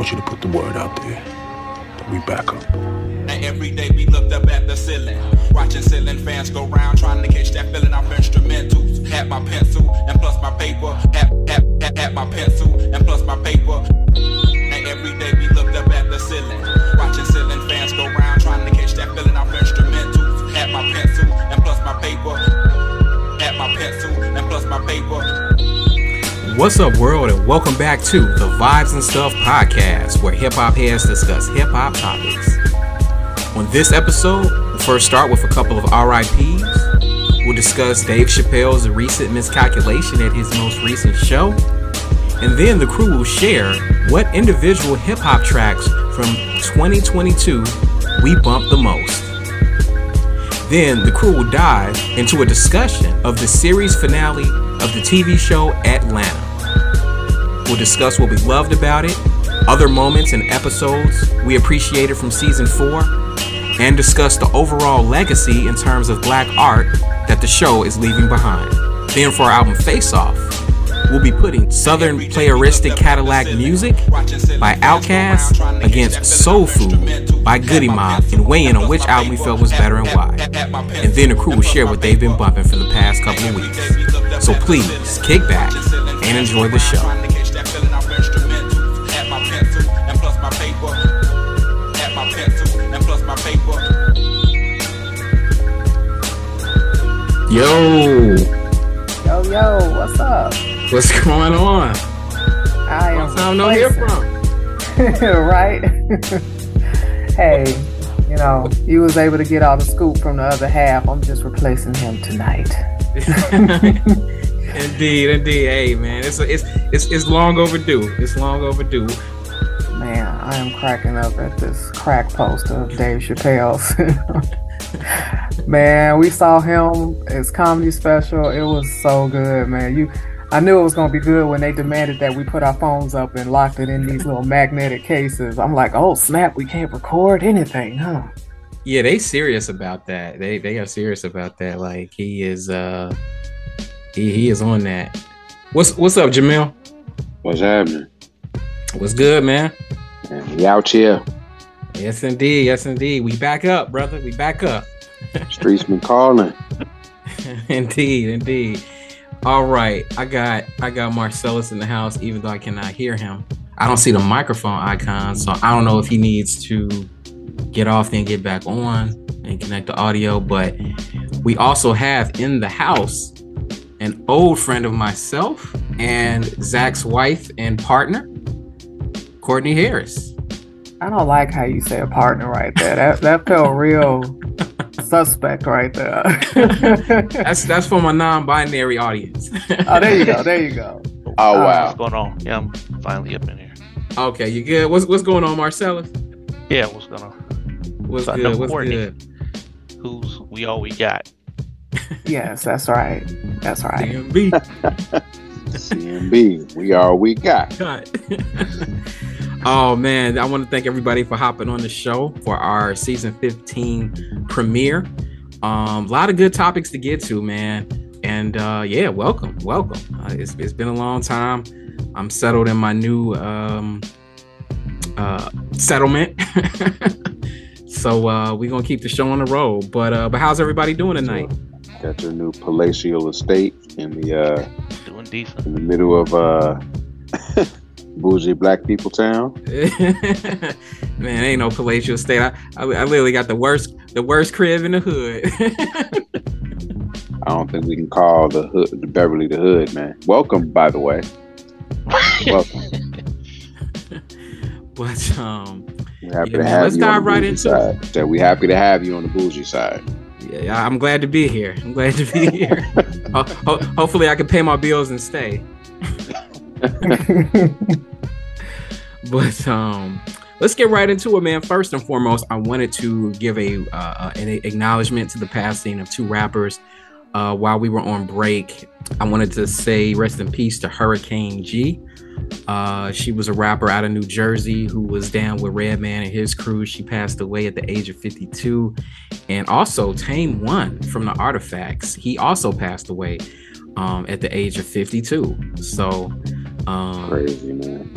want you to put the word out there that we back up. And every day we looked up at the ceiling, watching ceiling fans go round, trying to catch that feeling off instrumentals. Had my pencil and plus my paper. Had, had, had, had my pencil and plus my paper. And every day we looked up at the ceiling, watching ceiling fans go round, trying to catch that feeling off instrumentals. Had my pencil and plus my paper. Had my pencil and plus my paper. What's up, world, and welcome back to the Vibes and Stuff podcast, where hip hop heads discuss hip hop topics. On this episode, we'll first start with a couple of RIPs. We'll discuss Dave Chappelle's recent miscalculation at his most recent show. And then the crew will share what individual hip hop tracks from 2022 we bumped the most. Then the crew will dive into a discussion of the series finale of the TV show Atlanta. We'll discuss what we loved about it, other moments and episodes we appreciated from season 4, and discuss the overall legacy in terms of black art that the show is leaving behind. Then for our album Face Off, we'll be putting Southern Playeristic Cadillac Music by Outkast against Soul Food by Goodie Mob and weigh in on which album we felt was better and why. And then the crew will share what they've been bumping for the past couple of weeks. So please kick back and enjoy the show. Yo, Yo, yo, what's up? what's going on? I am. Long time no hear from. right? hey, you know, you was able to get all the scoop from the other half. I'm just replacing him tonight. indeed, indeed. Hey, man, it's it's it's it's long overdue. It's long overdue. Man, I am cracking up at this crack poster of Dave Chappelle's. man, we saw him his comedy special. It was so good, man. You I knew it was gonna be good when they demanded that we put our phones up and locked it in these little magnetic cases. I'm like, oh snap, we can't record anything, huh? Yeah, they serious about that. They they are serious about that. Like he is uh he, he is on that. What's what's up, Jamil? What's happening? What's good, man? Man, we out here. Yes, indeed. Yes, indeed. We back up, brother. We back up. Streets been calling. indeed, indeed. All right, I got I got Marcellus in the house, even though I cannot hear him. I don't see the microphone icon, so I don't know if he needs to get off and get back on and connect the audio. But we also have in the house an old friend of myself and Zach's wife and partner, Courtney Harris. I don't like how you say a partner right there. That that felt real suspect right there. That's that's for my non-binary audience. oh, there you go. There you go. Oh Uh, wow. What's going on? Yeah, I'm finally up in here. okay, you good? What's what's going on, Marcellus? Yeah, what's going on? What's So good? What's Courtney. good? Who's we all we got? Yes, that's right. That's right. DMB. CMB. We are we got. Cut. Oh man, I want to thank everybody for hopping on the show for our season 15 premiere. Um, a lot of good topics to get to, man. And uh, yeah, welcome, welcome. Uh, it's, it's been a long time. I'm settled in my new um, uh, settlement. so uh, we're gonna keep the show on the road. But uh, but how's everybody doing tonight? Got your new palatial estate in the uh Doing decent. in the middle of uh bougie black people town. Man, ain't no palatial state. I, I, I literally got the worst the worst crib in the hood. I don't think we can call the hood the Beverly the hood, man. Welcome, by the way. Welcome. but um, We're happy Yeah, to have let's you dive right into side. So we happy to have you on the bougie side. yeah, I'm glad to be here. I'm glad to be here. Ho- ho- hopefully, I can pay my bills and stay. But um, let's get right into it, man. First and foremost, I wanted to give a uh, an acknowledgement to the passing of two rappers. Uh, while we were on break, I wanted to say rest in peace to Hurricane G. Uh, she was a rapper out of New Jersey who was down with Redman and his crew. She passed away at the age of 52. And also Tame One from the Artifacts. He also passed away um, at the age of 52. So um, Crazy man.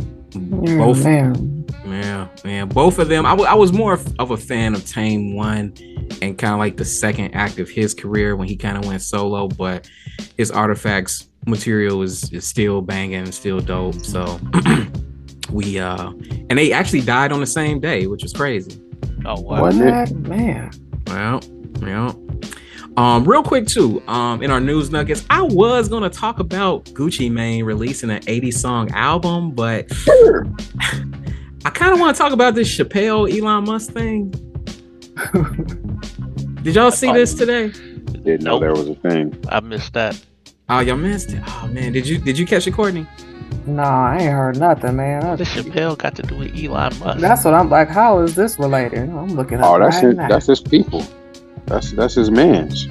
Yeah, both man. Yeah, man. Both of them. I, w- I was more of- of a fan of Tame One and kind of like the second act of his career when he kind of went solo, but his artifacts material is, is still banging, still dope. So we uh and they actually died on the same day, which was crazy. Oh wow. Wasn't it? What? Man. Well, yeah. Um, real quick too, um, in our news nuggets, I was gonna talk about Gucci Mane releasing an 80 song album, but I kind of want to talk about this Chappelle Elon Musk thing. Did y'all see this today? Didn't know Nope. there was a thing. I missed that. Oh, y'all missed it. Oh man, did you did you catch it, Courtney? Nah, I ain't heard nothing, man. What I- does Chappelle got to do with Elon Musk? That's what I'm like. How is this related? I'm looking up Oh, that's right his, now. that's his people. That's that's his man's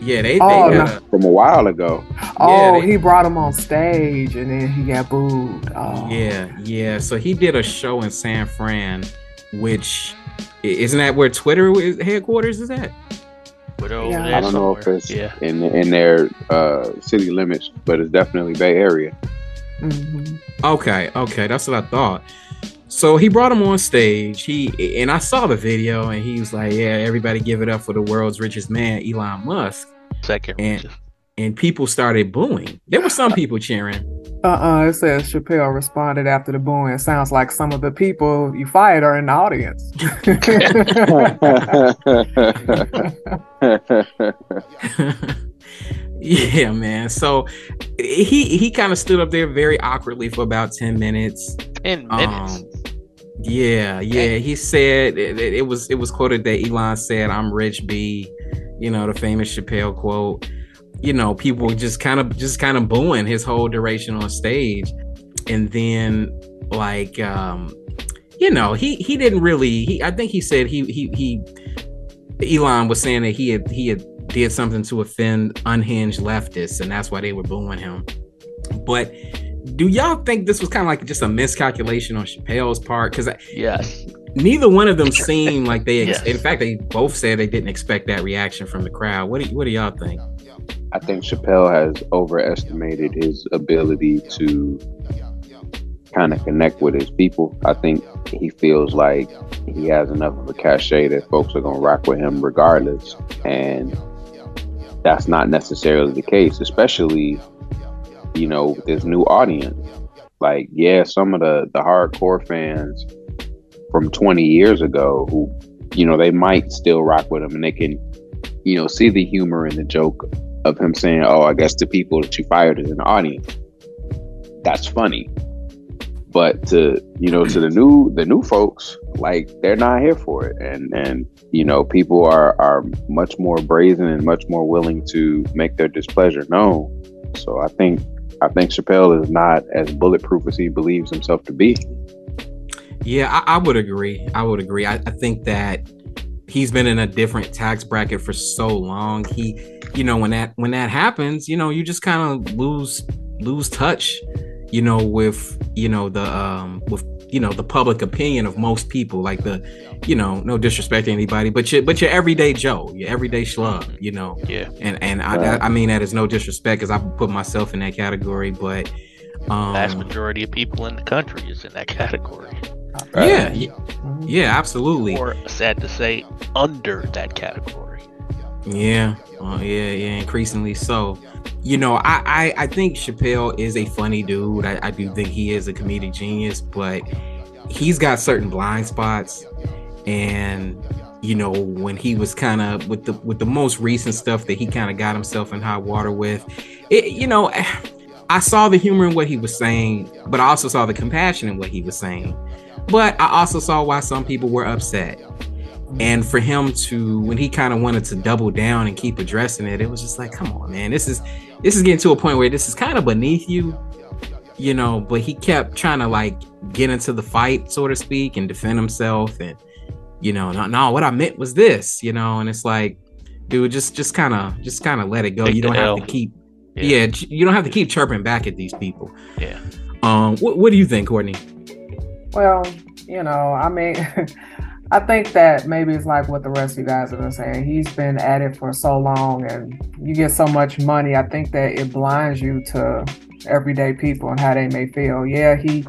Yeah, they, they Oh, got no. from a while ago. oh, they- he brought him on stage and then he got booed. Oh. yeah, yeah. So he did a show in San Fran, which isn't that where Twitter is, headquarters is at? Yeah. I don't know if it's yeah. in in their uh, city limits, but it's definitely Bay Area. Mhm. Okay, okay, that's what I thought. So he brought him on stage. He and I saw the video, and he was like, "Yeah, everybody give it up for the world's richest man, Elon Musk." Second And- richest. And people started booing. There were some people cheering. Uh-uh. It says Chappelle responded after the booing. It sounds like some of the people you fired are in the audience. yeah, man. So he he kind of stood up there very awkwardly for about ten minutes. Ten minutes. Um, yeah, yeah. He said it, it, it was it was quoted that Elon said, "I'm rich, B." You know the famous Chappelle quote. You know, people just kind of just kind of booing his whole duration on stage, and then like um, you know, he he didn't really. He I think he said he he he Elon was saying that he had he had did something to offend unhinged leftists, and that's why they were booing him. But do y'all think this was kind of like just a miscalculation on Chappelle's part? Because yes. neither one of them seemed like they. Ex- Yes. In fact, they both said they didn't expect that reaction from the crowd. What do What do y'all think? I think Chappelle has overestimated his ability to kind of connect with his people. I think he feels like he has enough of a cachet that folks are going to rock with him regardless. And that's not necessarily the case, especially, you know, this new audience. Like, yeah, some of the, the hardcore fans from 20 years ago who, you know, they might still rock with him and they can, you know, see the humor and the joke of him saying, "Oh, I guess the people that you fired is an audience." That's funny, but to you know, to the new the new folks, like they're not here for it, and and you know, people are are much more brazen and much more willing to make their displeasure known. So I think I think Chappelle is not as bulletproof as he believes himself to be. Yeah, I, I would agree. I would agree. I, I think that he's been in a different tax bracket for so long. He, you know, when that when that happens, you know, you just kind of lose lose touch, you know, with you know the um with you know the public opinion of most people. Like the, you know, no disrespect to anybody, but your but your everyday Joe, your everyday schlub, you know. Yeah. And and I Right. I mean that is no disrespect because I put myself in that category, but um, Vast majority of people in the country is in that category. yeah, Mhm. yeah, absolutely. Or sad to say, under that category. Yeah, well, yeah, yeah, increasingly so. You know, I, I, I think Chappelle is a funny dude. I, I do think he is a comedic genius, but he's got certain blind spots. And you know, when he was kind of with the with the most recent stuff that he kind of got himself in hot water with, it, you know, I saw the humor in what he was saying, but I also saw the compassion in what he was saying. But I also saw why some people were upset. And for him to, when he kind of wanted to double down and keep addressing it, it was just like, come on, man, this is this is getting to a point where this is kind of beneath you, you know. But he kept trying to like get into the fight, so to speak, and defend himself. And you know, no, no, what I meant was this, you know. And it's like, dude, just just kind of just kind of let it go. Take you don't have L. to keep, Yeah. yeah. you don't have to keep chirping back at these people. Yeah. Um, what what do you think, Courtney? Well, you know, I mean, I think that maybe it's like what the rest of you guys have been saying. He's been at it for so long and you get so much money. I think that it blinds you to everyday people and how they may feel. Yeah, he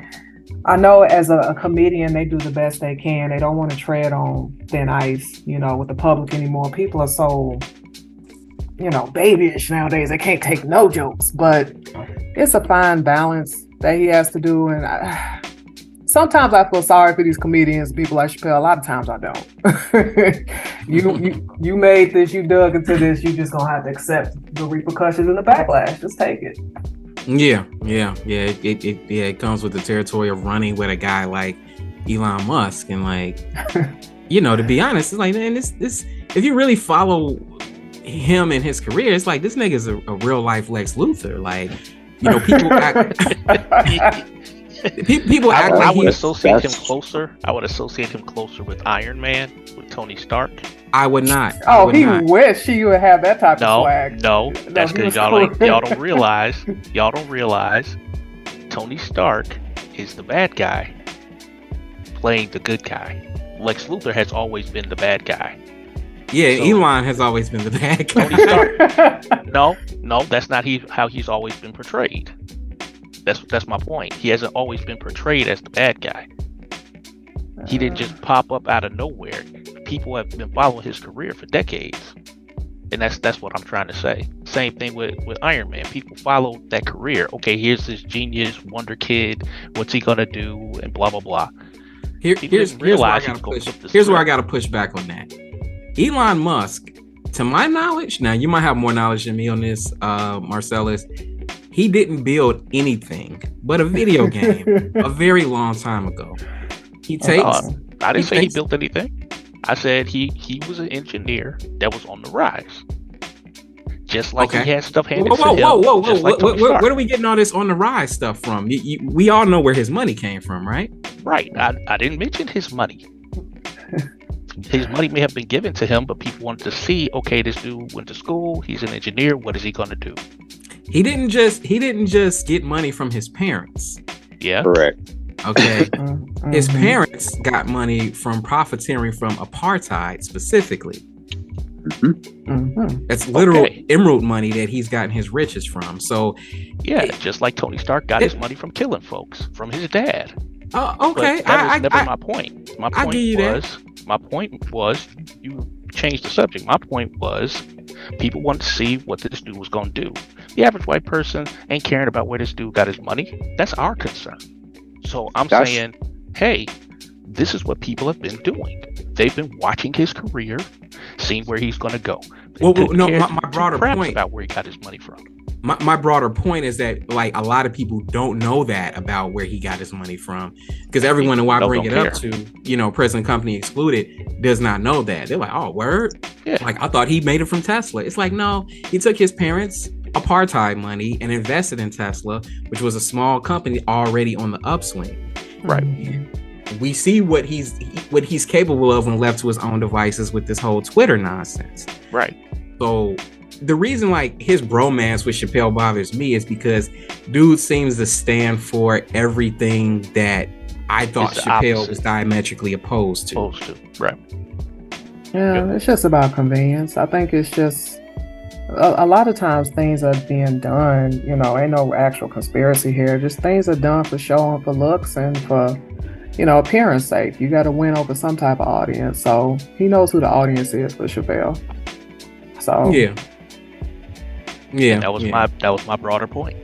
I know as a, a comedian, they do the best they can. They don't want to tread on thin ice, you know, with the public anymore. People are so, you know, babyish nowadays. They can't take no jokes, but it's a fine balance that he has to do. And I, sometimes I feel sorry for these comedians, people like Chappelle. A lot of times I don't. you, you you made this, you dug into this. You just gonna have to accept the repercussions and the backlash. Just take it. Yeah, yeah, yeah. It, it, it yeah, it comes with the territory of running with a guy like Elon Musk, and like, you know, to be honest, it's like, man, this this if you really follow him and his career, it's like this nigga's a, a real life Lex Luthor. Like, you know, people act, people I, act I like would he, associate him closer. I would associate him closer with Iron Man, with Tony Stark. I would not. Oh, would he not. wish he would have that type of No, swag. no, that's because was y'all ain't, y'all don't realize. Y'all don't realize. Tony Stark is the bad guy, playing the good guy. Lex Luthor has always been the bad guy. Yeah, So- Elon has always been the bad guy. Tony Stark. No, no, that's not he, how he's always been portrayed. That's that's my point. He hasn't always been portrayed as the bad guy. He didn't just pop up out of nowhere. People have been following his career for decades. And that's that's what I'm trying to say. Same thing with, with Iron Man. People follow that career. Okay, here's this genius wonder kid. What's he gonna do? And blah blah blah. Here, here's, here's where I gotta push. Here's where I gotta push back on that. Elon Musk, to my knowledge, now you might have more knowledge than me on this, uh, Marcellus. He didn't build anything but a video game a very long time ago. He takes Uh, I didn't He say he built anything. I said he he was an engineer that was on the rise. Just like Okay. he had stuff handed Whoa, whoa, to him. whoa, whoa, whoa! just like Where, where- where are we getting all this on the rise stuff from? You, you, we all know where his money came from, right? Right. I, I didn't mention his money. his money may have been given to him, but people wanted to see, okay, this dude went to school, he's an engineer, what is he gonna do? He didn't just he didn't just get money from his parents. Yeah. Correct. Okay, Mm, his parents got money from profiteering from apartheid specifically. Mhm. That's literal Okay. emerald money that he's gotten his riches from. So, Yeah, just like Tony Stark got his money from killing folks, from his dad. uh, But okay, that I, was I, never I, my point. My I point give you that. was my point was you changed the subject. My point was people want to see what this dude was gonna do. The average white person ain't caring about where this dude got his money. That's our concern. So I'm That's- saying, hey, this is what people have been doing. They've been watching his career, seeing where he's gonna go. They Well, well, no, my- my two broader point- about where he got his money from. My, my broader point is that like a lot of people don't know that about where he got his money from because everyone who I Don't- bring it don't up to, you know, present company excluded, does not know that. They're like, oh, word. Yeah. Like I thought he made it from Tesla. It's like no, he took his parents' apartheid money and invested in Tesla, which was a small company already on the upswing. Right. We see what he's what he's capable of when left to his own devices with this whole Twitter nonsense. Right. So the reason like his bromance with Chappelle bothers me is because dude seems to stand for everything that I thought Chappelle opposite. was diametrically opposed to. Supposed to. Right. Yeah, it's just about convenience. I think it's just a, a lot of times things are being done, you know, ain't no actual conspiracy here. Just things are done for show and for looks and for, you know, appearance sake. You got to win over some type of audience. So he knows who the audience is for Chappelle. So Yeah. Yeah. that was yeah. my that was my broader point.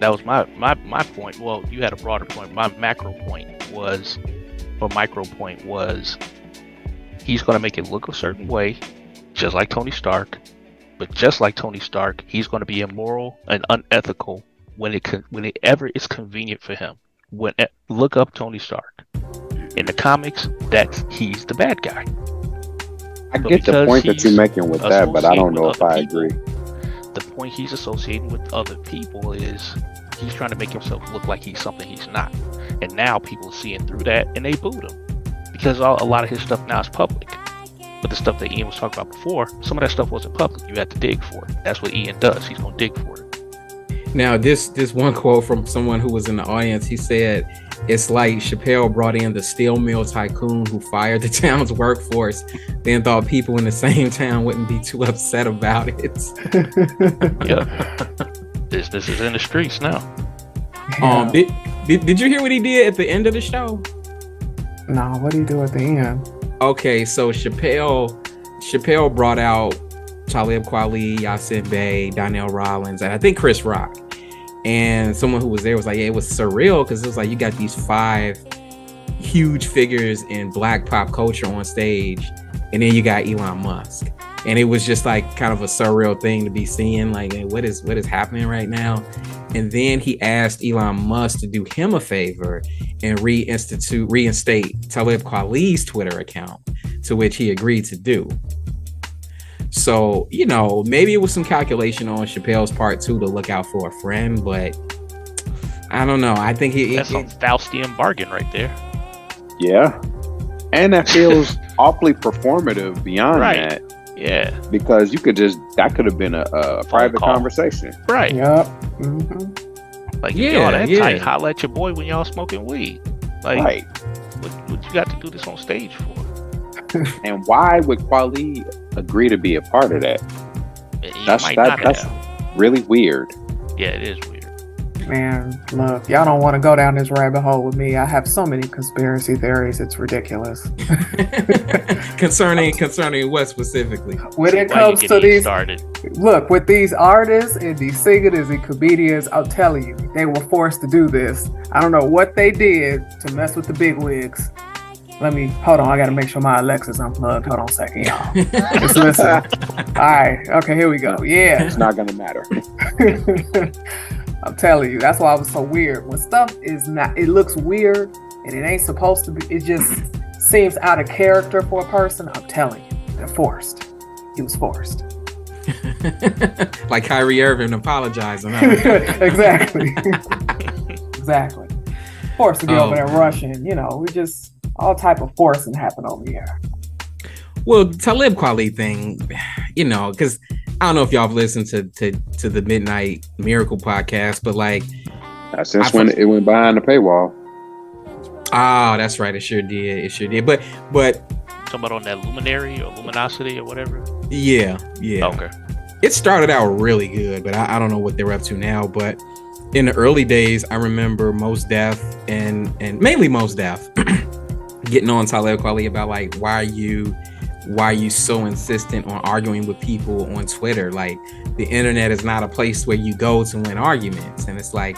That was my my my point. Well, you had a broader point. My macro point was, or micro point was, he's going to make it look a certain way, just like Tony Stark. But just like Tony Stark, he's going to be immoral and unethical when it con- whenever it's convenient for him. When eh, look up Tony Stark in the comics, that's he's the bad guy. I But get the point that you're making with that, but I don't know if I associated with agree. The point he's associating with other people is he's trying to make himself look like he's something he's not. And now people are seeing through that and they booed him. Because all, a lot of his stuff now is public. But the stuff that Ian was talking about before, some of that stuff wasn't public. You had to dig for it. That's what Ian does. He's going to dig for it. Now, this this one quote from someone who was in the audience, he said, "It's like Chappelle brought in the steel mill tycoon who fired the town's workforce, then thought people in the same town wouldn't be too upset about it." Yeah. Business is in the streets now. Um, did Did, did you hear what he did at the end of the show? No, what do you do at the end? Okay, so Chappelle Chappelle brought out Talib Kweli, Yasin Bey, Donnell Rawlings, and I think Chris Rock. And someone who was there was like, yeah, it was surreal because it was like you got these five huge figures in black pop culture on stage, and then you got Elon Musk. And it was just like kind of a surreal thing to be seeing, like, hey, what is what is happening right now? And then he asked Elon Musk to do him a favor and reinstitute, reinstate Talib Kweli's Twitter account, to which he agreed to do. So, you know, maybe it was some calculation on Chappelle's part too to look out for a friend, but I don't know. I think he That's it- a Faustian bargain right there. Yeah. And that feels awfully performative beyond Right. that Yeah, because you could just, that could have been a, a private call. conversation. right. Yep. hmm Like Yeah, yeah, y'all that yeah. tight, holla at your boy when y'all smoking weed. Like, Right. what, what you got to do this on stage for? And why would Kweli agree to be a part of that? He That's might that, not that's really weird. Yeah, it is weird. Man, look, y'all don't want to go down this rabbit hole with me. I have so many conspiracy theories. It's ridiculous. concerning concerning what specifically? When it Why comes to these, started? look, with these artists and these singers and comedians, I'll tell you, they were forced to do this. I don't know what they did to mess with the big wigs. Let me hold on. I got to make sure my Alexa's unplugged. Hold on a second, y'all. Just listen. All right. Okay, here we go. Yeah. It's not going to matter. I'm telling you, that's why I was so weird. When stuff is not, it looks weird and it ain't supposed to be. It just seems out of character for a person. I'm telling you, they're forced. He was forced. like Kyrie Irving apologizing. huh? exactly. exactly. Forced to get Oh, over there oh. rushing. You know, we just all type of forcing happen over here. Well, Talib Kweli thing, you know, because I don't know if y'all have listened to to to the Midnight Miracle podcast, but like, Since I when thought- it went behind the paywall. oh, that's right, it sure did, it sure did. But but Talking about on that luminary or luminosity or whatever. yeah, yeah, Okay. it started out really good, but I, I don't know what they're up to now. But in the early days, I remember Mos Def and and mainly Mos Def getting on Talib Kweli about like why are you why are you so insistent on arguing with people on Twitter? Like the internet is not a place where you go to win arguments, and it's like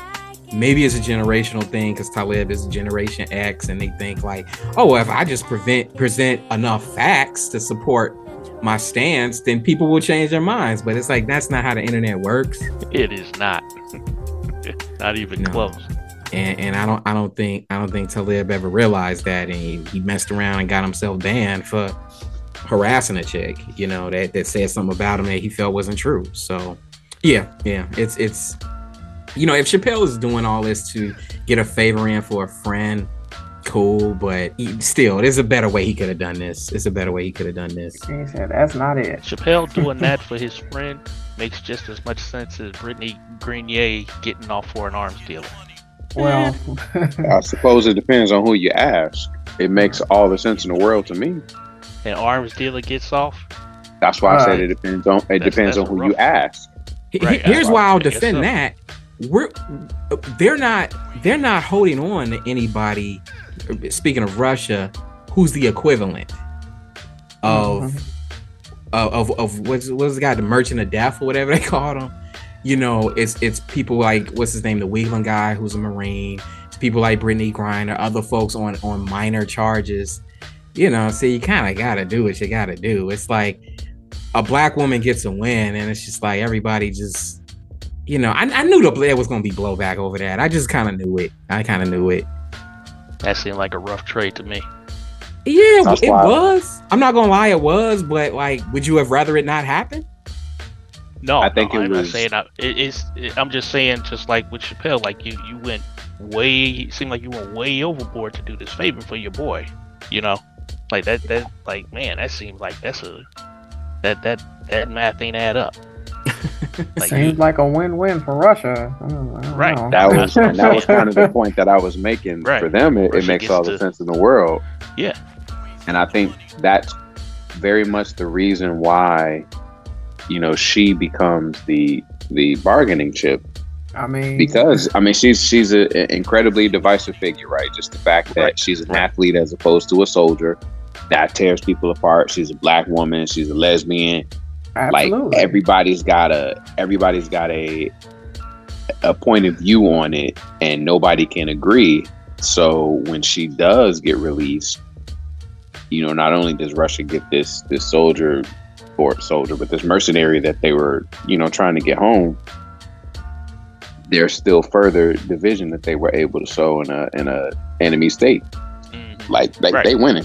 maybe it's a generational thing because Talib is Generation X, and they think like, oh, well, if I just prevent present enough facts to support my stance, then people will change their minds. But it's like that's not how the internet works. It is not. not even No. close. And, and I don't I don't think I don't think Talib ever realized that, and he, he messed around and got himself banned for harassing a chick, you know, that that said something about him that he felt wasn't true. So yeah, yeah, it's it's you know if Chappelle is doing all this to get a favor in for a friend, cool, but he, still, there's a better way he could have done this. It's a better way he could have done this. He said, that's not it. Chappelle doing that for his friend makes just as much sense as Brittany Griner getting off for an arms dealer. Well, I suppose it depends on who you ask. It makes all the sense in the world to me. An arms dealer gets off. That's why I said it depends on it That's- depends that's on who rough. you ask. Right, Here's why I'll defend so. that. We're they're not they're not holding on to anybody. Speaking of Russia, who's the equivalent of Mhm. of of, of what's what's the guy the Merchant of Death or whatever they called him. You know, it's it's people like what's his name, the Whelan guy who's a Marine. It's people like Brittany Griner, other folks on on minor charges. You know, so you kind of got to do what you got to do. It's like a black woman gets a win, and it's just like everybody just, you know, I, I knew the there was gonna be blowback over that. I just kind of knew it. I kind of knew it. That seemed like a rough trade to me. Yeah, That's it wild. was. I'm not gonna lie, it was. But like, would you have rather it not happen? No, I think no, it I'm was- not saying I, it, it's. It, I'm just saying, just like with Chappelle, like you, you went way. It seemed like you went way overboard to do this favor for your boy. You know, like that. That like man, that seems like that's a that that that math ain't add up. Like you, Seems like a win-win for Russia. I don't- I don't Right. know. That was That's what I'm and that was kind of the point that I was making. Right. For them, it, it makes all the to- sense in the world. Yeah. And I think that's very much the reason why, you know, she becomes the the bargaining chip I mean, because I mean she's she's an incredibly divisive figure, right? Just the fact that Right. she's an athlete as opposed to a soldier that tears people apart. She's a black woman. She's a lesbian. absolutely. Like everybody's got a everybody's got a a point of view on it, and nobody can agree. So when she does get released, you know, not only does Russia get this this soldier or soldier, but this mercenary that they were, you know, trying to get home, there's still further division that they were able to sow in a in a enemy state. Mhm. Like like Right. they winning.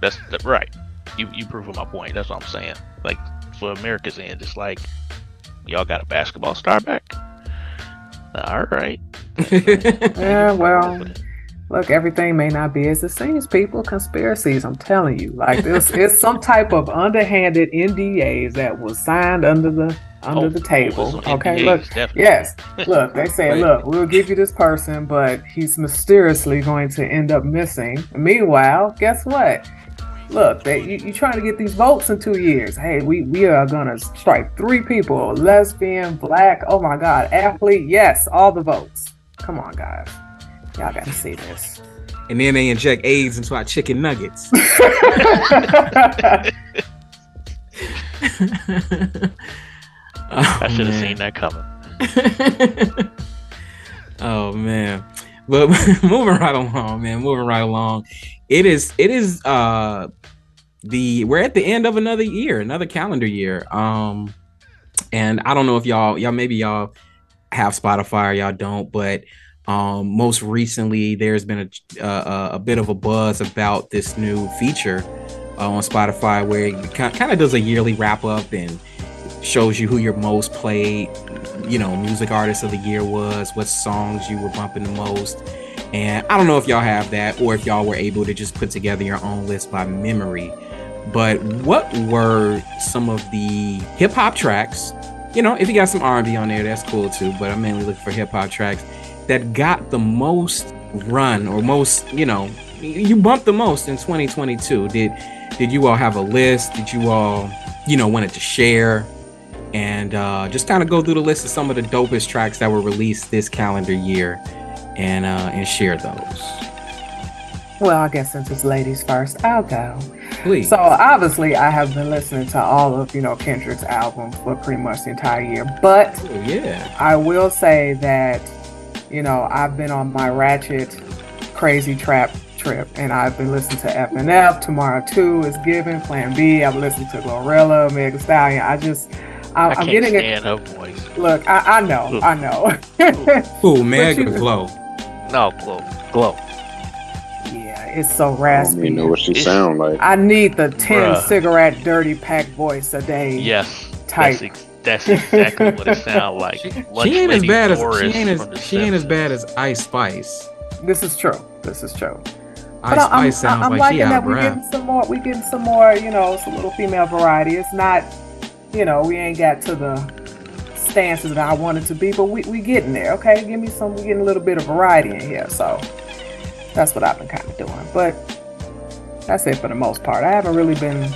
That's that, right. You you proving my point. That's what I'm saying. Like for America's end, it's like y'all got a basketball star back. All right. Yeah, well, look, everything may not be as it seems. People, conspiracies. I'm telling you, like this, it's some type of underhanded NDAs that was signed under the under Oh, the table. Okay, NDAs, look, definitely. yes, look, they say, look, we'll give you this person, but he's mysteriously going to end up missing. Meanwhile, guess what? Look, they, you, you're trying to get these votes in two years. Hey, we, we are going to strike three people lesbian, black, oh my God, athlete. Yes, all the votes. Come on, guys. Y'all got to see this. and then they inject AIDS into our chicken nuggets. I should have seen that coming. oh man. But moving right along, man. Moving right along. It is it is uh the we're at the end of another year, another calendar year. Um and I don't know if y'all y'all maybe y'all have Spotify or y'all don't, but um most recently there's been a a bit of a buzz about this new feature uh, on Spotify where it kind of does a yearly wrap up and shows you who your most played, you know, music artist of the year was, what songs you were bumping the most. And I don't know if y'all have that or if y'all were able to just put together your own list by memory. But what were some of the hip hop tracks? You know, if you got some R&B on there, that's cool too. But I'm mainly looking for hip hop tracks that got the most run or most, you know, you bumped the most in 2022. Did did you all have a list? Did you all, you know, wanted to share? and uh, just kind of go through the list of some of the dopest tracks that were released this calendar year and uh, and share those. Well, I guess since it's ladies first, I'll go. Please. So obviously, I have been listening to all of you know Kendrick's albums for pretty much the entire year, but Oh, yeah. I will say that you know I've been on my ratchet, crazy trap trip, and I've been listening to FNF. Tomorrow Two is given. Plan B. I've listened to Glorilla, Megan Stallion. I just I, I I'm can't getting it. stand her voice. Look, I, I know, I know. Ooh, Meg you- or Glow. No, glow, glow. yeah, it's so raspy. You know what she sound like. I need the 10 Bruh. cigarette dirty pack voice a day. Yes, Type. that's, ex- that's exactly what it sounds like. She, she ain't as bad as Doris she ain't as she ain't as bad as Ice Spice. This is true. This is true. Ice But I- I'm, Spice sounds I'm like liking she out that of we're breath. getting some more. We're getting some more. You know, some little female variety. It's not. You know, we ain't got to the stances that I wanted to be, but we we getting there. Okay, give me some. We getting a little bit of variety in here. So that's what I've been kind of doing. But that's it for the most part. I haven't really been.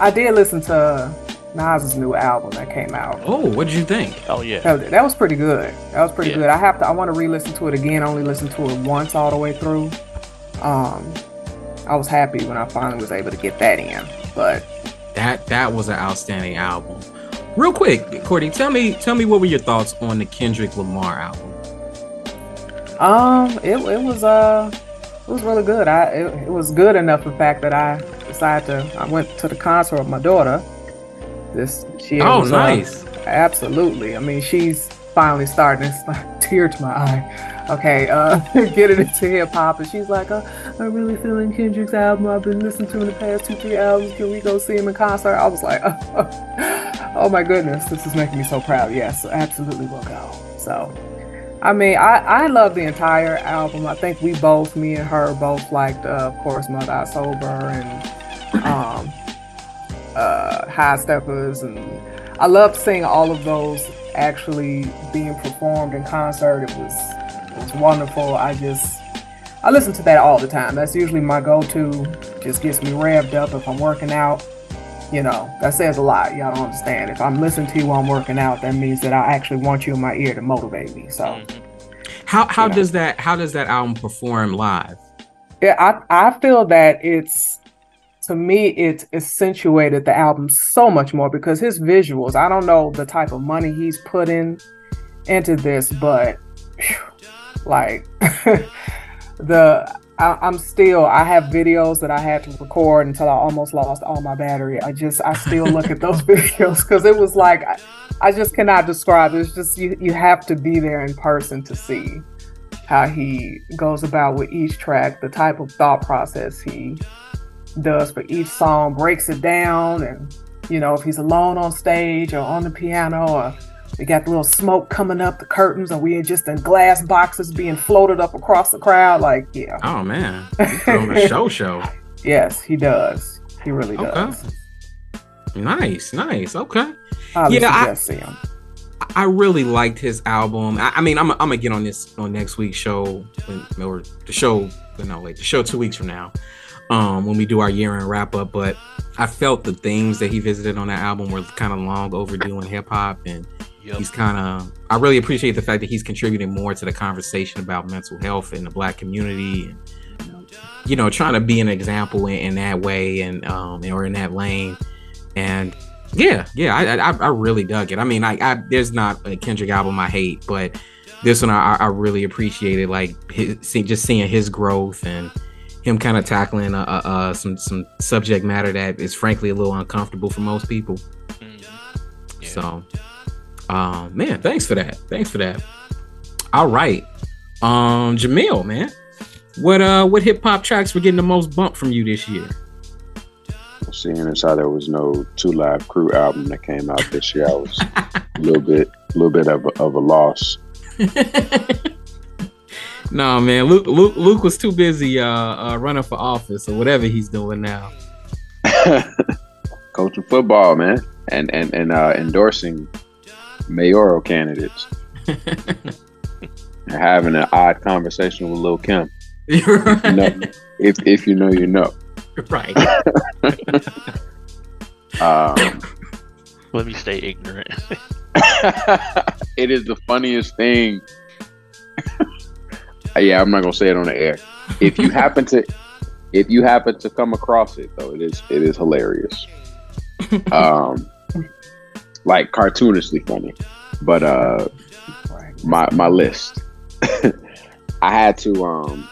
I did listen to Nas's new album that came out. Oh, what did you think? Oh yeah, That, that was pretty good. That was pretty Yeah. good. I have to. I want to re-listen to it again. I only listened to it once all the way through. Um, I was happy when I finally was able to get that in. But That that was an outstanding album. Real quick, Courtney, tell me tell me what were your thoughts on the Kendrick Lamar album? um, it, it was uh, it was really good. I it, it was good enough, in fact, that I decided to. I went to the concert with my daughter. This she Oh, was, uh, nice. Absolutely. I mean, she's finally starting. It's like tear to my eye. Okay, uh, getting into hip hop, and she's like, uh, "I'm really feeling Kendrick's album. I've been listening to in the past two, three albums. Can we go see him in concert?" I was like, "Oh my goodness, this is making me so proud." Yes, absolutely, we'll go. So, I mean, I I love the entire album. I think we both, me and her, both liked, uh, of course, Mother I Sober and um, uh, High Steppers, and I loved seeing all of those actually being performed in concert. It was it was wonderful. I just I listen to that all the time. That's usually my go-to. Just gets me revved up if I'm working out. you know, that says a lot. Y'all don't understand. If I'm listening to you while I'm working out, that means that I actually want you in my ear to motivate me. So Mhm. How how Yeah. does that how does that album perform live? yeah, I I feel that it's to me it's accentuated the album so much more because his visuals. I don't know the type of money he's put in into this, but like the I, I'm still I have videos that I had to record until I almost lost all my battery. I just I still look at those videos because it was like I, I just cannot describe. It's just you you have to be there in person to see how he goes about with each track, the type of thought process he does for each song, breaks it down, and you know if he's alone on stage or on the piano or we got the little smoke coming up the curtains, or we are just in glass boxes being floated up across the crowd. Like, yeah, Oh man, you on a show show. yes, he does. He really Okay. does. Nice, nice. Okay. Yeah, I-. I really liked his album. I, I mean, I'm, I'm gonna get on this on next week's show when, or the show. No, wait, the show two weeks from now, um, when we do our year end wrap up. But I felt the themes that he visited on that album were kind of long overdue in hip hop, and Yep. he's kind of. I really appreciate the fact that he's contributing more to the conversation about mental health in the Black community, and you know, trying to be an example in, in that way and um or in that lane, and yeah, yeah, I, I I really dug it. I mean, I there's not a Kendrick album I hate, but this one I, I really appreciated. Like his, see, just seeing his growth and him kind of tackling uh, uh, uh, some some subject matter that is frankly a little uncomfortable for most people. Mhm. Yeah. So, um, man, thanks for that. Thanks for that. All right, um, Jamil, man, what uh, what hip hop tracks were getting the most bump from you this year? Seeing as how there was no Two Live Crew album that came out this year, I was a little bit, a little bit of a, of a loss. no, man, Luke, Luke Luke was too busy uh, uh running for office or whatever he's doing now. Coaching football, man, and and and uh, endorsing mayoral candidates, and having an odd conversation with Lil Kim. right. know. If if you know, you know. right. Um, Let me stay ignorant. it is the funniest thing. Yeah, I'm not gonna say it on the air. If you happen to, if you happen to come across it, though, it is it is hilarious. Um, like cartoonishly funny. But uh, my my list, I had to um,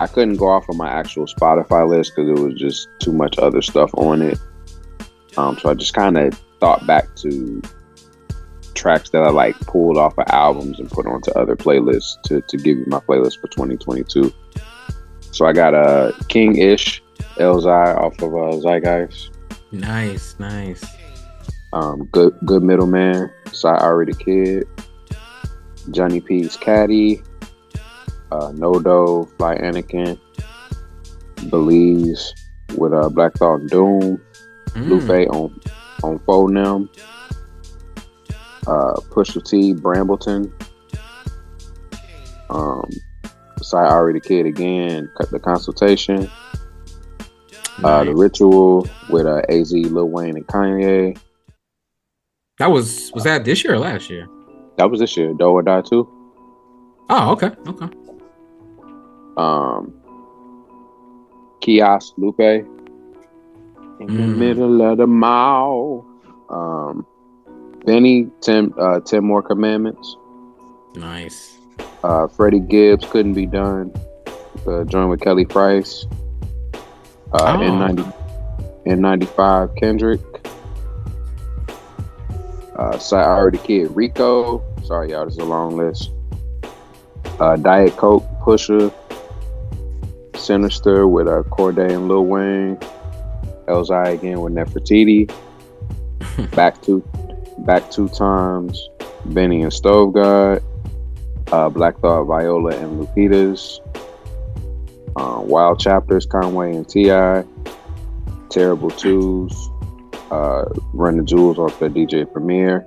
I couldn't go off of my actual Spotify list because it was just too much other stuff on it. Um, so I just kind of thought back to tracks that I like pulled off of albums and put onto other playlists to, to give you my playlist for 2022. So I got a uh, King Ish Elzhi off of uh, Zhigeist. Nice, nice. Um, good good middleman. Ari the Kid. Johnny P's Caddy. Uh, No Dough, Fly Anakin. Belize with uh, Black Thought Doom. Mm. Lupe on on Phonem. Uh, Pusha T, Brambleton. Um, Side Ari the Kid again. Cut the consultation. Uh, the Ritual with uh, Az, Lil Wayne, and Kanye. that was was that this year or last year? That was this year. Do or Die too. Oh, okay, okay. Um, Kiosk Lupe. In the Mm. middle of the mall. Um, Benny, ten, uh, 10 More Commandments. Nice. Uh, Freddie Gibbs couldn't be done. Uh, joined with Kelly Price. Uh, Oh. N90, N95 Kendrick. Uh, so I already kid Rico. Sorry, y'all, this is a long list. Uh, Diet Coke Pusher. Sinister with uh, Cordae and Lil Wayne. Elzhi again with Nefertiti. back two, back two times. Benny and Stove God uh, Black Thought, Viola, and Lupitas. Uh, Wild Chapters, Conway and Ti. Terrible Twos. Uh, Run the Jewels off the DJ Premier.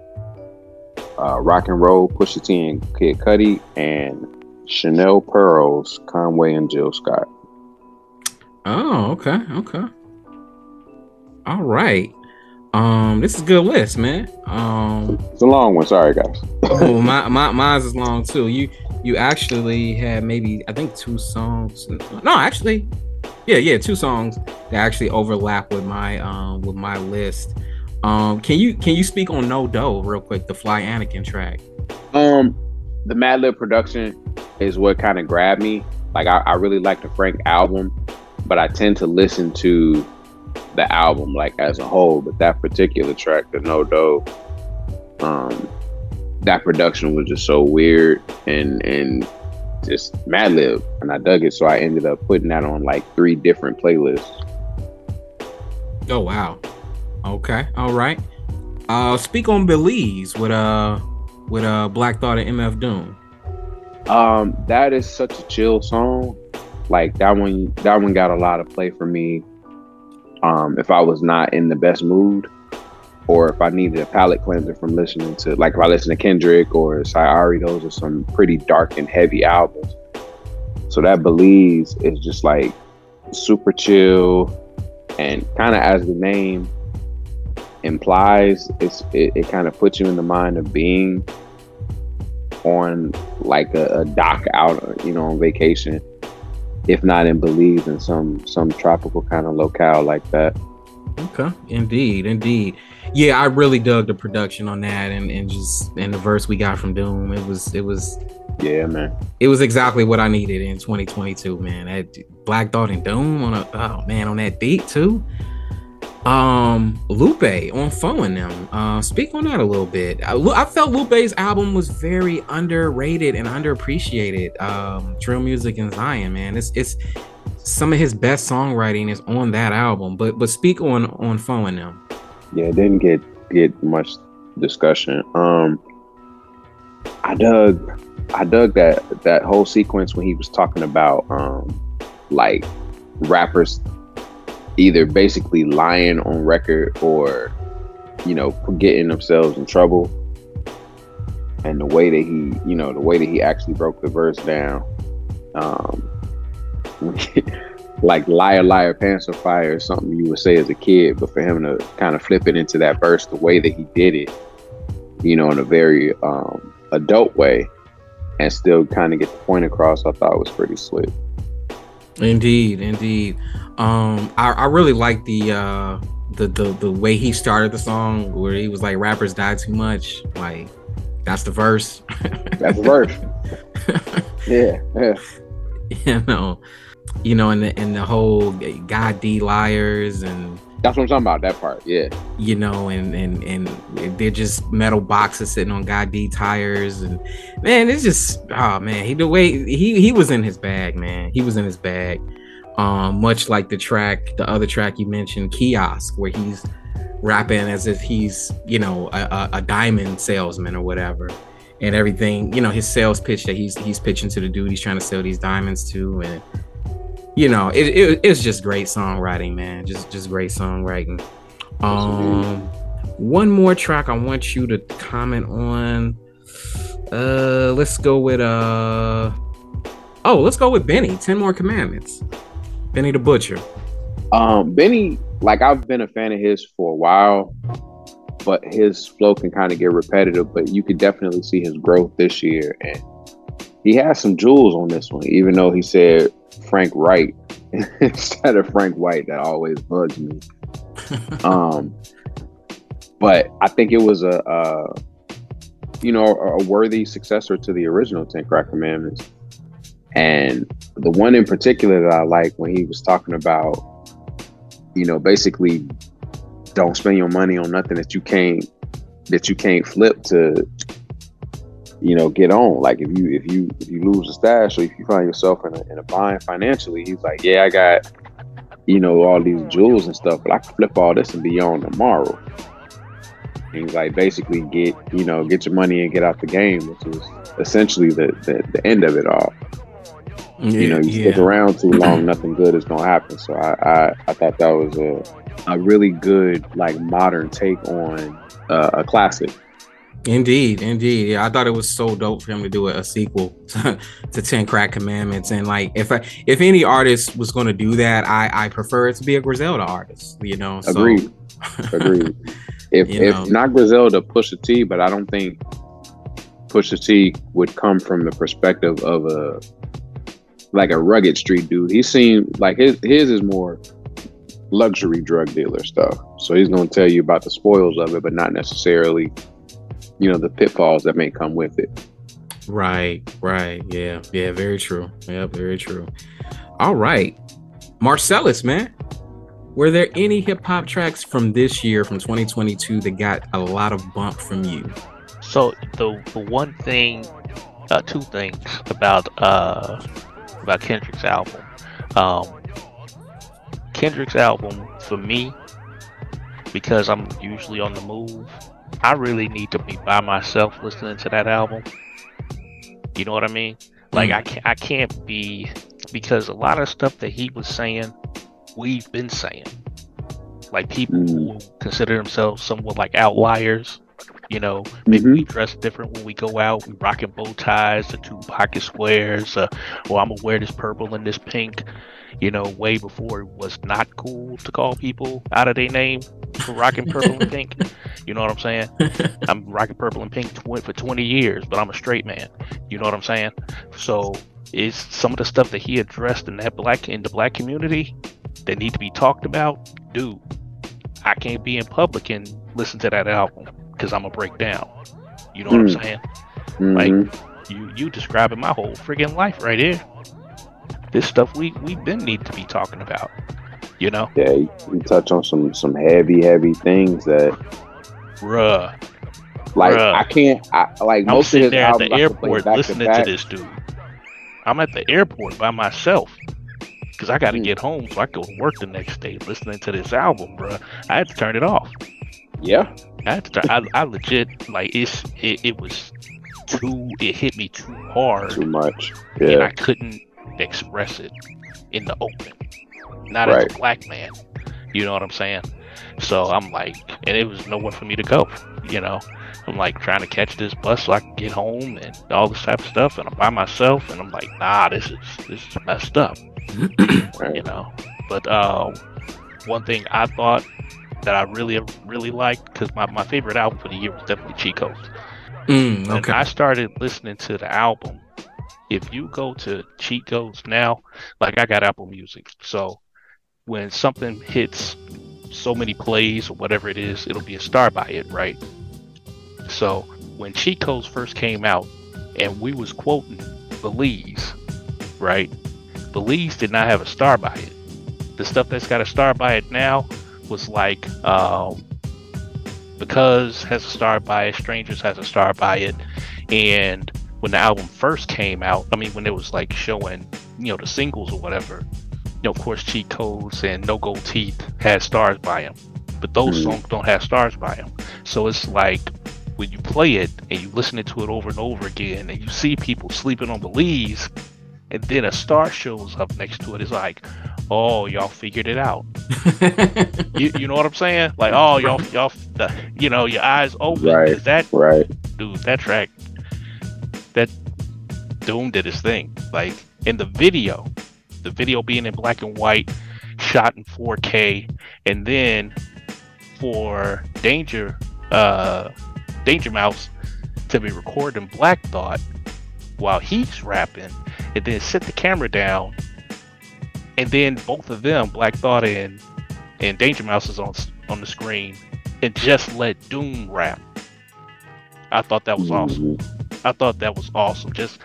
Uh, Rock and Roll, Pusha T and Kid Cudi, and Chanel Pearls, Conway and Jill Scott. Oh, okay, okay. All right. Um, this is a good list, man. Um, It's a long one. Sorry, guys. oh, my, my mine's is long too. You you actually had maybe I think two songs. No, actually, yeah, yeah, two songs that actually overlap with my um with my list. Um, can you can you speak on No Dough real quick? The Fly Anakin track. Um, the Madlib production is what kind of grabbed me. Like I, I really like the Frank album, but I tend to listen to the album like as a whole. But that particular track, the No Dough, um, that production was just so weird and and just Madlib, and I dug it. So I ended up putting that on like three different playlists. Oh wow. Okay. All right. Uh, speak on Belize with uh with uh Black Thought and MF Doom. Um, that is such a chill song. Like that one, that one got a lot of play for me. Um, if I was not in the best mood, or if I needed a palate cleanser from listening to, like if I listen to Kendrick or Sayari, those are some pretty dark and heavy albums. So that Belize is just like super chill, and kind of as the name implies, it's it, it kind of puts you in the mind of being on like a, a dock out, you know, on vacation, if not in Belize, in some some tropical kind of locale like that. Okay. Indeed, indeed. Yeah, I really dug the production on that and, and just and the verse we got from Doom. It was it was Yeah, man. it was exactly what I needed in 2022, man. That Black Thought and Doom on a oh man on that beat too. Um, Lupe on and them. Uh, speak on that a little bit. I, I felt Lupe's album was very underrated and underappreciated. Um, Drill Music and Zion, man. It's it's some of his best songwriting is on that album. But but speak on on and them. Yeah, it didn't get get much discussion. Um, I dug, I dug that that whole sequence when he was talking about um, like rappers either basically lying on record or you know getting themselves in trouble and the way that he you know the way that he actually broke the verse down um like liar liar pants on fire is something you would say as a kid but for him to kind of flip it into that verse the way that he did it you know in a very um adult way and still kind of get the point across i thought was pretty slick Indeed, indeed. Um, I, I really like the uh the, the the way he started the song where he was like rappers die too much. Like that's the verse. that's the verse yeah yeah you know, you know, and the and the whole God D liars and that's what i'm talking about that part yeah you know, and and and they're just metal boxes sitting on God D tires, and man, it's just oh man, he the way he he was in his bag, man. He was in his bag. Um, much like the track, the other track you mentioned, Kiosk, where he's rapping as if he's you know a, a, diamond salesman or whatever, and everything. You know, his sales pitch that he's he's pitching to the dude he's trying to sell these diamonds to, and you know, it, it it's just great songwriting, man. Just just great songwriting. Um, one more track I want you to comment on. Uh, let's go with uh. Oh, let's go with Benny. Ten More Commandments. Benny the Butcher. Um, Benny, like I've been a fan of his for a while, but his flow can kind of get repetitive. But you could definitely see his growth this year, and he has some jewels on this one. Even though he said Frank Wright instead of Frank White, that always bugs me. um, but I think it was a, a you know a worthy successor to the original Ten Crack Commandments. And the one in particular that I like when he was talking about, you know, basically don't spend your money on nothing that you can't that you can't flip to you know get on. Like if you if you if you lose a stash or if you find yourself in a, in a bind financially he's like yeah i got you know all these jewels and stuff but i can flip all this and be on tomorrow. And he's like basically get you know get your money and get out the game which is essentially the the, the end of it all you know you stick around too long nothing good is gonna happen so i i, I thought that was a, a really good like modern take on uh, a classic Indeed, indeed. Yeah, I thought it was so dope for him to do a, a sequel to, to Ten Crack Commandments. And like, if I, if any artist was going to do that, I I prefer it to be a Griselda artist. You know, so, Agreed. Agreed. If if know. not Griselda, Pusha T, but I don't think Pusha T would come from the perspective of a like a rugged street dude. He seemed like his his is more luxury drug dealer stuff. So he's gonna tell you about the spoils of it, but not necessarily, you know, the pitfalls that may come with it. Right, right. Yeah, yeah, very true. Yeah, very true. All right. Marcellus, man. Were there any hip hop tracks from this year, from 2022, that got a lot of bump from you? So the the one thing, uh, two things about uh about Kendrick's album. Um, Kendrick's album for me, because I'm usually on the move. I really need to be by myself listening to that album. You know what I mean? Like I can't I can't be because a lot of stuff that he was saying, we've been saying. Like people who consider themselves somewhat like outliers. You know, maybe we dress different when we go out. We rocking bow ties, the two pocket squares. Uh, or I'm gonna wear this purple and this pink. You know, way before it was not cool to call people out of their name for rocking purple and pink. You know what I'm saying? I'm rocking purple and pink tw- for 20 years, but I'm a straight man. You know what I'm saying? So it's some of the stuff that he addressed in that black in the black community that need to be talked about. Dude, I can't be in public and listen to that album because I'm gonna break down. You know what I'm Mm. saying? Like You you describing my whole friggin' life right here. This stuff we we been need to be talking about. You know, yeah, you, you touch on some some heavy, heavy things that bruh. like Bruh. I can't I like I'm most of sitting his there at the I could play airport back listening back. to this dude. I'm at the airport by myself because I got to Mm. get home so I can go to work the next day listening to this album, bruh. I had to turn it off. Yeah. I had to. I, I legit like it's. It, it was too. It hit me too hard, Too much. and I couldn't express it in the open. Not as a black man. You know what I'm saying? So I'm like, and it was nowhere for me to go. You know, I'm like trying to catch this bus so I can get home and all this type of stuff, and I'm by myself, and I'm like, nah, this is this is messed up you know. But uh, one thing I thought that I really really liked because my, my favorite album for the year was definitely Cheat Codes. Mm, okay. I started listening to the album, if you go to Cheat Codes now, like I got Apple Music, so when something hits so many plays or whatever it is, it'll be a star by it, right? So when Cheat Codes first came out, and we was quoting Belize, right? Belize did not have a star by it. The stuff that's got a star by it now was like um, because has a star by it, Strangers has a star by it, and when the album first came out, I mean when it was like showing you know the singles or whatever, you know of course Cheat Codes and No Gold Teeth had stars by them, but those Mhm. songs don't have stars by them. So it's like when you play it and you listen to it over and over again, and you see people sleeping on Belize, and then a star shows up next to it, it's like, oh y'all figured it out. You, you know what I'm saying? Like, oh, y'all, y'all, the, you know, your eyes open. Right. That Right. dude, that track, that Doom did his thing. Like in the video, the video being in black and white, shot in 4K, and then for Danger, uh, Danger Mouse to be recording Black Thought while he's rapping, and then set the camera down, and then both of them, Black Thought and and Danger Mouse is on on the screen, and just let Doom rap. I thought that was awesome. Mhm. I thought that was awesome. Just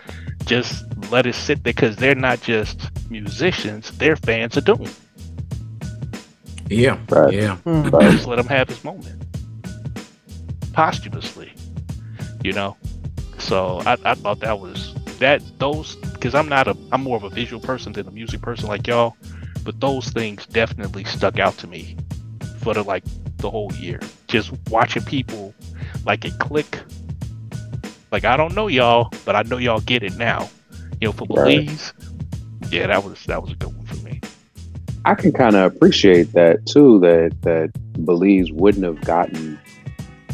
just let it sit there because they're not just musicians; they're fans of Doom. yeah, Right. yeah. Mm. Right. Just let him have his moment posthumously, you know. So I, I thought that was that those because I'm not a I'm more of a visual person than a music person like y'all, but those things definitely stuck out to me for the like the whole year. Just watching people like it click. Like I don't know y'all, but I know y'all get it now. You know, for Right. Belize, yeah, that was that was a good one for me. I can kind of appreciate that too. That that Belize wouldn't have gotten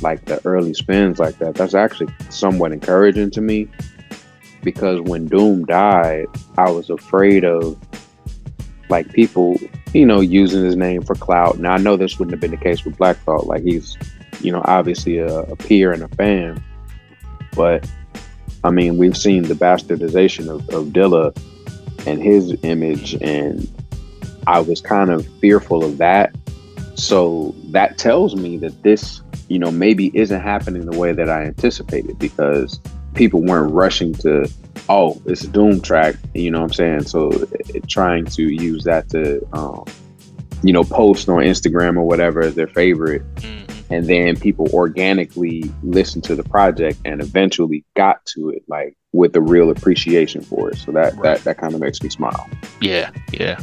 like the early spins like that, that's actually somewhat encouraging to me because when Doom died, I was afraid of like people, you know, using his name for clout. Now I know this wouldn't have been the case with Black Thought. Like he's, you know, obviously a, a peer and a fan, but I mean, we've seen the bastardization of, of Dilla and his image, and I was kind of fearful of that. So that tells me that this, you know, maybe isn't happening the way that I anticipated because people weren't rushing to, oh, it's a Doom track, you know what I'm saying? So it, trying to use that to, um, you know, post on Instagram or whatever as their favorite. Mhm. And then people organically listened to the project and eventually got to it like with a real appreciation for it. So that Right. that, that kind of makes me smile. Yeah, yeah,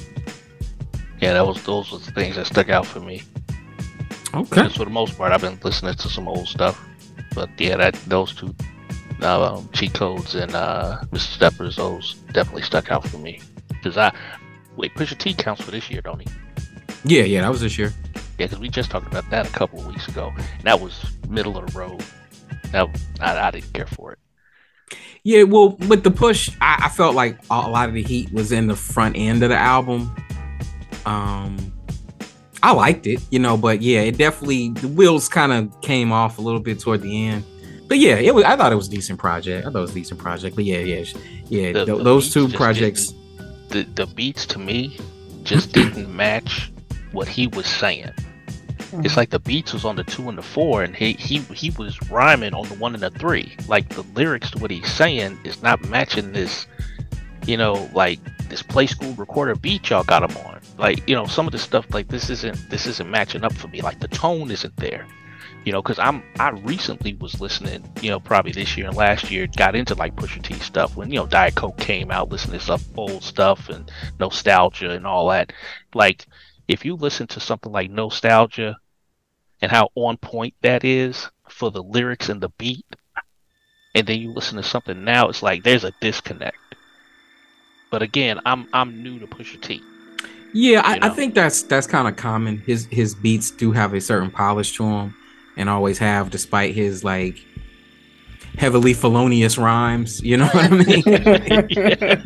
yeah. That was those were the things that stuck out for me. Okay. Because for the most part, I've been listening to some old stuff, but yeah, that those two, um, cheat codes and uh, Mr. Steppers, those definitely stuck out for me. Because I wait, Pusha T counts for this year, don't he? Yeah, yeah, that was this year. Yeah, because we just talked about that a couple of weeks ago. And that was middle of the road. That I, I didn't care for it. Yeah, well, with the push, I, I felt like a lot of the heat was in the front end of the album. Um, I liked it, you know, but yeah, it definitely the wheels kind of came off a little bit toward the end. But yeah, it was. I thought it was a decent project. I thought it was a decent project. But yeah, yeah, yeah. The- th- the those two projects. The the beats to me just didn't match what he was saying. It's mm-hmm. like the beats was on the two and the four, and he he he was rhyming on the one and the three. Like the lyrics to what he's saying is not matching this, you know, like this play school recorder beat y'all got him on. Like you know, some of the stuff like this isn't this isn't matching up for me. Like the tone isn't there. You know, because I'm I recently was listening. You know, probably this year and last year got into like Pusha T stuff when you know Diet Coke came out, listening to stuff old stuff and Nosetalgia and all that. Like if you listen to something like Nosetalgia and how on point that is for the lyrics and the beat and then you listen to something now it's like there's a disconnect but again i'm i'm new to pusha t Yeah, I, I think that's that's kind of common. His his beats do have a certain polish to them, and always have, despite his like heavily felonious rhymes. You know what I mean?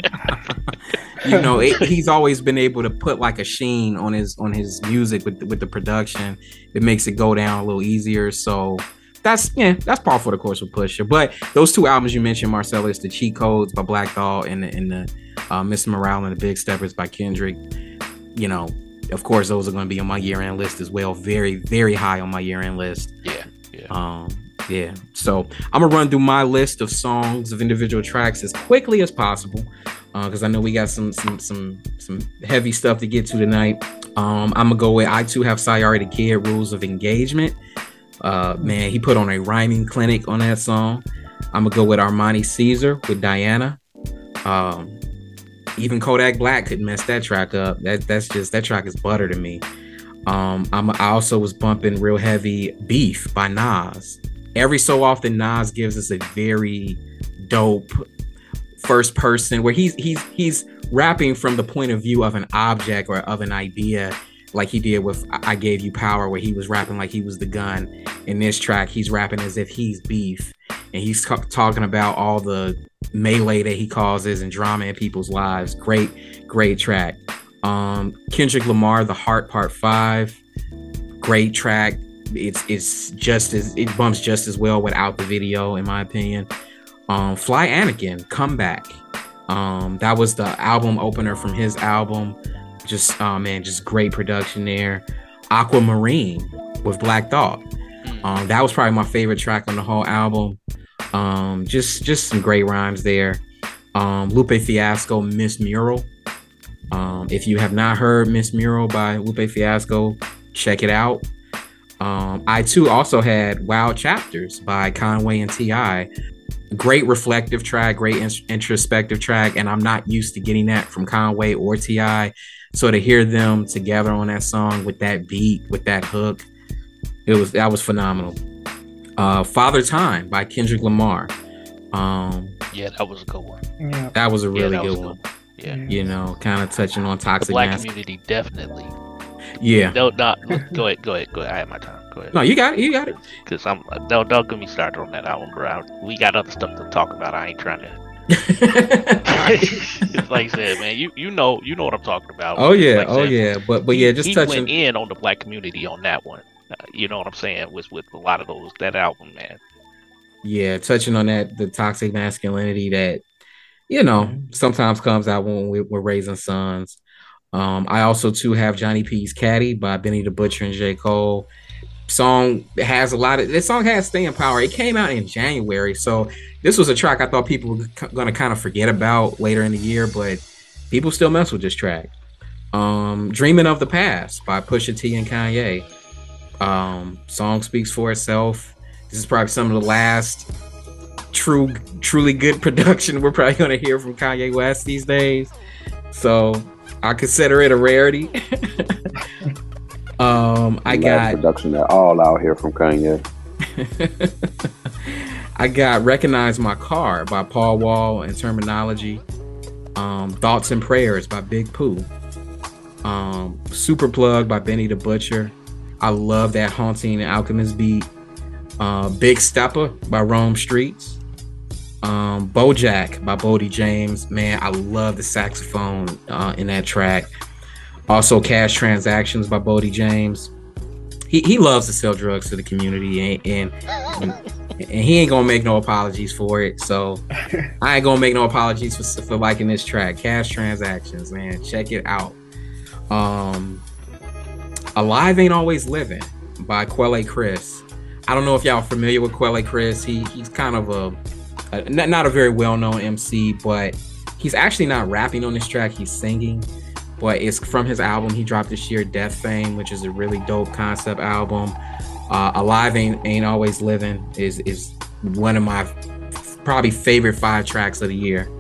you know, it, he's always been able to put like a sheen on his on his music with with the production. It makes it go down a little easier. So that's yeah, that's par for the course with Pusha. But those two albums you mentioned, Marcellus, the Cheat Codes by Black Thought, and the, and the uh, Mr. Morale and the Big Steppers by Kendrick. You know, of course, those are going to be on my year end list as well. Very, very high on my year end list. yeah yeah Um, yeah. So I'm gonna run through my list of songs of individual tracks as quickly as possible, because I know we got some some some some heavy stuff to get to tonight. Um, I'm gonna go with I too have Sayari the Kid Rules of Engagement. Uh, man, he put on a rhyming clinic on that song. I'm gonna go with Armani Caesar with Diana. Um, even Kodak Black couldn't mess that track up. That that's just that track is butter to me. Um, I'm, I also was bumping real heavy Beef by Nas. Every so often, Nas gives us a very dope first person where he's he's he's rapping from the point of view of an object or of an idea, like he did with "I Gave You Power," where he was rapping like he was the gun. In this track, he's rapping as if he's Beef, and he's talking about all the melee that he causes and drama in people's lives. Great, great track. Um, Kendrick Lamar, The Heart Part Five, great track. It's it's just as it bumps just as well without the video, in my opinion. Um, Fly Anakin, Comeback. Um, that was the album opener from his album. Just oh man, just great production there. Aquamarine with Black Thought. Mm. Um, that was probably my favorite track on the whole album. Um, just just some great rhymes there. Um, Lupe Fiasco, Miss Mural. Um, if you have not heard Miss Mural by Lupe Fiasco, check it out. Um, I too also had Wild Chapters by Conway and Ti. Great reflective track, great in- introspective track, and I'm not used to getting that from Conway or Ti. So to hear them together on that song with that beat, with that hook, it was that was phenomenal. Uh, Father Time by Kendrick Lamar. Um, yeah that was a good one yeah. that was a yeah really that was good a one. yeah You know, kind of touching on the toxic black masc- community definitely Yeah, no not go ahead go ahead go ahead i had my time Go ahead. No, you got it. You got it. Because I'm don't don't get me started on that album, bro. I- We got other stuff to talk about. I ain't trying to. it's like I said, man. You you know you know what I'm talking about. oh yeah. Like oh said, yeah. But but yeah, just he touching. went in on the black community on that one. Uh, you know what I'm saying? Was with a lot of those that album, man. Yeah, touching on that the toxic masculinity that you know sometimes comes out when we, we're raising sons. Um, I also too have Johnny P's Caddy by Benny the Butcher and J. Cole. Song has a lot of this song has staying power. It came out in January, so this was a track I thought people were c- gonna kind of forget about later in the year, but people still mess with this track. Um, Dreaming of the Past by Pusha T and Kanye. Um, song speaks for itself. This is probably some of the last true, truly good production we're probably gonna hear from Kanye West these days. So I consider it a rarity. um, I got production at all out here from Kanye. I got Recognize My Car by Paul Wall and Termanology. Um, Thoughts and Prayers by Big Pooh. Um, Super Plug by Benny the Butcher. I love that Haunting Alchemist beat. Uh, Big Stepper by Rome Streets. Um, Bojack by Boldy James. Man, I love the saxophone uh, in that track. Also, Cash Transactions by Boldy James. He, he loves to sell drugs to the community and, and and he ain't gonna make no apologies for it. So I ain't gonna make no apologies for, for liking this track. Cash transactions, man, check it out. Um, Alive Ain't Always Living by Quelle Chris. I don't know if y'all are familiar with Quelle Chris. He he's kind of a, a not, not a very well known MC, but he's actually not rapping on this track. He's singing. But it's from his album. He dropped this year, Death Fame, which is a really dope concept album. Uh, Alive Ain't Ain't Always Living is is one of my probably favorite five tracks of the year.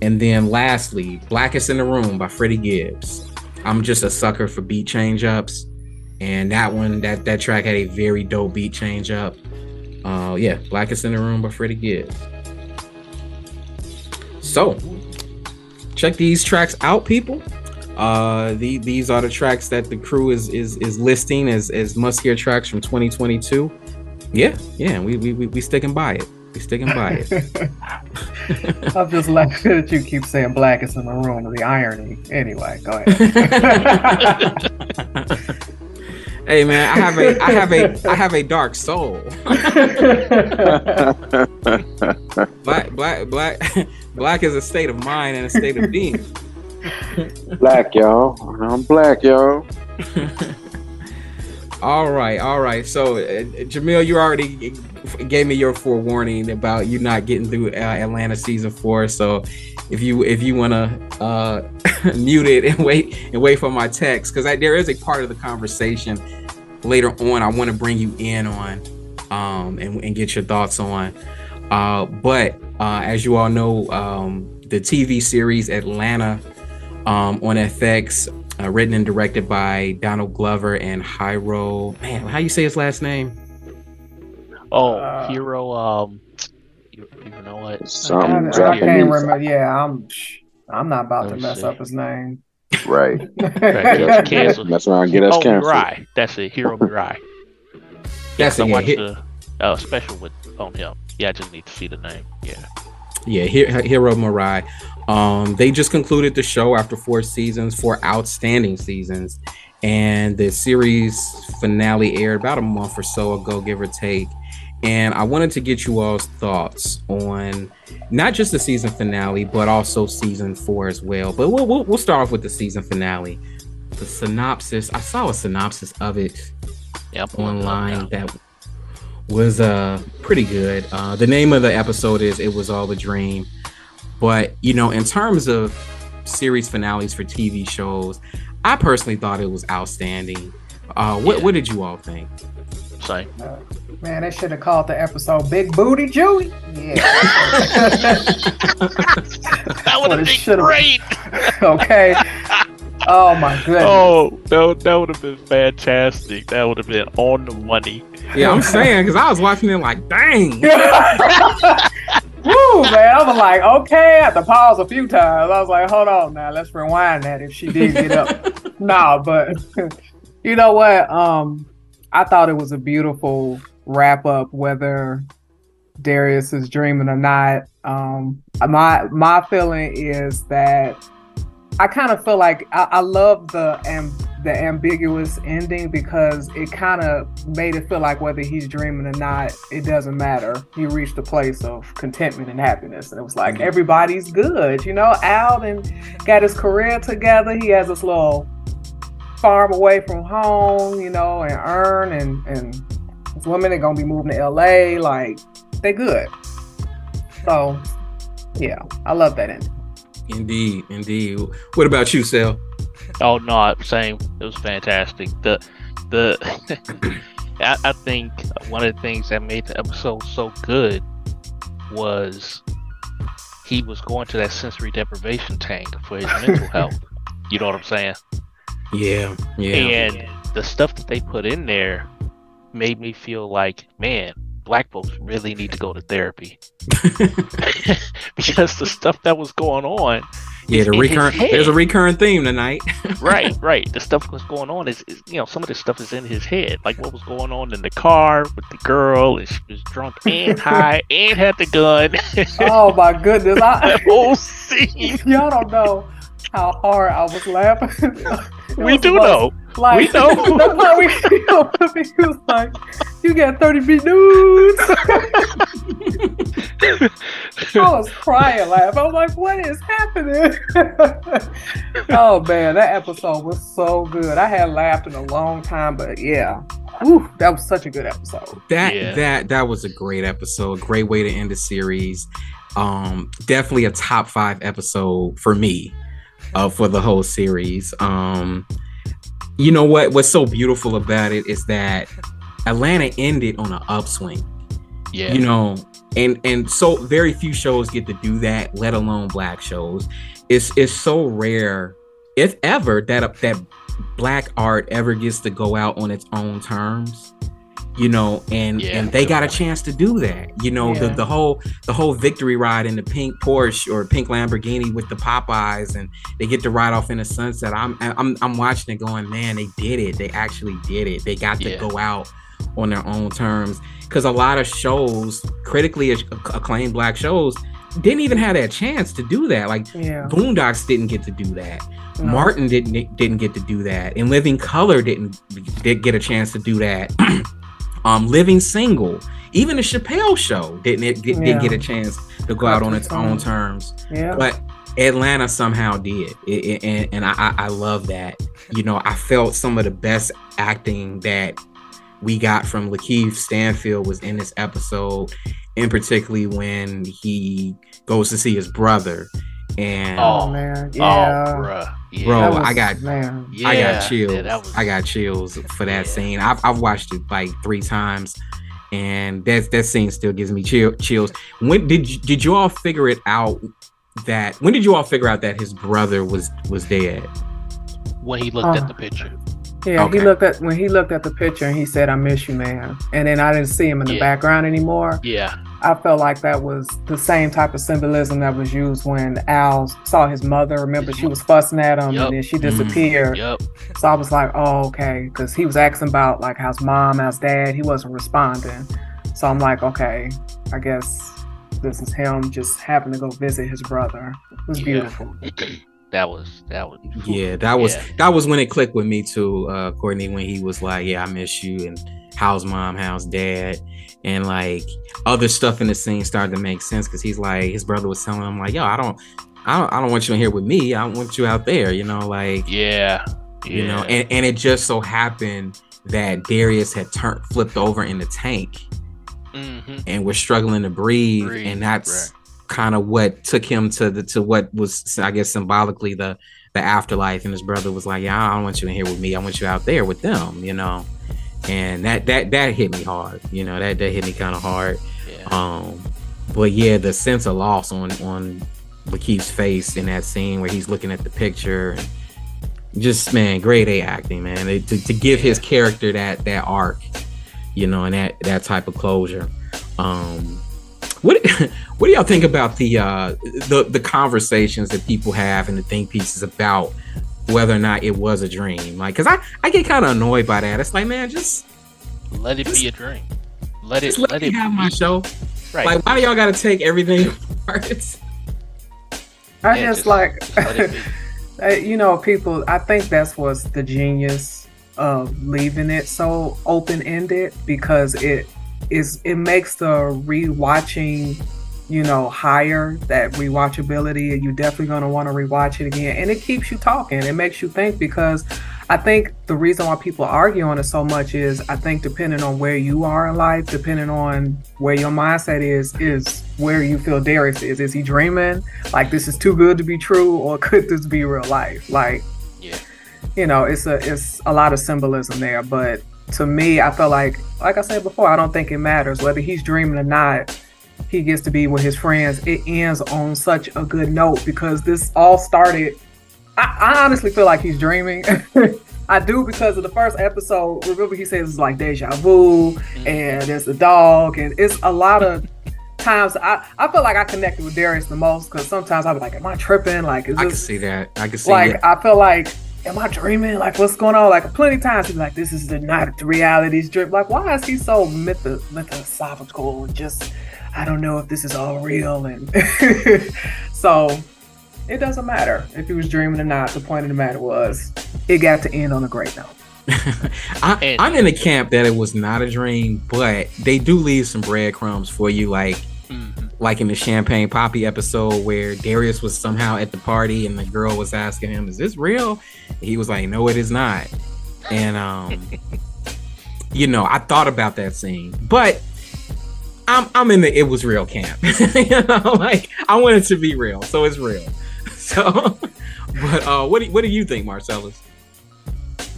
And then lastly, Blackest in the Room by Freddie Gibbs. I'm just a sucker for beat change ups. And that one, that that track had a very dope beat change up. Uh yeah, Blackest in the Room by Freddie Gibbs. So check these tracks out, people. Uh, the, these are the tracks that the crew is is is listing as as must hear tracks from 2022. Yeah, yeah, we we we, we sticking by it. We sticking by it. I'm just laughing that you keep saying blackest in the room. The irony. Anyway, go ahead. hey man, I have a I have a I have a dark soul. black black black black is a state of mind and a state of being. black, y'all. I'm black, y'all. All right, all right. So, uh, Jamil, you already gave me your forewarning about you not getting through uh, Atlanta season four. So, if you if you want to uh, mute it and wait and wait for my text, because there is a part of the conversation later on I want to bring you in on um, and, and get your thoughts on. Uh, but uh, as you all know, um, the TV series Atlanta um, on FX, uh, written and directed by Donald Glover and Hiro. Man, how you say his last name? Oh, Uh, hero. Um, you, you know what? I, Something I can't remember. Yeah, I'm. I'm not about Let to mess see. up his name. Right. Right, Just cancel. Mess around, get us oh, canceled. Mirai. That's it. Hiro Murai. That's I it. Yeah, watched the uh, special with on him. Yeah, I just need to see the name. Yeah. yeah, Hero Hiro Murai. Um, they just concluded the show after four seasons, four outstanding seasons, and the series finale aired about a month or so ago, give or take. And I wanted to get you all's thoughts on not just the season finale, but also season four as well. But we'll we'll, we'll start off with the season finale. The synopsis. I saw a synopsis of it pulling online that was uh pretty good. Uh the name of the episode is It Was All a Dream. But you know, in terms of series finales for TV shows, I personally thought it was outstanding. Uh what Yeah. what did you all think? Same. Man, they should have called the episode "Big Booty Judy." Yeah. That would have been should've- great. okay. Oh my goodness. Oh, that, that would have been fantastic. That would have been on the money. Yeah, I'm saying because I was watching it like, dang. Woo, man. I was like, okay. I had to pause a few times. I was like, hold on now. Let's rewind that if she did get up. nah, but you know what? Um, I thought it was a beautiful wrap up, whether Darius is dreaming or not. Um, my my feeling is that I kind of feel like I, I love the um, the ambiguous ending because it kind of made it feel like whether he's dreaming or not, it doesn't matter. He reached a place of contentment and happiness, and it was like Mm-hmm. everybody's good, you know. Al and got his career together. He has this little farm away from home, you know, and earn and and his women are gonna be moving to L.A. Like they good. So yeah, I love that ending. Indeed, indeed. What about you, Sel? Oh no, same. It was fantastic. The the I, I think one of the things that made the episode so good was he was going to that sensory deprivation tank for his mental health. You know what I'm saying? Yeah, yeah. And the stuff that they put in there made me feel like, man, black folks really need to go to therapy because the stuff that was going on yeah, the in recurrent there's a recurring theme tonight. right, right. The stuff that's going on is, is, you know, some of this stuff is in his head. Like what was going on in the car with the girl, and she was drunk and high and had the gun. Oh my goodness, I, that whole scene. y'all don't know how hard I was laughing. We was do most- know. Like, We know. That's how we feel. He was like, "You got thirty beat nudes." I was crying, laughing. I was like, "What is happening?" oh man, that episode was so good. I had laughed in a long time, but yeah, Whew, that was such a good episode. That Yeah. that that was a great episode. Great way to end the series. Um, definitely a top five episode for me, uh, for the whole series. Um, you know what? What's so beautiful about it is that Atlanta ended on an upswing. Yeah. You know, and and so very few shows get to do that, let alone black shows. It's it's so rare, if ever, that that black art ever gets to go out on its own terms you know and Yeah. and they got a chance to do that you know the Yeah. the whole the whole victory ride in the pink porsche or pink lamborghini with the popeyes and they get to ride off in the sunset i'm i'm i'm watching it going man they did it they actually did it they got to Yeah. go out on their own terms because a lot of shows critically acclaimed black shows didn't even have that chance to do that like Yeah, boondocks didn't get to do that No. Martin didn't didn't get to do that, and Living Color didn't did get a chance to do that. um, Living Single, even the Chappelle Show didn't it did, Yeah. didn't get a chance to go out on its own terms, yeah, but Atlanta somehow did, it, it- and and I, I I love that. You know, I felt some of the best acting that we got from Lakeith Stanfield was in this episode, and particularly when he goes to see his brother, and Oh, Oh, man, Oh, yeah. bruh. Yeah. Bro, That I got- man. yeah. I got chills. Yeah, was, I got chills for that Yeah. scene. I've, I've watched it like three times, and that that scene still gives me chill, chills. When did you, did you all figure it out that when did you all figure out that his brother was was dead? when he looked Uh. at the picture. Yeah, Okay. he looked at when he looked at the picture and he said, "I miss you, man." And then I didn't see him in the Yeah. background anymore. Yeah. I felt like that was the same type of symbolism that was used when Al saw his mother. Remember, she was fussing at him Yup. and then she Mhm. disappeared. Yep. So I was like, "Oh, okay," because he was asking about like how's mom, how's dad. He wasn't responding. So I'm like, "Okay, I guess this is him just having to go visit his brother." It was Yeah. beautiful. That was that was. Yeah, that was Yeah. that was when it clicked with me too, uh, Courtney. When he was like, "Yeah, I miss you," and how's mom, how's dad, and like other stuff in the scene started to make sense because he's like, his brother was telling him like, "Yo, I don't, I don't, I don't want you in here with me. I want you out there." You know, like Yeah. Yeah. you know and, and it just so happened that darius had turned flipped over in the tank hmm and was struggling to breathe, Breathe, and that's kind of what took him to the to what was i guess symbolically the the afterlife and his brother was like yeah i don't want you in here with me i want you out there with them you know and that that that hit me hard you know that that hit me kind of hard. Yeah. um but yeah the sense of loss on on Lakeith's face in that scene where he's looking at the picture and just man grade a acting man. It- to, to give his character that that arc you know and that that type of closure. Um what what do y'all think about the uh the the conversations that people have and the think pieces about whether or not it was a dream like because i i get kind of annoyed by that it's like man just Let it be a dream. Let it let, let me it have my show. right. Like, why do y'all gotta take everything apart? I Yeah, just, just- like, just let it be. uh, you know, people. I think that's what's the genius of leaving it so open ended because it is it makes the rewatching, you know, higher that rewatchability, and you're definitely gonna want to rewatch it again, and it keeps you talking. It makes you think because I think the reason why people argue on it so much is I think depending on where you are in life, depending on where your mindset is, is where you feel Darius is. Is he dreaming? Like this is too good to be true, or could this be real life? Like, Yeah. you know, it's a it's a lot of symbolism there. But to me, I feel like, like I said before, I don't think it matters whether he's dreaming or not. He gets to be with his friends. It ends on such a good note because this all started. I, I honestly feel like he's dreaming. I do because of the first episode. Remember, he says it's like deja vu, mm-hmm. and there's a dog, and it's a lot of times. I, I feel like I connected with Darius the most because sometimes I'm like, am I tripping? Like, is I can this see that. I can see like it. I feel like am I dreaming? Like what's going on? Like plenty of times he's like, this is the not the reality's dream. Like why is he so myth- mythosophical and just I don't know if this is all real and so it doesn't matter if he was dreaming or not. The point of the matter was it got to end on a great note. I, I'm in the camp that it was not a dream, but they do leave some breadcrumbs for you, like Mhm. like in the Champagne Papi episode where Darius was somehow at the party and the girl was asking him, "Is this real?" He was like, "No, it is not." And um, you know, I thought about that scene, but I'm I'm in the it was real camp. you know, like I want it to be real, so it's real. So, but uh, what do what do you think, Marcellus?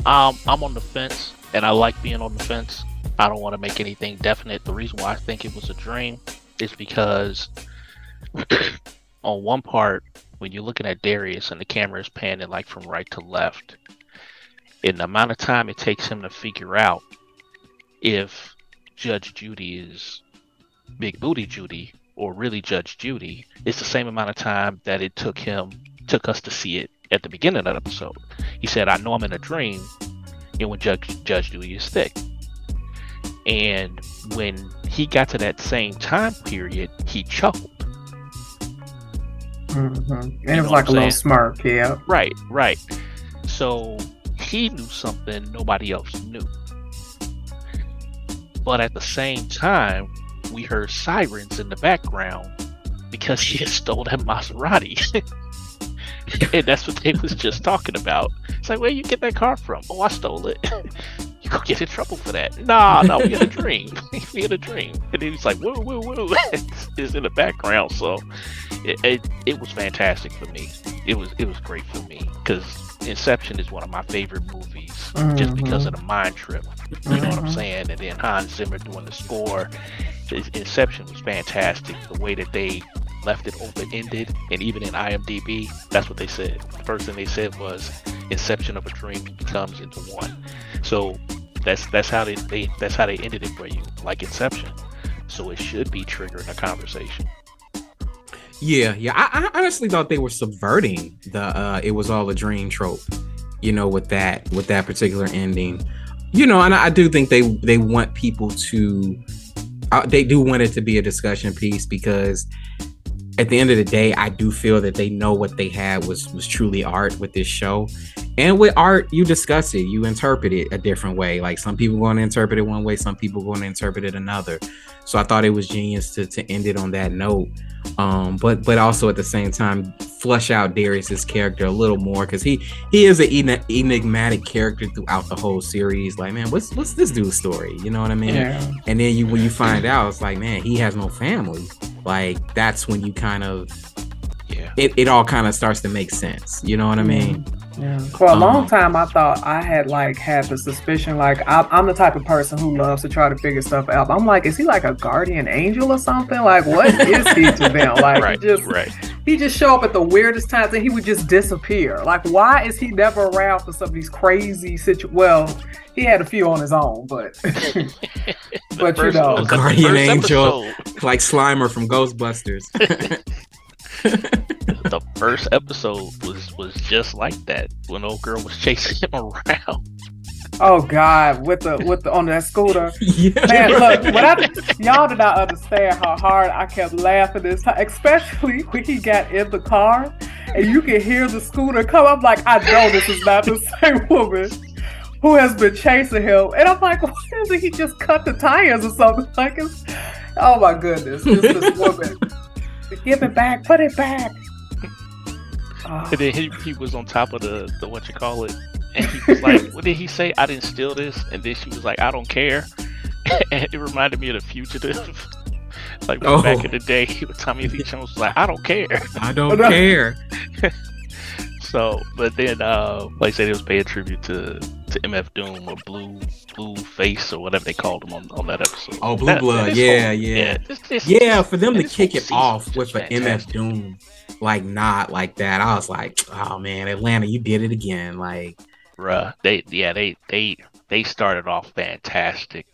Um, I'm on the fence, and I like being on the fence. I don't want to make anything definite. The reason why I think it was a dream is because on one part, when you're looking at Darius and the camera is panning like from right to left, in the amount of time it takes him to figure out if Judge Judy is Big Booty Judy or really Judge Judy, it's the same amount of time that it took him took us to see it at the beginning of that episode. He said, I know I'm in a dream, and when Judge Judge Judy is thick. And when he got to that same time period, he chuckled. hmm And You it was like a I'm little smirk, yeah. Right, right. So he knew something nobody else knew. But at the same time, we heard sirens in the background because he had stole that Maserati. and that's what they was just talking about. It's like, where you get that car from? Oh, I stole it. you gonna get in trouble for that? Nah, no, we had a dream. we had a dream. And then he's like, woo, woo, woo. it's in the background. So it, it, it was fantastic for me. It was it was great for me because Inception is one of my favorite movies just because of the mind trip. You know what I'm Mhm. saying? And then Hans Zimmer doing the score. Inception was fantastic. The way that they left it open ended, and even in IMDb, that's what they said. The first thing they said was Inception of a dream becomes into one. So that's that's how they, they that's how they ended it for you, like Inception. So it should be triggering a conversation. Yeah, yeah. I, I honestly thought they were subverting the uh it was all a dream trope, you know, with that with that particular ending. You know, and I, I do think they they want people to uh, they do want it to be a discussion piece because at the end of the day, I do feel that they know what they had was was truly art with this show. And with art, you discuss it, you interpret it a different way. Like some people going to interpret it one way, some people going to interpret it another. So I thought it was genius to to end it on that note. Um but but also at the same time flush out Darius's character a little more because he he is an en- enigmatic character throughout the whole series. Like man what's what's this dude's story? You know what i mean? Yeah. and then you when you find out it's like man he has no family. Like that's when you kind of Yeah. it, it all kind of starts to make sense. You know what i mean Yeah. For a long Um, time, I thought I had like had the suspicion like I'm, I'm the type of person who loves to try to figure stuff out. I'm like, is he like a guardian angel or something? Like, what is he to them? Like, right, he just right. he just show up at the weirdest times and he would just disappear. Like, why is he never around for some of these crazy situations? Well, he had a few on his own, but The But you know. it Guardian angel. episode- like slimer from ghostbusters the first episode was was just like that when old girl was chasing him around. Oh God, with the with the on that scooter. yeah. Man, look, when I, y'all did not understand how hard I kept laughing this time, especially when he got in the car and you can hear the scooter come. I'm like, I know this is not the same woman who has been chasing him. And I'm like, what is it? He just cut the tires or something. Like, it's, oh my goodness, it's this woman. Give it back, put it back. Oh, And ah. then he, he was on top of the, the what you call it. And he was like, what did he say? I didn't steal this. And then she was like, I don't care. And it reminded me of the fugitive. like Oh. back in the day, Tommy Lee Jones was like, I don't care. I don't care. So, but then, uh, like I said, it was paying tribute to, to MF Doom or Blue Blue Face or whatever they called him on, on that episode. Oh, Blue That- Blood. Yeah, whole- yeah. this- this- Yeah, for them to kick it off with the MF. Doom, like not like that, I was like, oh man, Atlanta, you did it again. Like, Bruh, they yeah they they they started off fantastic.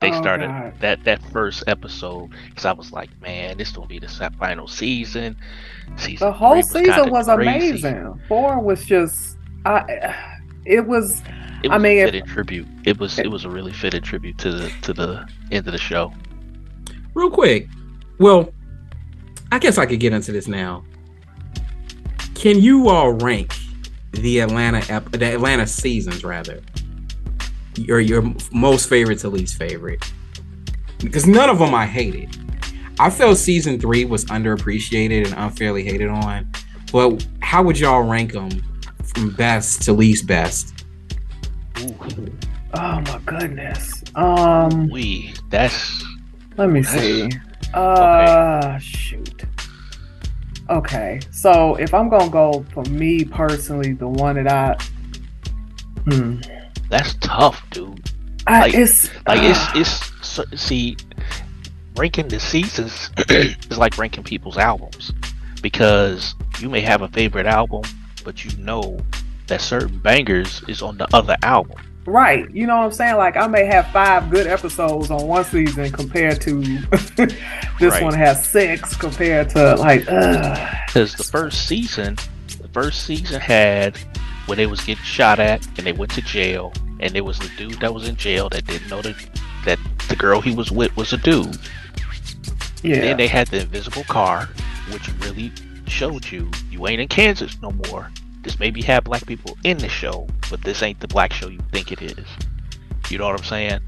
They Oh, started God. that that first episode because I was like, man, this gonna be the final season. Season the whole three season was crazy. amazing. Four was just, I, it was. It I mean, a if- fitted tribute. It was it was a really fitted tribute to the to the end of the show. real quick. Well, I guess I could get into this now. Can you all rank the Atlanta ep- the Atlanta seasons rather? Your your most favorite to least favorite? Because none of them I hated. I felt season three was underappreciated and unfairly hated on. But how would y'all rank them from best to least best? Ooh, Oh my goodness. Um, we that's let me see. Uh, shoot. Okay, so if I'm gonna go for me personally, the one that I, hmm, that's tough, dude. I, Like- it's Like it's ah, it's so, see, ranking the seasons is like ranking people's albums because you may have a favorite album, but you know that certain bangers is on the other album. right. You know what I'm saying? Like I may have five good episodes on one season compared to this Right. one has six compared to like, uh, Because the first season, the first season had when they was getting shot at and they went to jail, and there was the dude that was in jail that didn't know that that the girl he was with was a dude. yeah, Then they had the invisible car, which really showed you you ain't in Kansas no more. This maybe have black people in the show, but this ain't the black show you think it is. You know what I'm saying?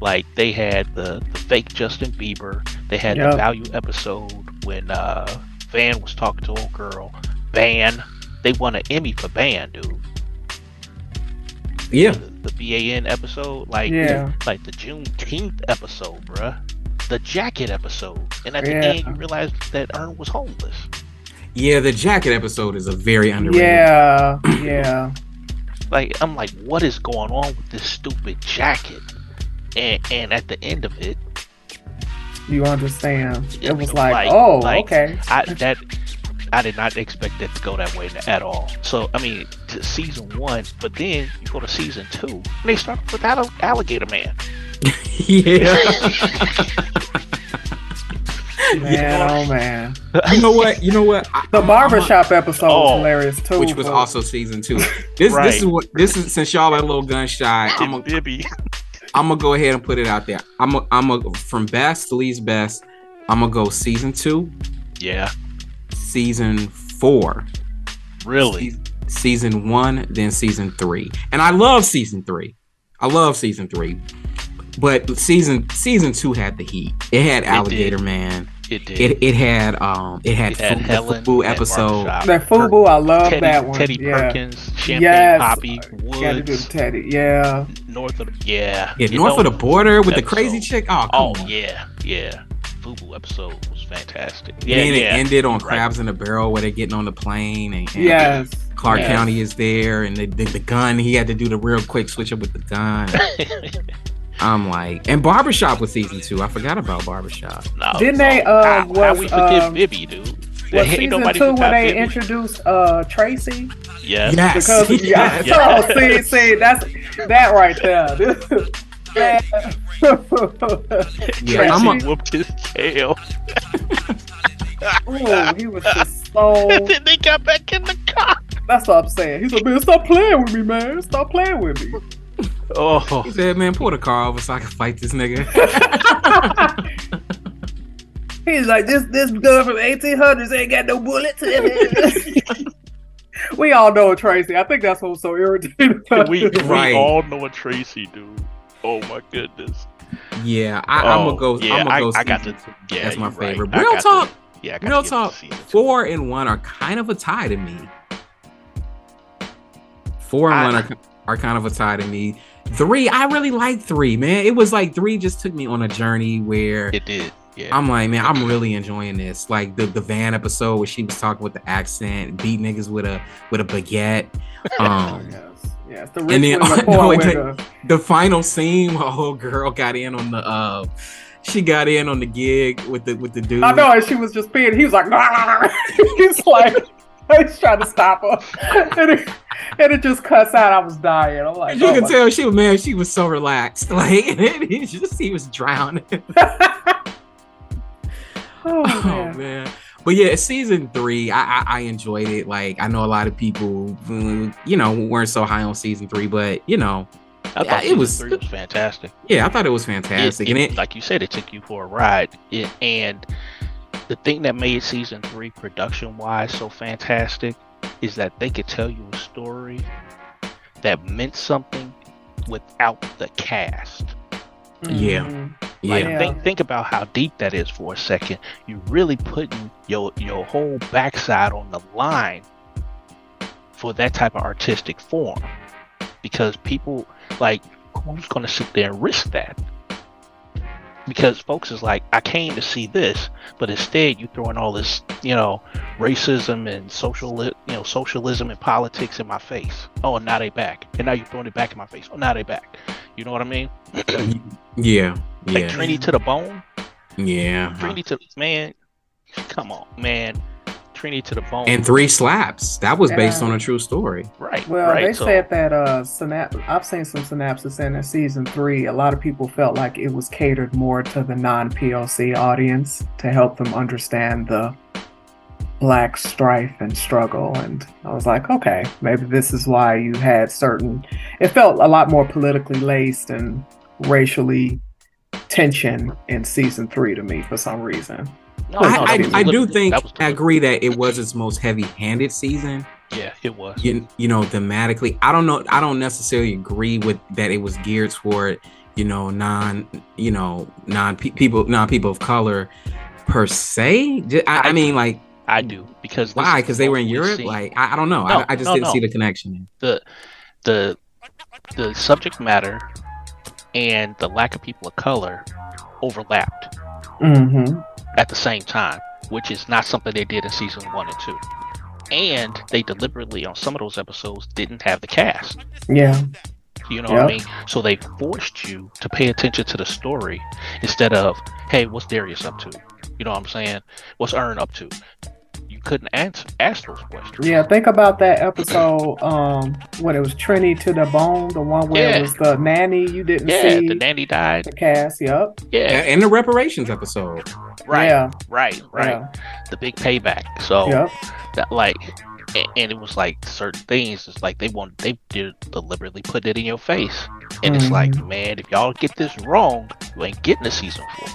Like they had the, the fake Justin Bieber. They had Yep. the value episode when uh, Van was talking to old girl. Van, they won an Emmy for Van, dude. Yeah. The, the BAN episode, like Yeah. like the Juneteenth episode, bruh. The jacket episode, and at the end you realize that Earn was homeless. Yeah, the jacket episode is a very underrated. yeah, yeah. Like I'm like, what is going on with this stupid jacket? And and at the end of it, You understand? It was like, like- oh, like, okay. I that I did not expect that to go that way at all. So I mean, to season one, but then you go to season two, and they start with Alli- Alligator Man. yeah. Man, oh man. you know what? You know what? I, The I'm- barbershop episode Oh, was hilarious too. which was but- also season two. This Right. this is what this is since y'all are a little gun shy. I'm gonna Bibby. I'm gonna go ahead and put it out there. I'm a, I'm a, from best to least best. I'm gonna go season two, Yeah, season four, really. se- season one, then season three. And I love season three. I love season three. But season season two had the heat. It had Alligator Man. It did. It it had um it had, It had Fu- Helen, the Fubu it had episode. Barbershop, that Fubu, I love Teddy, that one. Teddy yeah. Perkins, Champagne Yes. Papi, Gotta do Woods, Teddy. Yeah. North of yeah, Yeah, you north know- of the border with the crazy chick. Oh, come Oh on. yeah, yeah. Fubu episode was fantastic. And Yeah, then yeah. it ended on Right. Crabs in a Barrel where they're getting on the plane and, and Yes. Clark Yes. County is there and the, the, the gun. He had to do the real quick switch up with the gun. I'm like, and Barbershop was season two. I forgot about Barbershop. no, Didn't no. they, uh, how, how we forget um, Bibby, dude? Was season two when they Bibby. introduced uh Tracy? Yes. Yes. Because yeah, Yeah. so see, see, that's that right there. This- Yeah, I'm Tracy a- whooped his tail. Ooh, he was just so. and then they got back in the car. That's what I'm saying. He's like, man, stop playing with me, man. Stop playing with me. Oh, He said, "Man, pull the car over so I can fight this nigga." He's like, this this gun from 1800s ain't got no bullets in it. we all know Tracy. I think that's what's so irritating. about we, this. Right. we all know a Tracy, dude. Oh my goodness. yeah, I, I'm Oh, gonna go. yeah, I'm gonna I- go. I got to- yeah, that's my right. favorite. I Real got to- talk. Yeah, I Real talk. Four and one are kind of a tie to me. Four and I- one are, are kind of a tie to me. Three, I really like three, man. It was like three just took me on a journey where It did. Yeah. I'm like, man, I'm really enjoying this. Like the the van episode where she was talking with the accent, beat niggas with a with a baguette. Um, Yes. The And then- the no, poor wait, with wait. the- the final scene, my whole girl got in on the uh, she got in on the gig with the with the dude. I know, and she was just being. He was like, he's like, he's trying to stop her, and it, and it just cuts out. I was dying. I'm like, You oh can tell she was man, she was so relaxed. Like he just he was drowning. oh, Oh man. man. But yeah, season three, I, I I enjoyed it. Like I know a lot of people, mm, you know, weren't so high on season three, but you know, I thought it was- three was fantastic. yeah, I thought it was fantastic. it- and it, like you said, it took you for a ride. It, and the thing that made season three production wise so fantastic is that they could tell you a story that meant something without the cast. Yeah. Mhm. Like yeah, think think about how deep that is for a second. You're really putting your your whole backside on the line for that type of artistic form. Because people like who's gonna sit there and risk that? Because folks is like, I came to see this, but instead you throwing all this, you know, racism and social, you know, socialism and politics in my face. Oh, now they back, and now you're throwing it back in my face. Oh, now they back. You know what I mean? yeah, Like yeah, Trini to the bone. yeah. Uh-huh. Trini to the man, come on, man. Trini to the bone. And three slaps. That was based Yeah. on a true story. right, Well, right. they so, said that uh, synap- I've seen some synapses in that season three. A lot of people felt like it was catered more to the non-POC audience to help them understand the black strife and struggle. And I was like, okay, maybe this is why you had certain. It felt a lot more politically laced and racially tension in season three to me for some reason. No, no, I, that I, I do think I agree that it was its most heavy-handed season. Yeah, it was. You, you know, thematically, I don't know. I don't necessarily agree with that. It was geared toward you know non you know non pe- people non people of color per se. Ju- I, I I- mean, like I do because why? Because they were in Europe. seen. Like I, I don't know. No, I, I just no, didn't no. see the connection. the the the subject matter and the lack of people of color overlapped Mm-hmm. At the same time, which is not something they did in season one and two. And they deliberately on some of those episodes didn't have the cast. Yeah. You know what I mean? So they forced you to pay attention to the story instead of, hey, what's Darius up to? You know what I'm saying? What's Earn up to? You couldn't answer ask those questions. Yeah, think about that episode um when it was Trini to the bone, the one where Yeah. it was the nanny you didn't Yeah, see the nanny died. the cast. Yep. Yeah, And the reparations episode. right, Yeah. right, right. Yeah. The big payback. So Yep. that like and it was like certain things it's like they want they did deliberately put it in your face and it's like Mm-hmm. man if y'all get this wrong you ain't getting a season four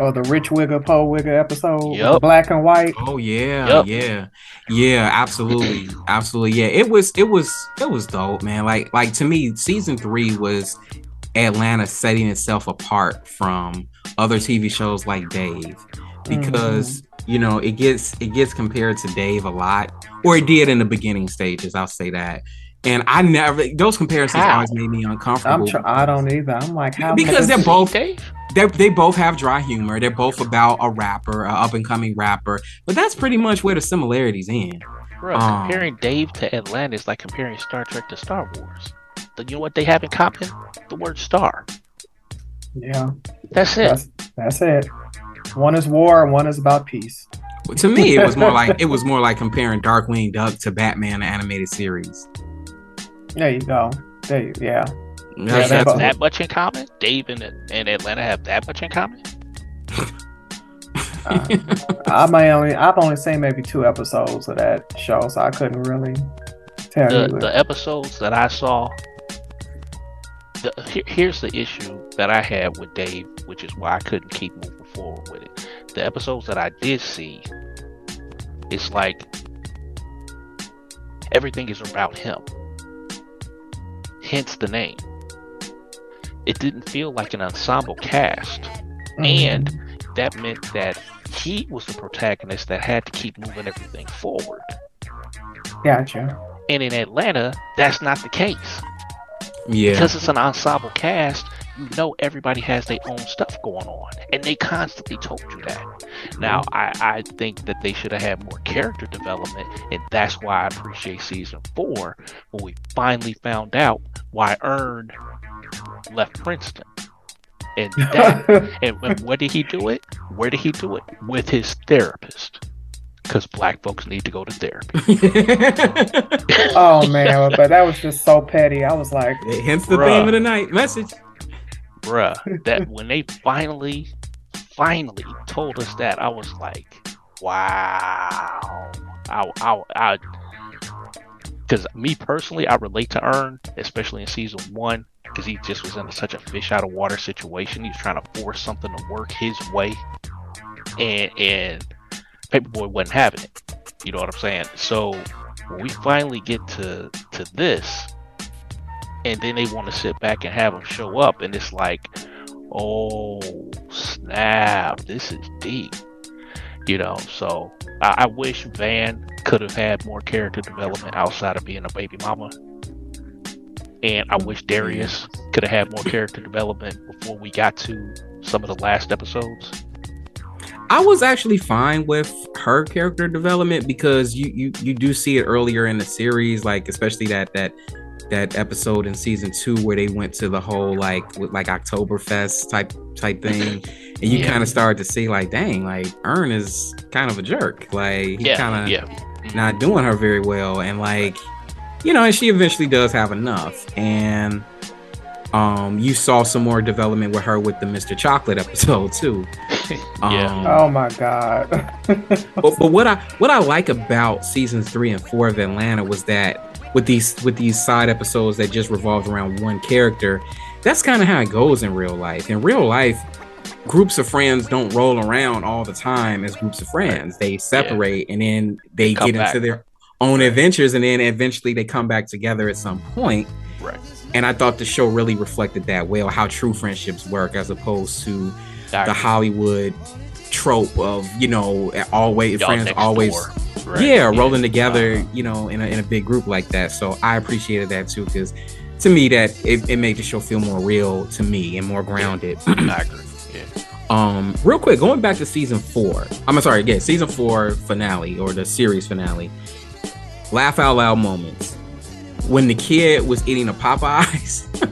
Or the Rich Wigger, Poe Wigger episode, Yep. black and white. Oh yeah, Yep. yeah, yeah, absolutely, absolutely. Yeah, it was, it was, it was dope, man. Like, like to me, season three was Atlanta setting itself apart from other TV shows like Dave, because mm-hmm. you know it gets it gets compared to Dave a lot, or it did in the beginning stages. I'll say that. And I never those comparisons How? always made me uncomfortable. I'm uncomfortable tr- I don't either. I'm like, how Because they're both- Dave? they they both have dry humor. They're both about a rapper, a up and coming rapper. But that's pretty much where the similarities end. Bro, Um, comparing Dave to Atlanta is like comparing Star Trek to Star Wars the, you know what they have in common the word star Yeah, that's it that's that's it. One is war, one is about peace. To me, it was more like it was more like comparing Darkwing Duck to Batman the animated series. There you go. There you, yeah. That's- they have that much in common Dave and, and Atlanta have that much in common Uh, I may only I've only seen maybe two episodes of that show, so I couldn't really tell the, you. the episodes that I saw the, here, here's the issue that I had with Dave, which is why I couldn't keep moving forward with it. The episodes that I did see, it's like everything is about him. Hence the name. It didn't feel like an ensemble cast. Mm-hmm. And that meant that he was the protagonist that had to keep moving everything forward. Gotcha. And in Atlanta, that's not the case. Yeah. Because it's an ensemble cast, you know everybody has their own stuff going on. And they constantly told you that. Now, I, I think that they should have had more character development, and that's why I appreciate season four when we finally found out why Earn left Princeton. And that and when, where did he do it? Where did he do it? With his therapist. Because black folks need to go to therapy. Oh man, but that was just so petty. I was like, Hence the Bruh. theme of the night message. Bruh, that when they finally, finally told us that, I was like, wow. I, I, I, because me personally, I relate to Earn, especially in season one, because he just was in such a fish out of water situation. He was trying to force something to work his way, and and Paperboy wasn't having it. You know what I'm saying? So when we finally get to to this, and then they want to sit back and have them show up, and it's like, oh snap, this is deep. You know, so I, I wish Van could have had more character development outside of being a baby mama. And I wish Darius could have had more character development before we got to some of the last episodes. I was actually fine with her character development because you you you do see it earlier in the series, like especially that that that episode in season two where they went to the whole like with like Oktoberfest type type thing, and you Yeah. kind of started to see like, dang, like Earn is kind of a jerk, like he yeah, kind of yeah. not doing her very well and like you know and she eventually does have enough and um you saw some more development with her with the mr chocolate episode too Yeah. um, oh my god. but, but what i what i like about seasons three and four of atlanta was that with these with these side episodes that just revolved around one character that's kind of how it goes in real life. In real life groups of friends don't roll around all the time as groups of friends. They separate and then they Come get back. into their own adventures and then eventually they come back together at some point. Right. and i thought the show really reflected that well how true friendships work as opposed to the hollywood trope of you know always Y'all friends always door, right? yeah, rolling together, Uh-huh. you know, in a, in a big group like that. So I appreciated that too, because to me, that it, it made the show feel more real to me and more grounded. I agree. Yeah. um, real quick, going back to season four. I'm sorry, yeah, season four finale or the series finale. Laugh out loud moments when the kid was eating the Popeyes.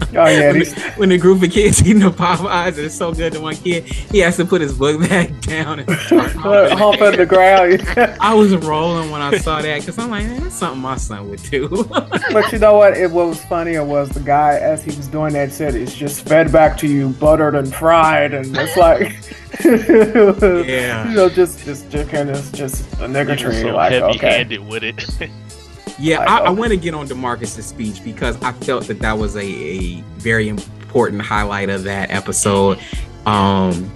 Oh yeah, when, these, the, when the group of kids eating the Popeyes, and it's so good to one kid, he has to put his book bag down and start humping. hump in the ground. I was rolling when I saw that because I'm like, man, that's something my son would do. But you know what? It what was funnier was the guy as he was doing that said it's just fed back to you buttered and fried and it's like Yeah. you know just just chicken is just a He was niggertree so like okay heavy-handed with it. Yeah, I, I want to get on Demarcus's speech because I felt that that was a, a very important highlight of that episode. Um,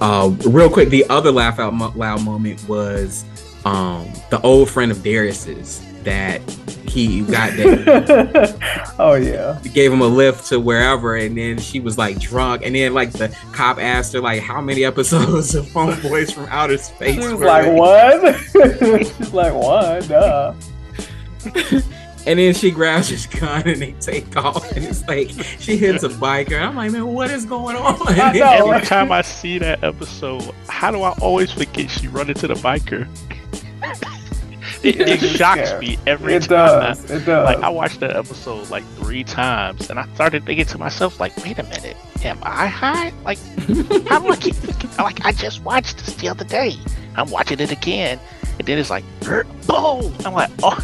uh, real quick, the other laugh out loud moment was um the old friend of Darius's that he got that oh yeah gave him a lift to wherever and then she was like drunk and then like the cop asked her like how many episodes of homeboys from outer space she was were like there?" what she's like one duh and then she grabs his gun and they take off and it's like she hits a biker i'm like man what is going on I know. Every time I see that episode, how do I always forget she run into the biker? it, it shocks scary. me every it time. does it does Like I watched that episode like three times, and I started thinking to myself, like, wait a minute, am I high? Like, how do I keep thinking? Like, I just watched this the other day. I'm watching it again, and then it's like, "Er, boom! I'm like, oh,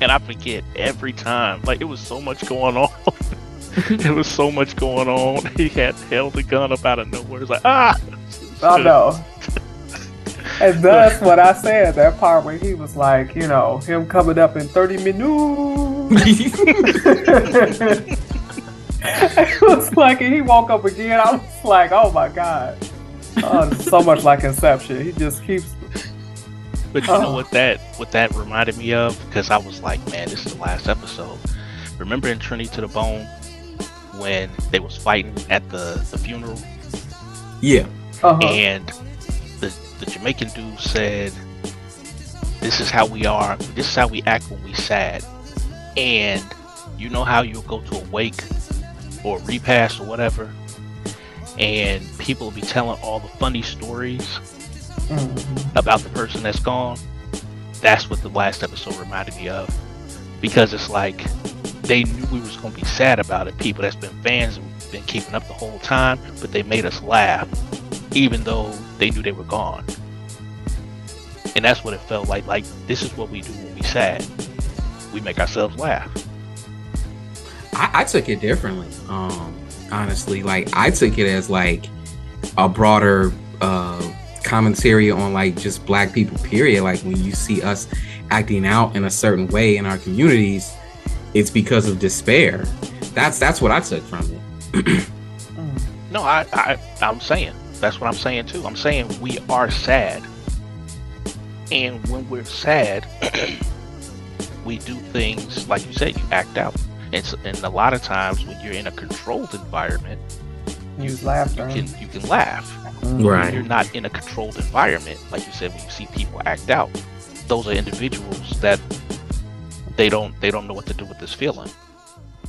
and I forget every time. Like, it was so much going on. it was so much going on. He had held the gun up out of nowhere. It's like, ah. I know. And that's what I said. That part where he was like, you know, him coming up in 30 minutes. it was like he woke up again. I was like, oh my god. Oh, so much like Inception. He just keeps. But you know Oh. what that what that reminded me of? Because I was like, man, this is the last episode. Remember in Trinity to the Bone when they was fighting at the, the funeral Yeah. Uh-huh. and the the Jamaican dude said, "This is how we are. This is how we act when we sad." And you know how you'll go to a wake or a repast or whatever, and people will be telling all the funny stories Mhm. about the person that's gone. That's what the last episode reminded me of, because it's like they knew we was gonna be sad about it. People that's been fans and been keeping up the whole time, but they made us laugh, even though they knew they were gone. And that's what it felt like. Like this is what we do when we sad. We make ourselves laugh. I, I took it differently. Um, honestly, like I took it as like a broader uh commentary on like just black people. Period. Like when you see us acting out in a certain way in our communities, it's because of despair. That's that's what I took from it. No, I, I I'm saying that's what I'm saying too. I'm saying we are sad, and when we're sad, we do things like you said. You act out, and, s- and a lot of times when you're in a controlled environment, Use you can you can laugh. Mhm. Right. You're not in a controlled environment, like you said, when you see people act out, those are individuals that they don't they don't know what to do with this feeling.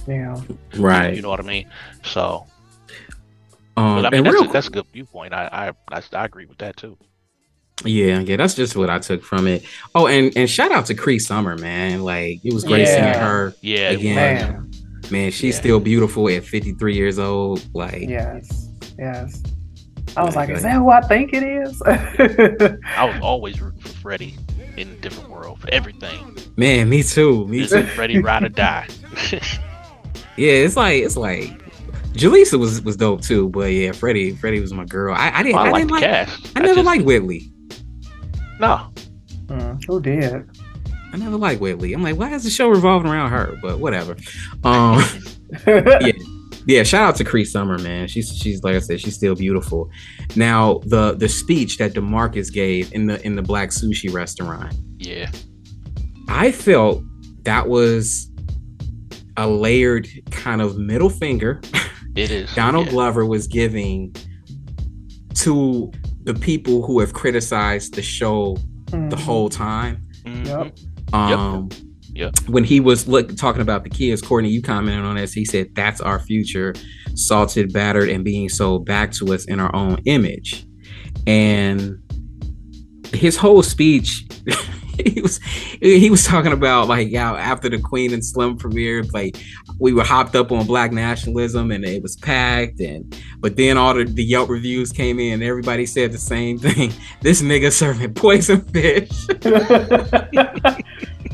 Yeah. Right. You know what I mean? So, Um, but I mean that's real a, that's a good viewpoint. I I I, I agree with that too. Yeah, yeah, that's just what I took from it. Oh, and and shout out to Cree Summer, man. Like it was great Yeah. seeing her. Yeah, Again. Man. Man, she's Yeah. still beautiful at 53 years old. Like, Yes. Yes. I was Yeah, like, is that who I think it is? I was always rooting for Freddie in a different world for everything. man, me too. Me This too. is Freddie ride or die. Yeah, it's like it's like Jaleesa was was dope too, but yeah, Freddie Freddie was my girl. I, I didn't I, I, like didn't the like cast. I never just- liked Whitley. No, Mm, who did? I never liked Whitley. I'm like, why is the show revolving around her? But whatever. Um yeah, shout out to Cree Summer, man. She's she's like I said, she's still beautiful. Now the the speech that Demarcus gave in the in the black sushi restaurant, yeah, I felt that was a layered kind of middle finger it is. Donald yeah. Glover was giving to the people who have criticized the show the Mhm. whole time. Mhm. Yep. Um, Yep. When he was look, talking about the kids, Courtney, you commented on this. He said, "That's our future, salted, battered, and being sold back to us in our own image." And his whole speech, he was he was talking about like yeah, after the Queen and Slim premiered, like we were hopped up on black nationalism and it was packed, and but then all the, the Yelp reviews came in, and everybody said the same thing. This nigga serving poison fish.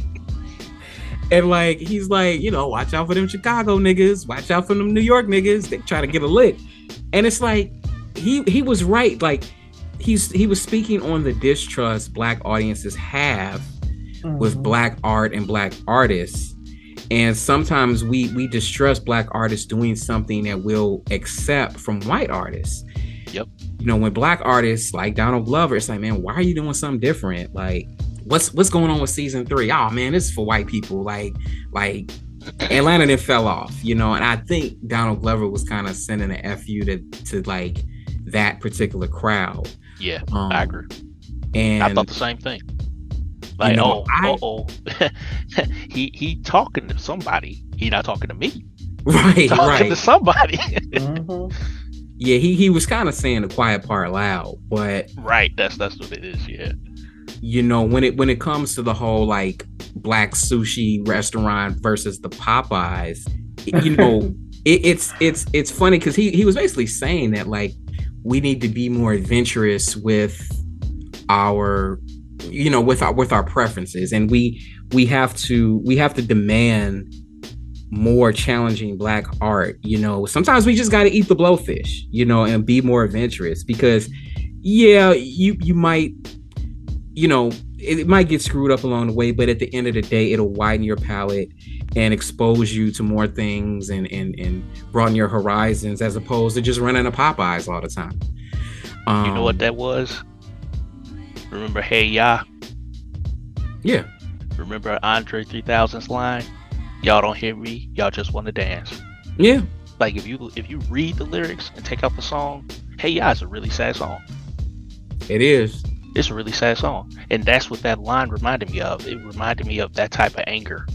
And like he's like, you know, watch out for them Chicago niggas, watch out for them New York niggas. They try to get a lick. And it's like he he was right. Like he's he was speaking on the distrust black audiences have with Mhm. black art and black artists. And sometimes we we distrust black artists doing something that we'll accept from white artists. Yep. You know, when black artists like Donald Glover, it's like, man, why are you doing something different? Like, what's what's going on with season three? Oh man, this is for white people. Like, like Atlanta then fell off, you know. And I think Donald Glover was kind of sending an fu to to like that particular crowd. Yeah, Um, I agree. And I thought the same thing. Like, know, oh, I- oh, he he talking to somebody. He not talking to me. right, Talking right. to somebody. Mhm. yeah, he he was kind of saying the quiet part loud, but right. That's that's what it is. Yeah. You know when it when it comes to the whole like black sushi restaurant versus the Popeyes, you know it, it's it's it's funny because he he was basically saying that like we need to be more adventurous with our you know with our with our preferences. And we we have to we have to demand more challenging black art you know. Sometimes we just got to eat the blowfish you know and be more adventurous because yeah you you might you know, it, it might get screwed up along the way, but at the end of the day, it'll widen your palette and expose you to more things and and and broaden your horizons as opposed to just running a Popeyes all the time. Um, You know what that was? Remember Hey Ya? Yeah, Remember Andre 3000's line? Y'all don't hear me, y'all just want to dance. yeah, Like if you if you read the lyrics and take out the song, Hey Ya is a really sad song. it is. It's a really sad song. And that's what that line reminded me of. It reminded me of that type of anger.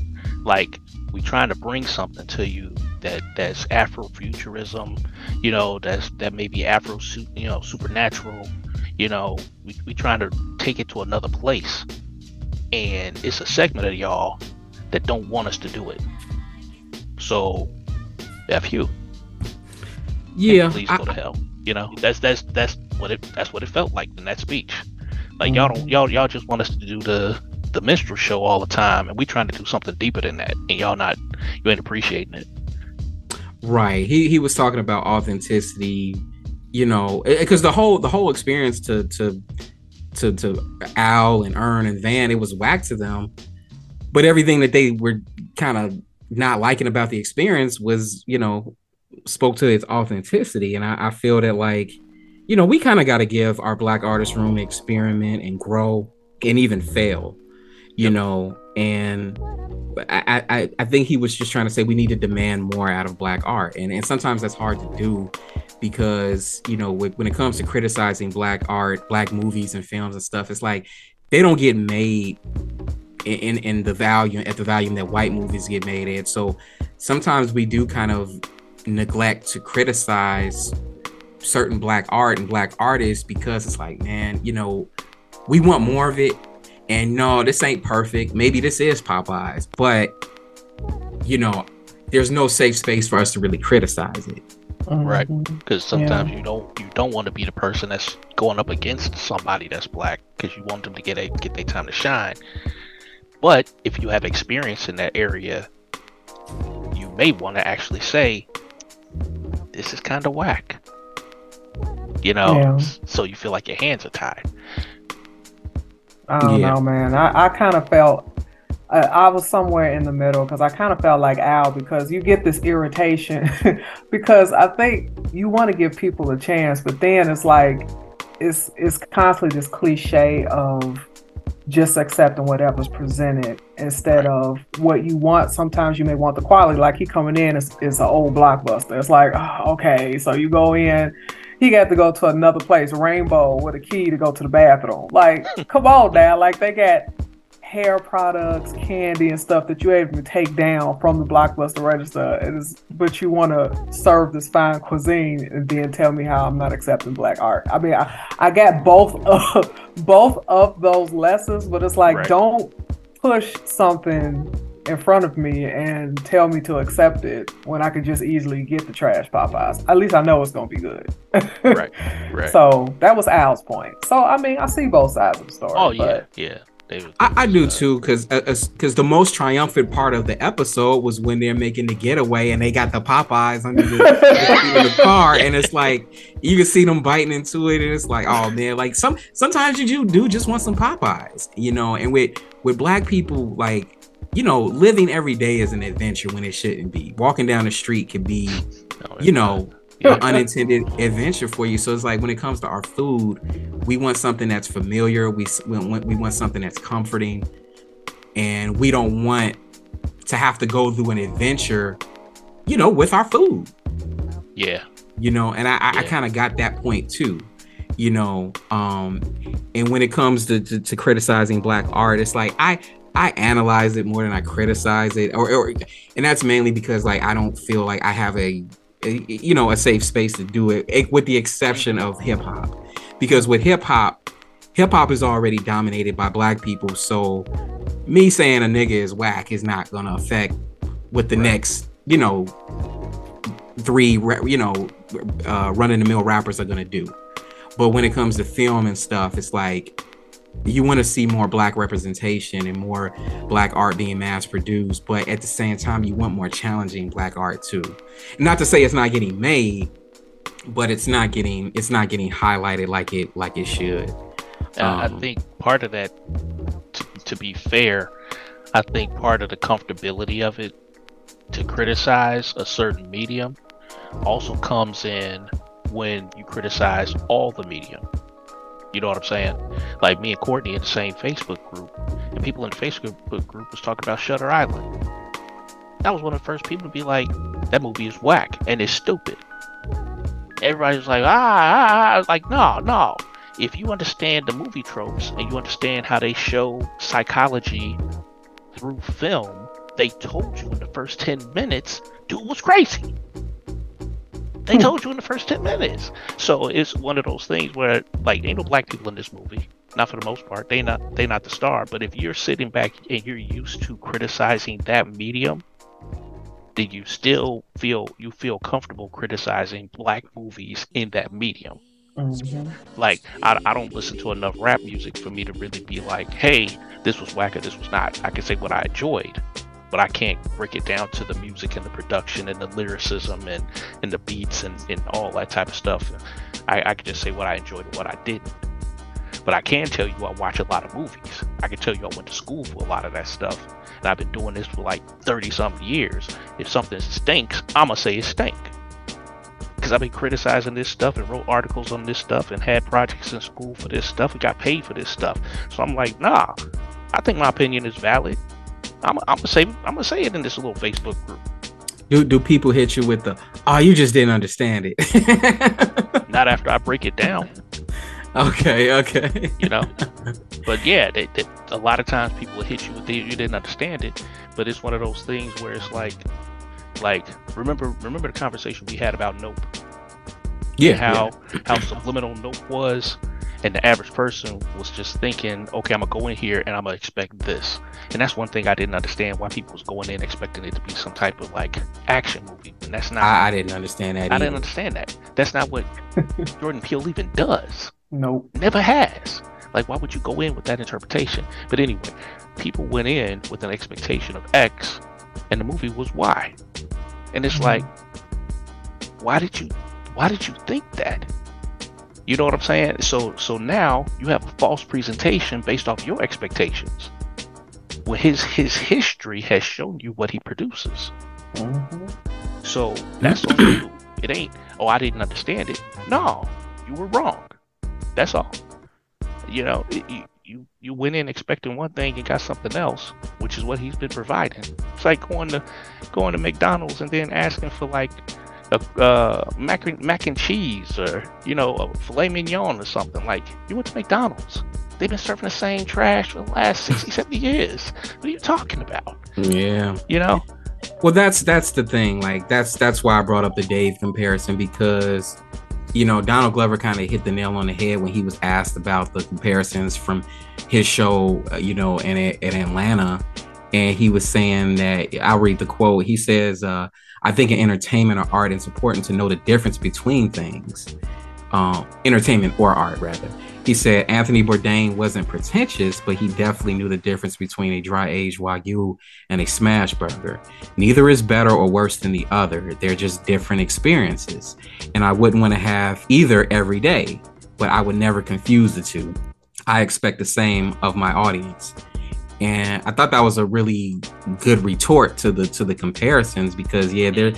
Like we trying to bring something to you that that's Afrofuturism, you know, that's that may be Afro, you know, supernatural, you know, we we trying to take it to another place. And it's a segment of y'all that don't want us to do it. So F you. Yeah, Please I- go to hell. You know, that's that's that's what it that's what it felt like in that speech. Like y'all mm-hmm. don't y'all y'all just want us to do the the minstrel show all the time, and we trying to do something deeper than that, and y'all not you ain't appreciating it. Right. He he was talking about authenticity, you know, because the whole the whole experience to to to to Al and Earn and Van, it was whack to them. But everything that they were kind of not liking about the experience was, you know, spoke to its authenticity. And I, I feel that like, you know, we kind of got to give our black artist room to experiment and grow and even fail, you know, and I, I, I think he was just trying to say we need to demand more out of black art. And, and sometimes that's hard to do because you know when, it comes to criticizing black art black movies and films and stuff it's like they don't get made in, in, the value at the volume that white movies get made at. So sometimes we do kind of neglect to criticize certain black art and black artists because it's like man you know we want more of it and no, this ain't perfect. Maybe this is Popeyes, but you know, there's no safe space for us to really criticize it. Right. Mhm. Because sometimes you don't you don't want to be the person that's going up against somebody that's black because you want them to get a get their time to shine. But if you have experience in that area, you may want to actually say, "This is kind of whack." You know, Yeah. so you feel like your hands are tied. I don't Yeah. know, man. I, I kind of felt I, I was somewhere in the middle because I kind of felt like Al because you get this irritation because I think you want to give people a chance, but then it's like it's it's constantly this cliche of just accepting whatever's presented instead of what you want. Sometimes you may want the quality. Like he coming in is is an old blockbuster. It's like oh, okay, so you go in. He got to go to another place, Rainbow, with a key to go to the bathroom. Like, come on now. Like they got hair products, candy, and stuff that you're able to take down from the blockbuster register. It is, but you want to serve this fine cuisine and then tell me how I'm not accepting black art. I mean, I, I got both of both of those lessons, but it's like Right. don't push something in front of me and tell me to accept it when I could just easily get the trash Popeyes. At least I know it's gonna be good. Right. Right. So that was Al's point. So I mean, I see both sides of the story. oh yeah, but- yeah. They was- I, I do uh, too, because because the most triumphant part of the episode was when they're making the getaway and they got the Popeyes under the, the the car, and it's like you can see them biting into it, and it's like, oh man, like some sometimes you do, do just want some Popeyes, you know. And with with black people, like you know, living every day is an adventure when it shouldn't be. Walking down the street can be no, you know, an unintended adventure for you. So it's like when it comes to our food, we want something that's familiar. We we want, we want something that's comforting, and we don't want to have to go through an adventure, you know, with our food. yeah, You know, and I I, I kind of got that point too. You know, um, and when it comes to, to to criticizing black art, it's like I I analyze it more than I criticize it, or, or and that's mainly because like I don't feel like I have a, a you know a safe space to do it, eh, with the exception of hip hop, because with hip hop, hip hop is already dominated by black people. So me saying a nigga is whack is not gonna affect what the next you know three you know uh, run of the mill rappers are gonna do. But when it comes to film and stuff, it's like you want to see more black representation and more black art being mass produced but at the same time you want more challenging black art too not to say it's not getting made but it's not getting it's not getting highlighted like it like it should Uh, I Um, think part of that, to, to be fair, I think part of the comfortability of it to criticize a certain medium also comes in when you criticize all the medium. You know what I'm saying? Like me and Courtney in the same Facebook group, and people in the Facebook group was talking about Shutter Island. That was one of the first people to be like, "That movie is whack and it's stupid." Everybody was like, "Ah, ah, ah. I was like, no, no." If you understand the movie tropes and you understand how they show psychology through film, they told you in the first 10 minutes, dude was crazy. They told you in the first 10 minutes. So it's one of those things where, like, ain't no black people in this movie. Not for the most part. They not they not the star. But if you're sitting back and you're used to criticizing that medium, then you still feel you feel comfortable criticizing black movies in that medium. Mhm. Like I, I don't listen to enough rap music for me to really be like, hey, this was whack or this was not. I can say what I enjoyed, but I can't break it down to the music and the production and the lyricism and, and the beats and, and all that type of stuff. I, I can just say what I enjoyed and what I didn't. But I can tell you I watch a lot of movies. I can tell you I went to school for a lot of that stuff. And I've been doing this for like 30 something years. If something stinks, I'ma say it stink. Because I've been criticizing this stuff and wrote articles on this stuff and had projects in school for this stuff and got paid for this stuff. So I'm like, nah, I think my opinion is valid. I'm, I'm gonna say I'm gonna say it in this little Facebook group. Do do people hit you with the oh you just didn't understand it? Not after I break it down, okay, okay. you know. but yeah, they, they, a lot of times people will hit you with the, you didn't understand it. But it's one of those things where it's like, like remember remember the conversation we had about Nope. Yeah, how how subliminal Nope was, and the average person was just thinking, okay, I'm gonna go in here and I'm gonna expect this, and that's one thing I didn't understand why people was going in expecting it to be some type of like action movie, and that's not. I, I didn't understand that. I either. didn't understand that. That's not what Jordan Peele even does. Nope. Never has. Like, why would you go in with that interpretation? But anyway, people went in with an expectation of X, and the movie was Y, and it's Mhm. like, why did you, why did you think that? You know what I'm saying? So, so now you have a false presentation based off your expectations. Well, his his history has shown you what he produces. Mhm. So that's on you. It ain't, oh, I didn't understand it. No, you were wrong. That's all. You know, it, you, you you went in expecting one thing and got something else, which is what he's been providing. It's like going to going to McDonald's and then asking for like a uh, mac and, mac and cheese or you know a filet mignon or something. Like you went to McDonald's. They've been serving the same trash for the last 60, 70 years. What are you talking about? Yeah. You know? Well, that's that's the thing. Like that's that's why I brought up the Dave comparison because you know Donald Glover kind of hit the nail on the head when he was asked about the comparisons from his show, uh, you know, in in Atlanta, and he was saying that I'll read the quote. He says, uh, "I think in entertainment or art, it's important to know the difference between things, um, entertainment or art, rather." He said Anthony Bourdain wasn't pretentious, but he definitely knew the difference between a dry aged wagyu and a smash burger. Neither is better or worse than the other. They're just different experiences. And I wouldn't want to have either every day, but I would never confuse the two. I expect the same of my audience. And I thought that was a really good retort to the to the comparisons because yeah, they're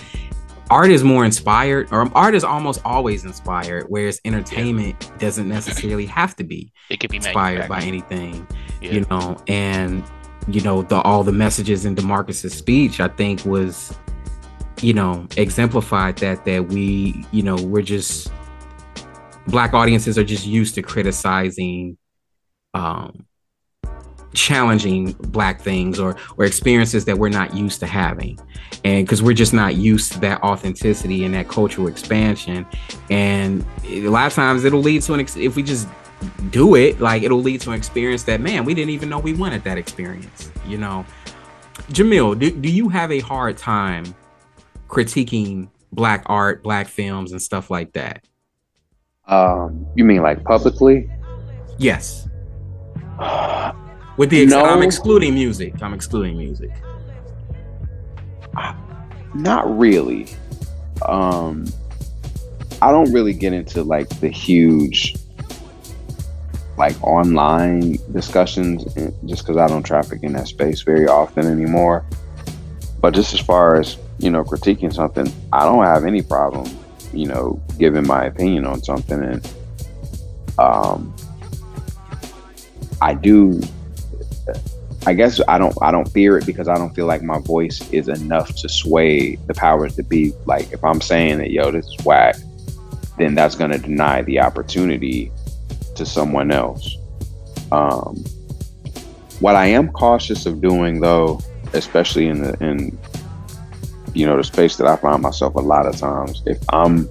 art is more inspired or art is almost always inspired, whereas entertainment doesn't necessarily have to be It could be inspired by anything Yeah. you know? And you know the all the messages in demarcus's speech i think was you know exemplified that that we you know we're just black audiences are just used to criticizing um challenging black things or or experiences that we're not used to having. And because we're just not used to that authenticity and that cultural expansion. And a lot of times it'll lead to an ex- if we just do it like it'll lead to an experience that man we didn't even know we wanted that experience you know? Jamil do, do you have a hard time critiquing black art black films and stuff like that? Um, you mean like publicly? yes with the ex- No. i'm excluding music i'm excluding music Not really. Um, I don't really get into like the huge like online discussions, eh, just because I don't traffic in that space very often anymore. But just as far as you know, critiquing something, I don't have any problem, you know, giving my opinion on something, and um, I do. I guess I don't I don't fear it because I don't feel like my voice is enough to sway the powers to be. Like if I'm saying that yo this is whack, then that's gonna deny the opportunity to someone else. Um, what I am cautious of doing though, especially in the in you know the space that I find myself a lot of times, if I'm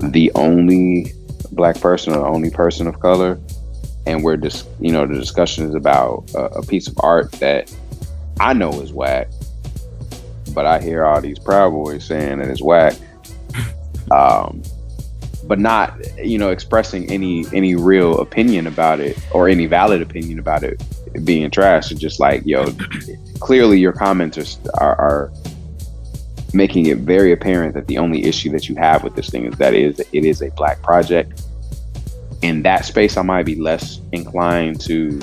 the only black person or the only person of color, and we're just you know the discussion is about a, a piece of art that I know is whack, but I hear all these proud boys saying that it's whack. Um, but not you know expressing any any real opinion about it or any valid opinion about it being trash. It's just like yo, clearly your commenters are, are making it very apparent that the only issue that you have with this thing is that it is it is a black project in that space, I might be less inclined to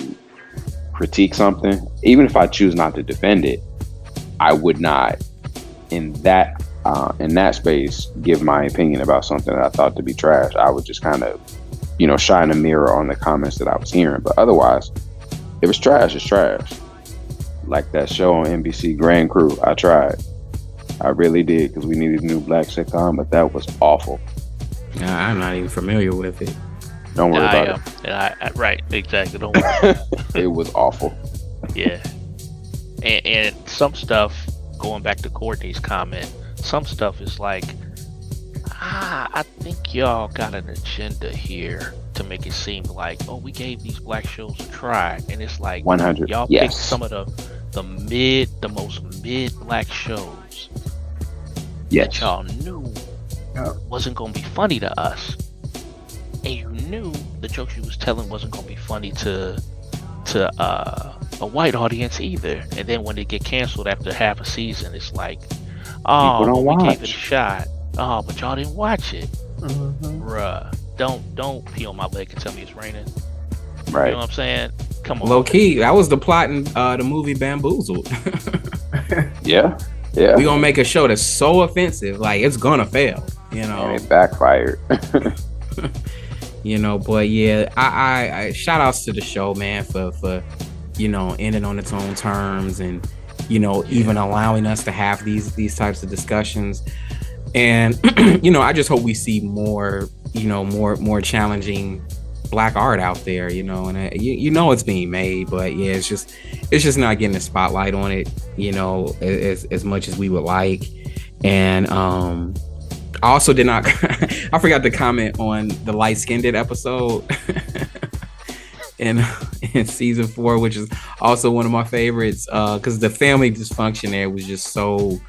critique something. Even if I choose not to defend it, I would not in that uh, in that space give my opinion about something that I thought to be trash. I would just kind of, you know, shine a mirror on the comments that I was hearing. But otherwise, if it's trash, it's trash. Like that show on NBC, Grand Crew. I tried. I really did because we needed a new black sitcom, but that was awful. I'm not even familiar with it. Don't worry I about it. I, I, right, exactly. Don't worry. it. it was awful. yeah. And, and some stuff, going back to Courtney's comment, some stuff is like, ah, I think y'all got an agenda here to make it seem like, oh, we gave these black shows a try, and it's like 100. y'all yes. picked some of the the mid, the most mid black shows that y'all knew wasn't gonna be funny to us, and you knew the jokes you was telling wasn't gonna be funny to to uh, a white audience either. And then when they get canceled after half a season, it's like, oh, People don't well, we gave it a shot. Oh, but y'all didn't watch it, Mhm. bruh. Don't don't pee on my leg and tell me it's raining. Right. You know what I'm saying? Come on. Low key, that was the plot in uh, the movie Bamboozled. Yeah. Yeah. we gonna make a show that's so offensive, like it's gonna fail. You know, and it backfired. you know. But yeah, I, I, I shout outs to the show, man, for for you know ending on its own terms and you know even allowing us to have these these types of discussions. And you know, I just hope we see more, you know, more more challenging black art out there. You know, and uh, you, you know it's being made, but yeah, it's just it's just not getting the spotlight on it. You know, as as much as we would like. And um, I also did not. I forgot to comment on the light skinned episode in in season four, which is also one of my favorites. Uh, because the family dysfunction there was just so.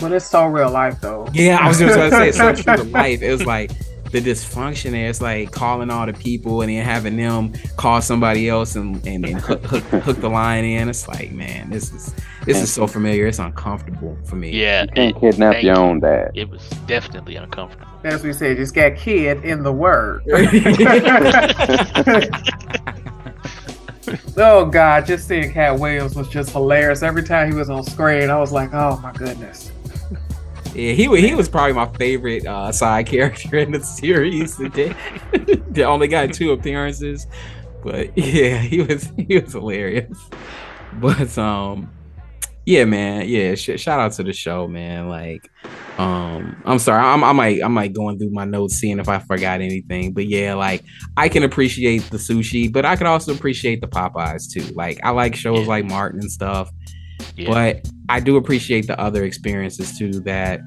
But it's so real life though. Yeah, I was just going to say it's so true to life. It was like the dysfunction there. It's like calling all the people and then having them call somebody else and and, and hook, hook, hook the line in. It's like, man, this is this is so familiar. It's uncomfortable for me. Yeah, you can't kidnap thank your own dad. it was definitely uncomfortable. As we said, just got kid in the word. oh God, just seeing Katt Williams was just hilarious. Every time he was on screen, I was like, oh my goodness. Yeah, he he was probably my favorite uh, side character in the series. They, only got two appearances, but yeah, he was he was hilarious. But um, yeah, man, yeah, sh- shout out to the show, man. Like, um, I'm sorry, I'm, I might I might going through my notes seeing if I forgot anything, but yeah, like I can appreciate the sushi, but I can also appreciate the Popeyes too. Like, I like shows Yeah. like Martin and stuff Yeah. but I do appreciate the other experiences too that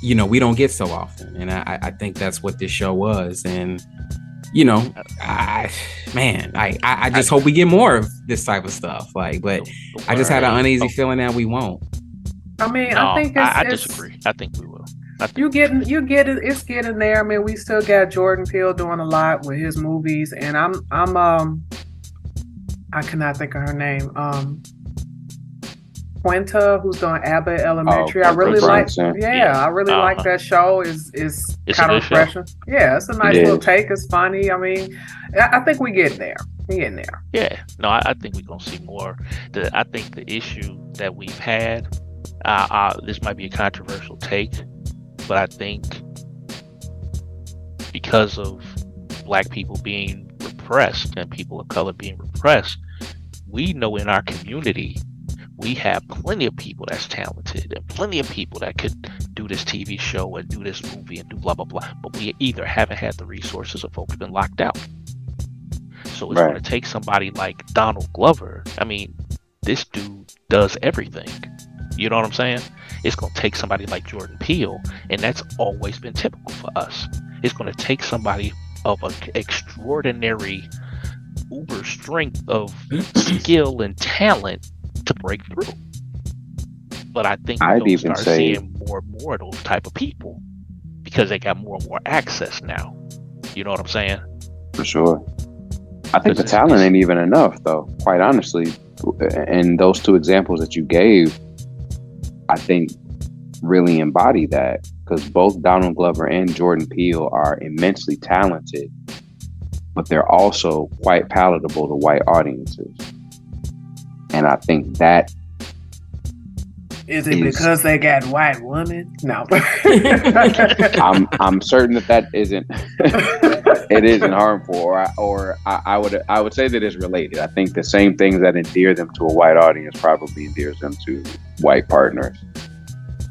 you know we don't get so often, and I, I think that's what this show was. And you know, I man, I I, I just hope we get more of this type of stuff. Like, but I just had an uneasy feeling that we won't. I mean, No, I think it's, I, I it's- disagree. I think we will. I think You getting you get it it's getting there. I mean, we still got Jordan Peele doing a lot with his movies and I'm I'm um I cannot think of her name. Um Quinta, who's doing Abbott Elementary. I really like yeah, Yeah. I really like Uh-huh. that show. Is is kind of good show. refreshing. Yeah, it's a nice It little is. take. It's funny. I mean, I, I think we get there. We getting there. Yeah, no, I, I think we're gonna see more. The I think the issue that we've had, uh, uh, this might be a controversial take, but I think because of black people being repressed and people of color being repressed, we know in our community we have plenty of people that's talented and plenty of people that could do this TV show and do this movie and do blah blah blah. But we either haven't had the resources or folks been locked out. So it's Right. going to take somebody like Donald Glover. I mean, this dude does everything. You know what I'm saying? It's going to take somebody like Jordan Peele, and that's always been typical for us. It's going to take somebody of an extraordinary uber strength of skill and talent to break through. But I think I'd even start say- seeing more and more of those type of people because they got more and more access now. You know what I'm saying? for sure. I think the talent ain't even enough, though. Quite honestly, and those two examples that you gave, I think really embody that because both Donald Glover and Jordan Peele are immensely talented, but they're also quite palatable to white audiences. And I think that Is it Is- because they got white women? No. I'm I'm certain that that isn't it isn't harmful, or I, or I, I would I would say that it's related. I think the same things that endear them to a white audience probably endears them to white partners.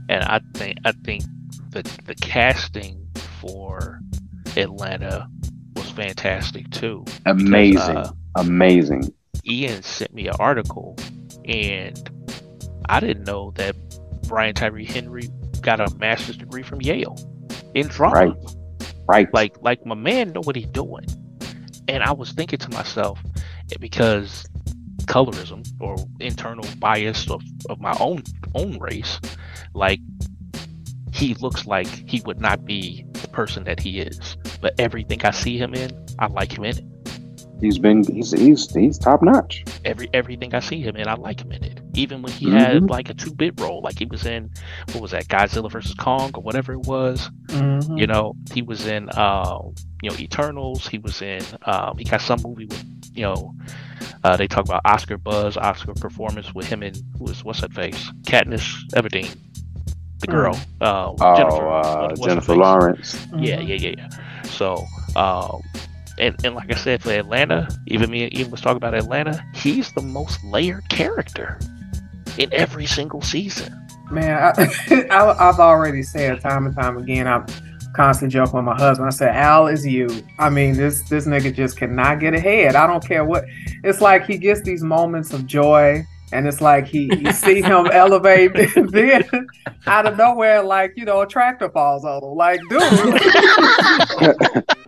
and I think I think the the casting for Atlanta was fantastic too. Amazing, uh, amazing. Ian sent me an article, and I didn't know that Brian Tyree Henry got a master's degree from Yale in drama. Right, right. Like like my man know what he's doing, and I was thinking to myself eh, because colorism or internal bias of, of my own own race, like he looks like he would not be the person that he is. But everything I see him in, I like him in it. He's been he's he's he's top notch. Every everything I see him in, I like him in it. Even when he Mhm. had like a two bit role, like he was in what was that, Godzilla versus Kong or whatever it was. Mhm. You know, he was in uh, you know Eternals. He was in um, he got some movie with you know uh, they talk about Oscar buzz, Oscar performance with him and who is what's that face, Katniss Everdeen, the girl, uh, Oh, Jennifer, uh, what- what's her Jennifer? Lawrence. Yeah, yeah, yeah, yeah. So, um, and and like I said, for Atlanta, even me and Ian was talking about Atlanta. He's the most layered character in every single season. Man, I, I, I've already said time and time again. I'm constantly joking with my husband. I said, "Al is you." I mean, this this nigga just cannot get ahead. I don't care what. It's like he gets these moments of joy, and it's like he you see him elevate, then out of nowhere, like you know, a tractor falls on him. Like, dude.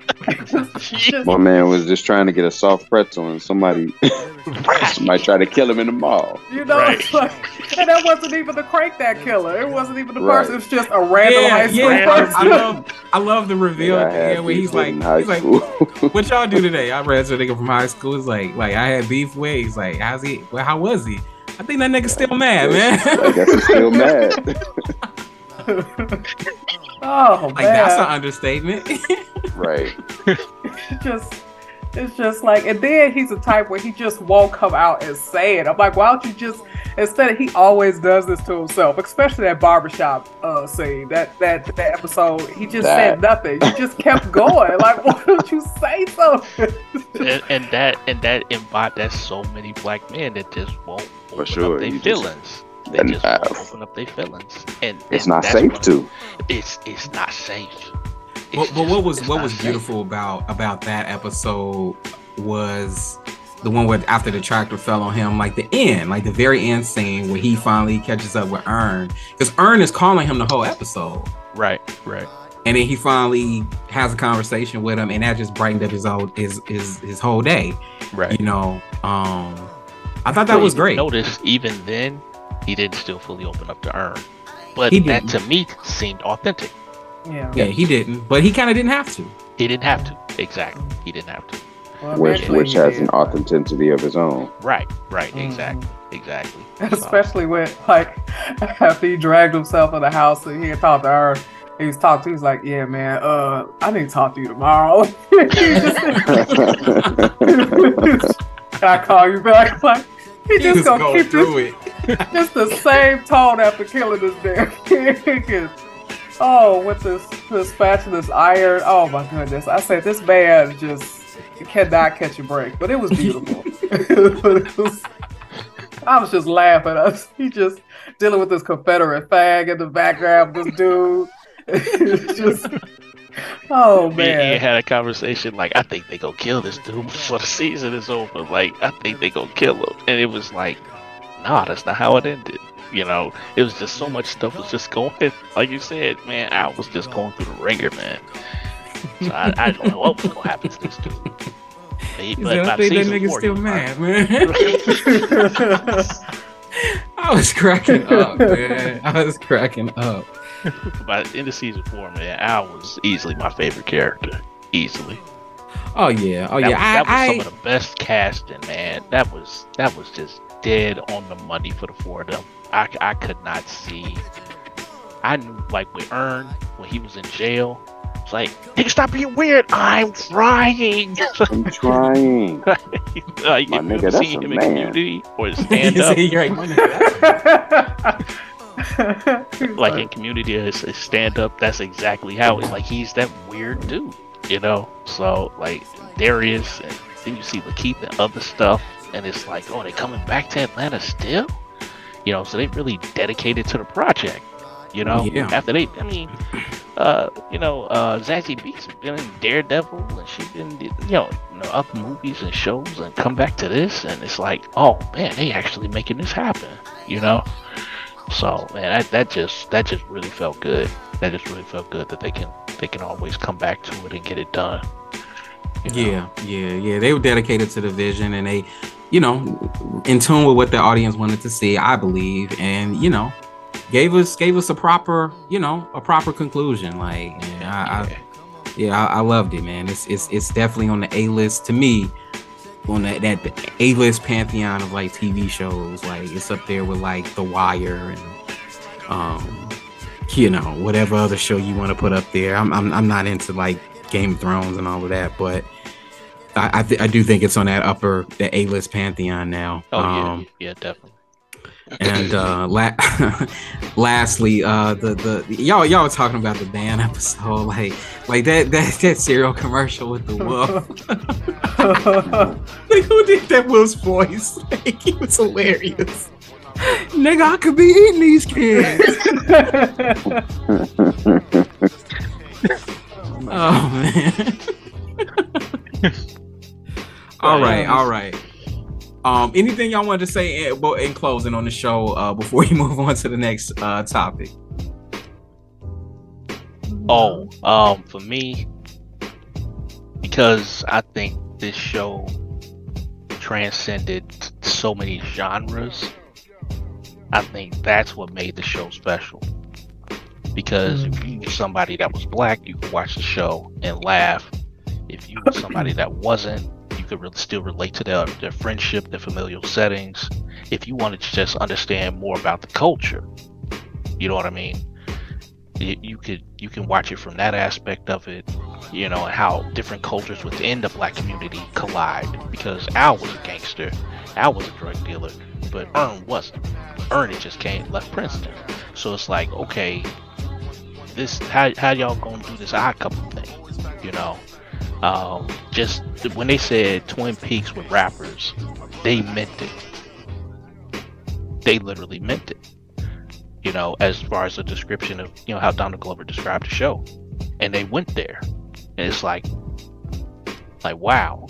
Just- My man was just trying to get a soft pretzel, and somebody somebody tried to kill him in the mall. You know, Right. like, and that wasn't even the crank that killer. It wasn't even the Right. person. It's just a random high school yeah. I, person. I love, I love the reveal I at the end where he's like, he's like, what y'all do today? I read some nigga from high school. It's like, like I had beef with. He's like, how's he? Well, how was he? I think that nigga's still mad, man. I guess he's still mad. oh like that's an understatement. right. it's just it's just like, and then he's a type where he just won't come out and say it. I'm like, why don't you just instead? Of, he always does this to himself, especially that barbershop uh, scene, that that that episode. He just said nothing. He just kept going. Like, why don't you say something? and, and that and that embodies that's so many black men that just won't open sure, up their you just- feelings. They and, just uh, open up their feelings, and It's and not safe to. It's it's not safe. It's But, but what was what not was safe. beautiful about about that episode was the one where after the tractor fell on him, like the end, like the very end scene where he finally catches up with Earn, because Earn is calling him the whole episode, Right, right. and then he finally has a conversation with him, and that just brightened up his whole his his, his whole day. Right. You know, um, I thought that But was great. Notice even then, he didn't still fully open up to Earn, but He that to me seemed authentic. yeah. Yeah, he didn't, but he kind of didn't have to. He didn't have to. Exactly. He didn't have to. Well, Which which has did. an authenticity of his own. Right. Right. Mhm. Exactly. Exactly. So, Especially when, like, after he dragged himself in the house and he had talked to her, he was talking to. He was like, "Yeah, man. Uh, I need to talk to you tomorrow." Can I call you back? Like he just gonna going keep this it. just the same tone after killing this damn kid. oh, with this this spatula, this iron. Oh my goodness! I said this man just cannot catch a break, but it was beautiful. It was- I was just laughing. I was, he just dealing with this Confederate fag in the background. This dude, just oh Me and Ian man. had a conversation like, I think they gonna kill this dude before the season is over. Like, I think they gonna kill him, and it was like, nah, that's not how it ended. You know, it was just so much stuff was just going. Like you said, man, I was just going through the ringer, man. So I, I don't know what was gonna happen to this dude. He- He but I think that season nigga's four, still he mad, man. I was cracking up, man. I was cracking up. By the end of season four, man, Al was easily my favorite character. Easily. Oh yeah, oh that yeah. was, that was I, some of the best casting, man. That was that was just dead on the money for the four of them. I, I could not see. I knew like with Earn when he was in jail. It's like, nigga, stop being weird. I'm trying. I'm trying. like, My if you nigga, ever that's seen a him in man. Community or I, Stand Up, you're right, my nigga. like in Community or s- Stand Up, that's exactly how it's like. He's that weird dude, you know. So like Darius, and then you see Lakeith and other stuff, and it's like, oh, they coming back to Atlanta still, you know. So they really dedicated to the project, you know. Yeah. After they, I mean, uh, you know, uh, Zazie Beetz been in Daredevil, and she's been, you know, you know, other movies and shows, and come back to this, and it's like, oh man, they actually making this happen, you know. So man, that, that just that just really felt good. That just really felt good that they can they can always come back to it and get it done. you know? Yeah, yeah, yeah. They were dedicated to the vision and they, you know, in tune with what the audience wanted to see, I believe, and you know, gave us gave us a proper, you know, a proper conclusion. Like, yeah, I, I, yeah, I, I loved it, man. It's it's it's definitely on the A list to me. On that that A list pantheon of like TV shows, like it's up there with like The Wire and um, you know, whatever other show you want to put up there. I'm I'm I'm not into like Game of Thrones and all of that, but I I, th- I do think it's on that upper the A list pantheon now. Oh um, yeah, yeah, definitely. And uh la- lastly uh the the y'all y'all were talking about the band episode like like that that that cereal commercial with the wolf. Like who did that wolf's voice? Like he was hilarious. Nigga i could be eating these kids. Oh man. All right all right um, anything y'all wanted to say in, in closing on the show uh, before we move on to the next uh, topic? Oh, um, for me, because I think this show transcended so many genres. I think that's what made the show special. Because if you were somebody that was black, you could watch the show and laugh. If you were somebody that wasn't, could really still relate to their, their friendship, their familial settings. If you wanted to just understand more about the culture, you know what I mean? You, you could you can watch it from that aspect of it, you know, and how different cultures within the black community collide. Because Al was a gangster, Al was a drug dealer, but Earn wasn't. Earn had just came left Princeton, so it's like okay, this how how y'all gonna do this odd couple thing, you know? Um, just when they said Twin Peaks with rappers, they meant it. They literally meant it. You know, as far as the description of you know how Donald Glover described the show, and they went there, and it's like, like wow,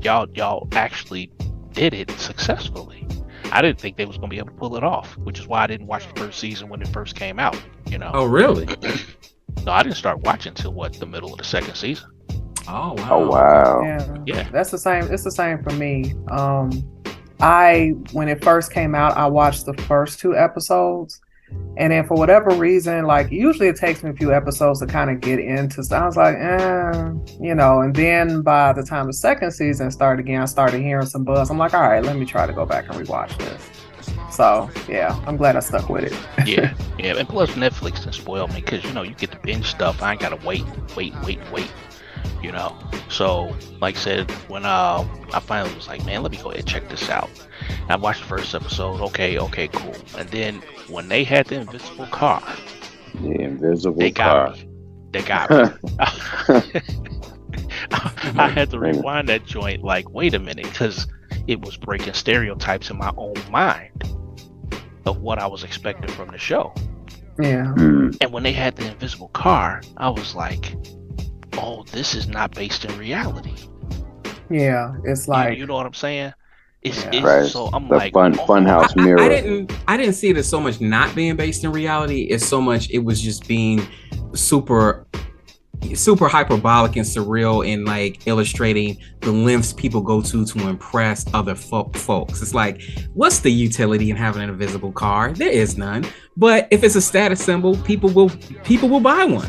y'all y'all actually did it successfully. I didn't think they was gonna be able to pull it off, which is why I didn't watch the first season when it first came out. You know, Oh, really? no, I didn't start watching till what the middle of the second season. Oh, wow. Oh wow. Yeah. Yeah. That's the same. It's the same for me. Um, I when it first came out, I watched the first two episodes, and then for whatever reason, like usually it takes me a few episodes to kind of get into. So I was like, eh, you know. And then by the time the second season started again, I started hearing some buzz. I'm like, all right, let me try to go back and rewatch this. So yeah, I'm glad I stuck with it. yeah, yeah, and plus Netflix can spoil me because you know you get the binge stuff. I ain't gotta wait, wait, wait, wait. You know, so like I said, when uh, I finally was like, man, let me go ahead and check this out. And I watched the first episode. Okay, okay, cool. And then when they had the invisible car, The invisible they car. got me. They got me. I had to rewind that joint. Like, wait a minute, because it was breaking stereotypes in my own mind of what I was expecting from the show. Yeah. Mm, And when they had the invisible car, I was like, "Oh, this is not based in reality." Yeah. It's like you, know what I'm saying? It's, Yeah. it's Right. so I'm the like, fun oh, funhouse I, I- mirror. I didn't I didn't see it as so much not being based in reality. It's so much it was just being super super hyperbolic and surreal and like illustrating the lengths people go to to impress other fo- folks. It's like, what's the utility in having an invisible car? There is none. But if it's a status symbol, people will people will buy one.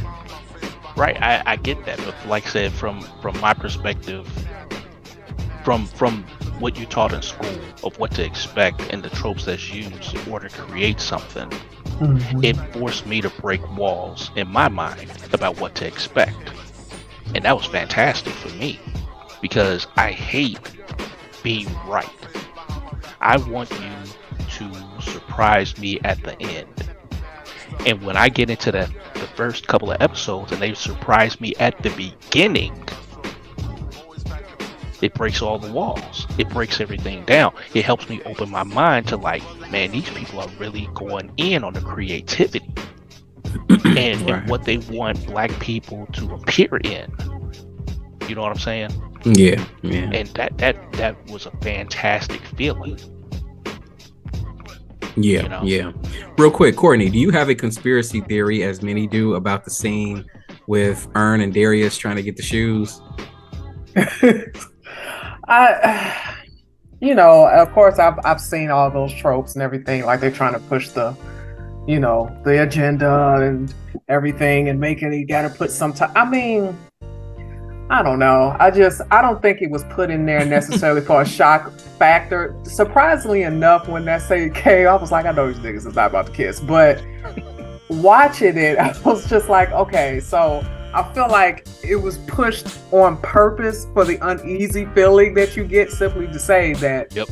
Right, I, I get that, but like I said, from from my perspective, from from what you taught in school of what to expect and the tropes that's used in order to create something, Mhm. it forced me to break walls in my mind about what to expect, and that was fantastic for me because I hate being right. I want you to surprise me at the end. And when I get into the, the first couple of episodes and they surprise me at the beginning, it breaks all the walls. It breaks everything down. It helps me open my mind to like, man, these people are really going in on the creativity and, and Right. what they want black people to appear in. You know what I'm saying? Yeah, yeah. And that that that was a fantastic feeling. Yeah, you know? yeah. Real quick, Courtney, do you have a conspiracy theory, as many do, about the scene with Earn and Darius trying to get the shoes? I, you know, of course, I've I've seen all those tropes and everything. Like they're trying to push the, you know, the agenda and everything, and making you got to put some time. I mean, I don't know. I just I don't think it was put in there necessarily for a shock factor. Surprisingly enough, when that say came, I was like, I know these niggas is not about to kiss, but watching it, I was just like, okay, so I feel like it was pushed on purpose for the uneasy feeling that you get simply to say that Yep.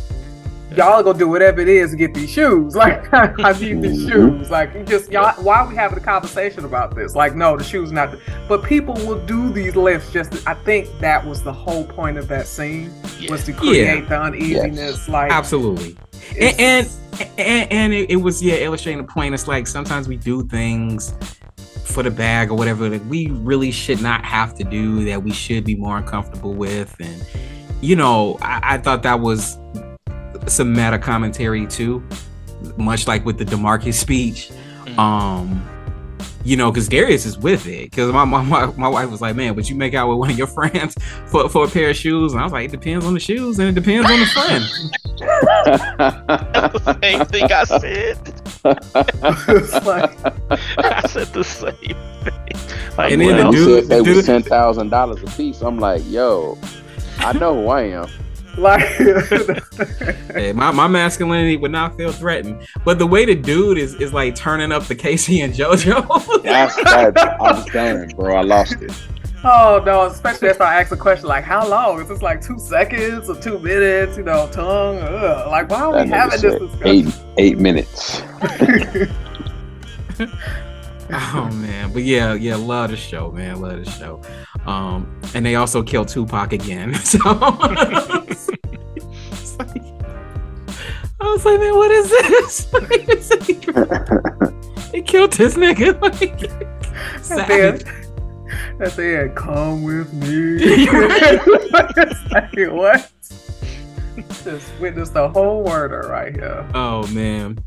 Y'all gonna do whatever it is to get these shoes. Like I need these Mhm. shoes. Like you just y'all why are we having a conversation about this? Like, no, the shoes not the, but people will do these lifts just I think that was the whole point of that scene Yeah. was to create the uneasiness. Like Absolutely. And and and, and it, it was yeah illustrating the point. It's like sometimes we do things for the bag or whatever that we really should not have to do that we should be more uncomfortable with and you know I, I thought that was some meta commentary too much like with the demarcus speech Mhm. um you know because darius is with it because my, my, my, my wife was like man would you make out with one of your friends for, for a pair of shoes and i was like it depends on the shoes and it depends on the friend the same thing I said. like I said the same thing. Like, And then the well, you dude- said they the dude- was ten thousand dollars a piece. I'm like, yo, I know who I am. Like Hey, my, my masculinity would not feel threatened. But the way the dude is is like turning up the K-Ci and JoJo. That's that. I was done, bro. I lost it. Oh no, especially if I ask a question like how long? Is this like two seconds or two minutes? You know, tongue. Ugh. Like why are That we nigga having this said discussion? eight eight minutes. oh man. But yeah, yeah, love the show, man. Love the show. Um, and they also killed Tupac again. So it's like- I was like, man, what is this? It's like, they killed this nigga. Like, At savage. the end, at the end, come with me. Like, what? Just witness the whole murder right here. Oh man.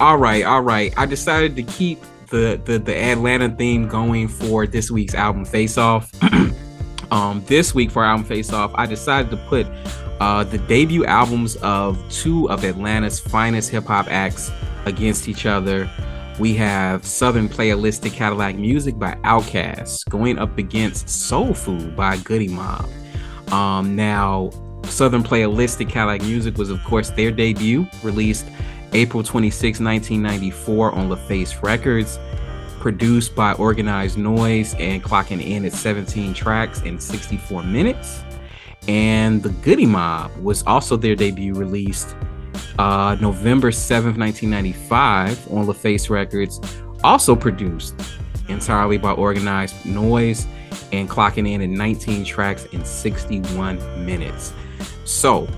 All right, all right. I decided to keep the the, the Atlanta theme going for this week's album Face Off. um this week for album Face Off, I decided to put uh the debut albums of two of Atlanta's finest hip hop acts against each other. We have Southern Playalistic Cadillac Music by Outkast going up against Soul Food by Goodie Mob. Um, now, Southern Playalistic Cadillac Music was, of course, their debut, released April 26, 1994 on LaFace Records. Produced by Organized Noise and clocking in at 17 tracks in 64 minutes. And The Goodie Mob was also their debut released uh, November 7th, 1995 on LaFace Records. Also produced entirely by Organized Noise and clocking in at 19 tracks in 61 minutes. So,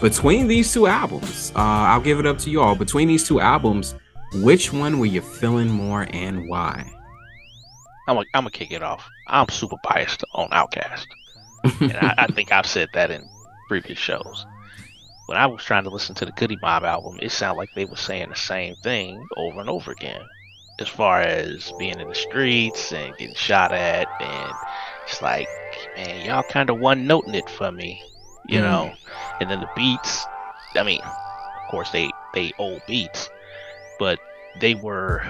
between these two albums, uh, I'll give it up to you all. Between these two albums, which one were you feeling more and why? I'm gonna I'm kick it off. I'm super biased on Outkast, and I, I think I've said that in previous shows. When I was trying to listen to the Goodie Mob album, it sounded like they were saying the same thing over and over again, as far as being in the streets and getting shot at, and it's like, man, y'all kind of one noting it for me, you Mm. know. And then the beats, I mean, of course they they old beats, but they were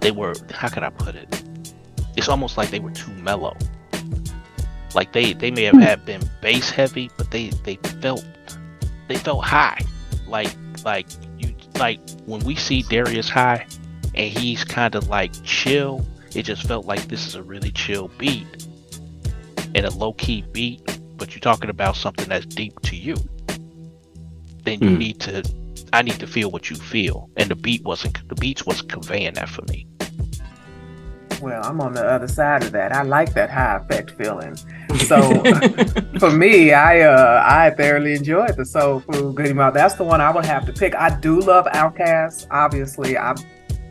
they were how can I put it? It's almost like they were too mellow. Like they they may have had been bass heavy, but they they felt they felt high. Like like you like when we see Darius high and he's kind of like chill, it just felt like this is a really chill beat and a low key beat, but you're talking about something that's deep to you. Then you Hmm. need to I need to feel what you feel. And the beat wasn't the beats wasn't conveying that for me. Well, I'm on the other side of that. I like that high effect feeling. So for me, I uh I thoroughly enjoyed the Soul Food Goodie Mob. That's the one I would have to pick. I do love Outkast. Obviously, I'm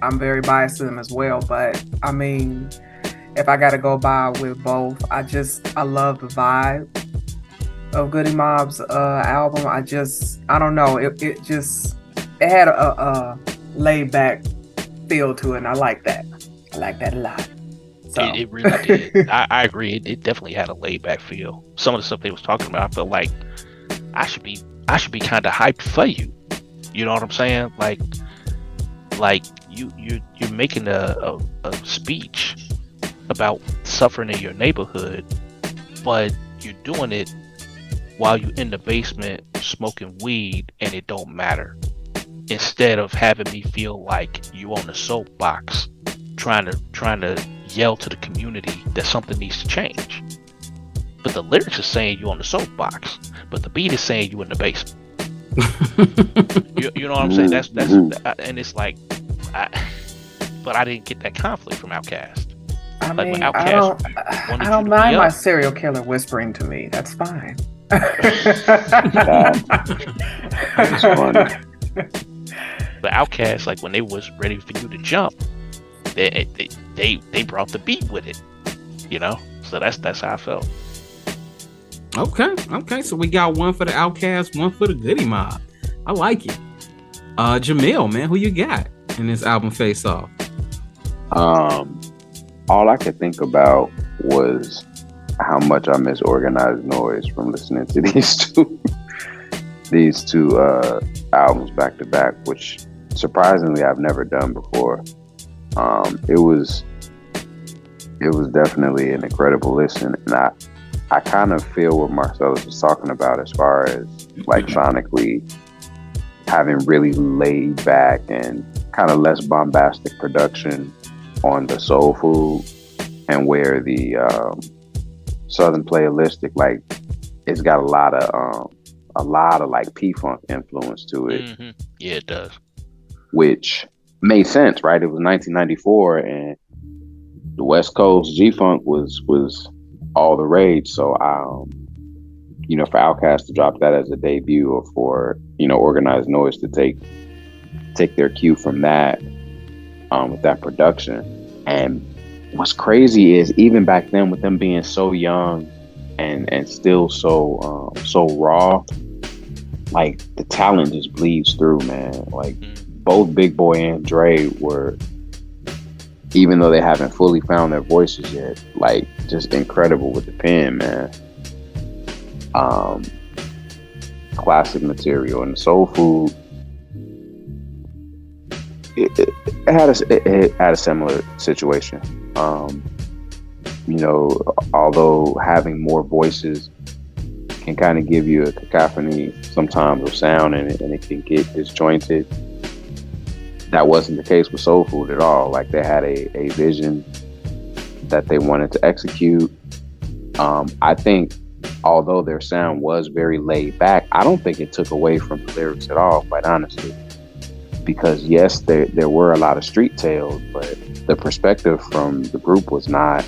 I'm very biased to them as well. But I mean, if I got to go by with both, I just I love the vibe of Goodie Mob's uh album. I just I don't know. It it just it had a, a laid back feel to it, and I like that. I like that a lot. So. It, it really did. I, I agree. It, it definitely had a laid back feel. Some of the stuff they was talking about, I felt like I should be I should be kind of hyped for you. You know what I'm saying? Like like you you you're making a, a, a speech about suffering in your neighborhood, but you're doing it while you're in the basement smoking weed and it don't matter. Instead of having me feel like you on the soapbox trying to trying to yell to the community that something needs to change. But the lyrics are saying you on the soapbox, but the beat is saying you in the basement. you, you know what I'm saying? That's that's and it's like, I, but I didn't get that conflict from Outkast. I Like, when mean, I don't, I don't mind my serial killer whispering to me. That's fine. That's funny. But Outkast, like when they was ready for you to jump, they they they, they brought the beat with it. You know, so that's that's how I felt. Okay, okay. So we got one for the Outkast, one for the goodie Mob. I like it. Uh, Jamil, man, who you got in this album Face Off? Um, all I could think about was how much I miss organized noise from listening to these two these two uh, albums back to back, which surprisingly I've never done before. Um, it was it was definitely an incredible listen, and I I kind of feel what Marcellus was talking about as far as like sonically having really laid back and kind of less bombastic production on the soul food and where the um, southern playalistic like it's got a lot of um, a lot of like p-funk influence to it. Hmm Yeah, it does. which made sense right? It was 1994 and the west coast g-funk was was all the rage. So um you know for Outkast to drop that as a debut or for you know organized noise to take take their cue from that um with that production and what's crazy is even back then with them being so young and and still so um so raw like the talent just bleeds through man like both Big Boi and Dre were, even though they haven't fully found their voices yet, like just incredible with the pen, man. Um, classic material and Soul Food. It, it, it had a it, it had a similar situation. Um, you know, although having more voices can kind of give you a cacophony sometimes of sound and it, and it can get disjointed. That wasn't the case with Soul Food at all. Like they had a, a vision that they wanted to execute. Um, I think although their sound was very laid back, I don't think it took away from the lyrics at all, quite honestly. Because yes, there there were a lot of street tales, but the perspective from the group was not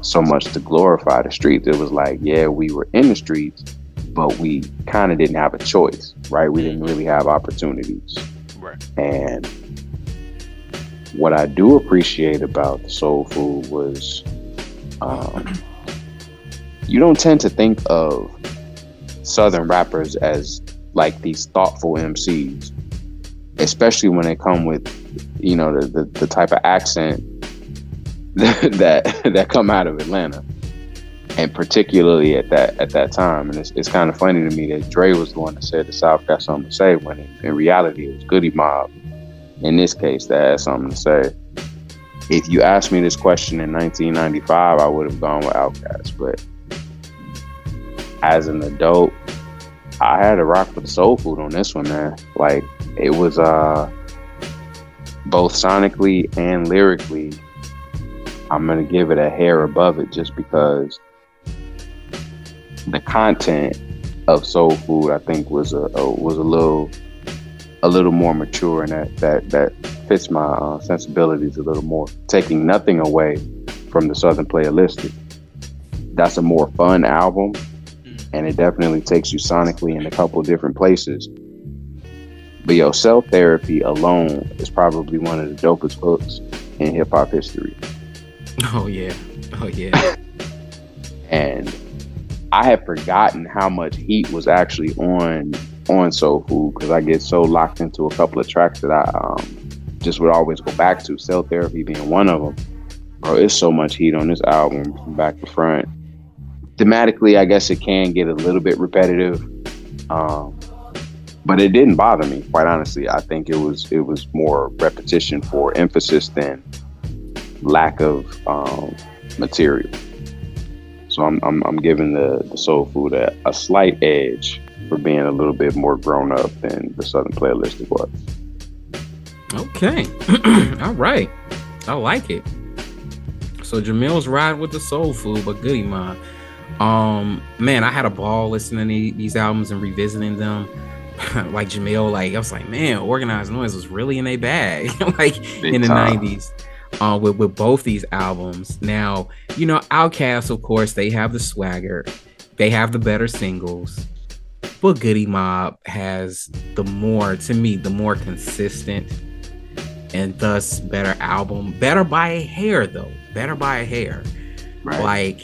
so much to glorify the streets. It was like, yeah, we were in the streets, but we kind of didn't have a choice, right? We didn't really have opportunities. Right. And what I do appreciate about the soul food was um, you don't tend to think of southern rappers as like these thoughtful MCs, especially when they come with, you know, the, the, the type of accent that that come out of Atlanta, and particularly at that at that time. And it's, it's kind of funny to me that Dre was the one that said the South got something to say when in, in reality it was Goodie Mob. In this case, that had something to say. If you asked me this question in 1995, I would have gone with Outkast. But as an adult, I had to rock with the Soul Food on this one, man. Like it was uh both sonically and lyrically I'm gonna give it a hair above it just because the content of Soul Food I think was a, a was a little a little more mature and that that that fits my uh, sensibilities a little more. Taking nothing away from the Southern Playalistic. That's a more fun album, and it definitely takes you sonically in a couple different places. But yo, Cell Therapy alone is probably one of the dopest hooks in hip hop history. Oh yeah. Oh yeah. and I had forgotten how much heat was actually on on Soul Food because I get so locked into a couple of tracks that I um, just would always go back to. Cell Therapy being one of them. Bro, it's so much heat on this album from back to front. Thematically, I guess it can get a little bit repetitive, um, but it didn't bother me. Quite honestly, I think it was it was more repetition for emphasis than lack of um, material. So I'm, I'm, I'm giving the, the soul food a, a slight edge for being a little bit more grown up than the Southern Playalistic was. Okay. All right. I like it. So Jamil's ride with the soul food, but goodie mob. Um, man, I had a ball listening to these albums and revisiting them. like Jamil, like I was like, man, organized noise was really in a bag, like Big in the time. '90s. Uh, with with both these albums. Now, you know, Outkast, of course, they have the swagger, they have the better singles, but Goodie Mob has the more, to me, the more consistent and thus better album. Better by a hair, though. Better by a hair. Right. Like,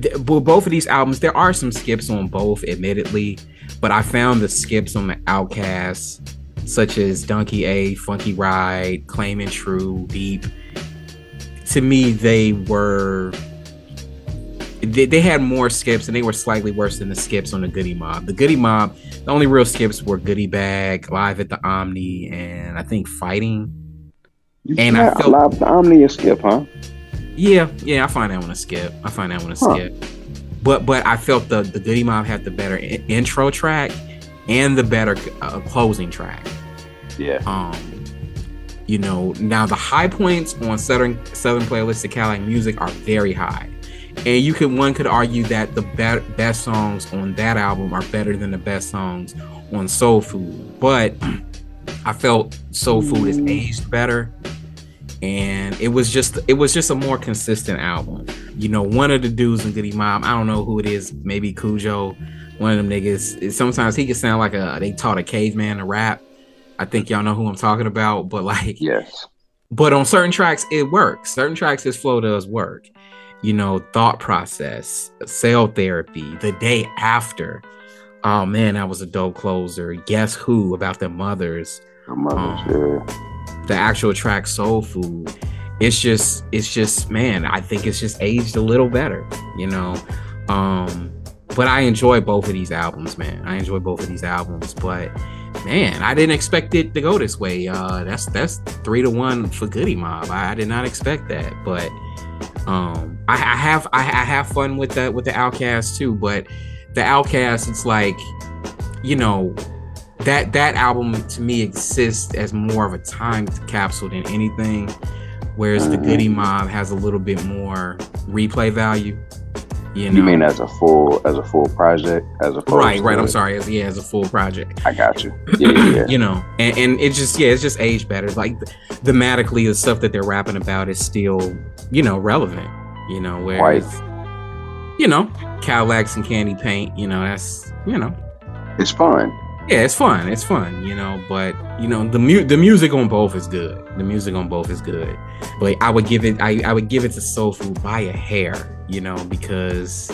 th- but both of these albums, there are some skips on both, admittedly, but I found the skips on the Outkasts, such as Donkey A, Funky Ride, Claiming True, Deep. To me, they were. They, they had more skips and they were slightly worse than the skips on the Goodie Mob. The Goodie Mob, the only real skips were Goodie Bag, Live at the Omni, and I think Fighting. You And I felt- love the Omni a skip, huh? Yeah, yeah, I find that one a skip. I find that one a Huh. skip. But but I felt the the Goodie Mob had the better in- intro track and the better uh, closing track. Yeah. Um, you know, now the high points on Southern Southern Playalistic Cadillac music are very high, and you could one could argue that the be- best songs on that album are better than the best songs on Soul Food. But I felt Soul Food is aged better, and it was just it was just a more consistent album. You know, one of the dudes in Goodie Mob, I don't know who it is, maybe Khujo, one of them niggas. Sometimes he can sound like a they taught a caveman to rap. I think y'all know who I'm talking about, but like Yes. but on certain tracks it works certain tracks his flow does work you know thought process cell therapy the day after oh man that was a dope closer guess who about their mothers Her mother's um, yeah. The actual track soul food it's just it's just man i think it's just aged a little better you know? Um but i enjoy both of these albums man. I enjoy both of these albums but man i didn't expect it to go this way. Uh that's that's three to one for goodie mob. I, I did not expect that but Um, I, I have I, I have fun with that with the Outkast too, but the Outkast, it's like, you know, that that album to me exists as more of a time capsule than anything, whereas the Mhm. Goodie Mob has a little bit more replay value. You know, You mean as a full as a full project as a right, right. I'm sorry, as yeah, as a full project. I got you. Yeah, yeah, yeah. you know and, and it just yeah it's just aged better like thematically the stuff that they're rapping about is still you know relevant you know whereas you know cadillacs and candy paint you know that's you know It's fun. Yeah it's fun it's fun you know but you know the mu- the music on both is good the music on both is good but i would give it i, I would give it to soul food by a hair you know because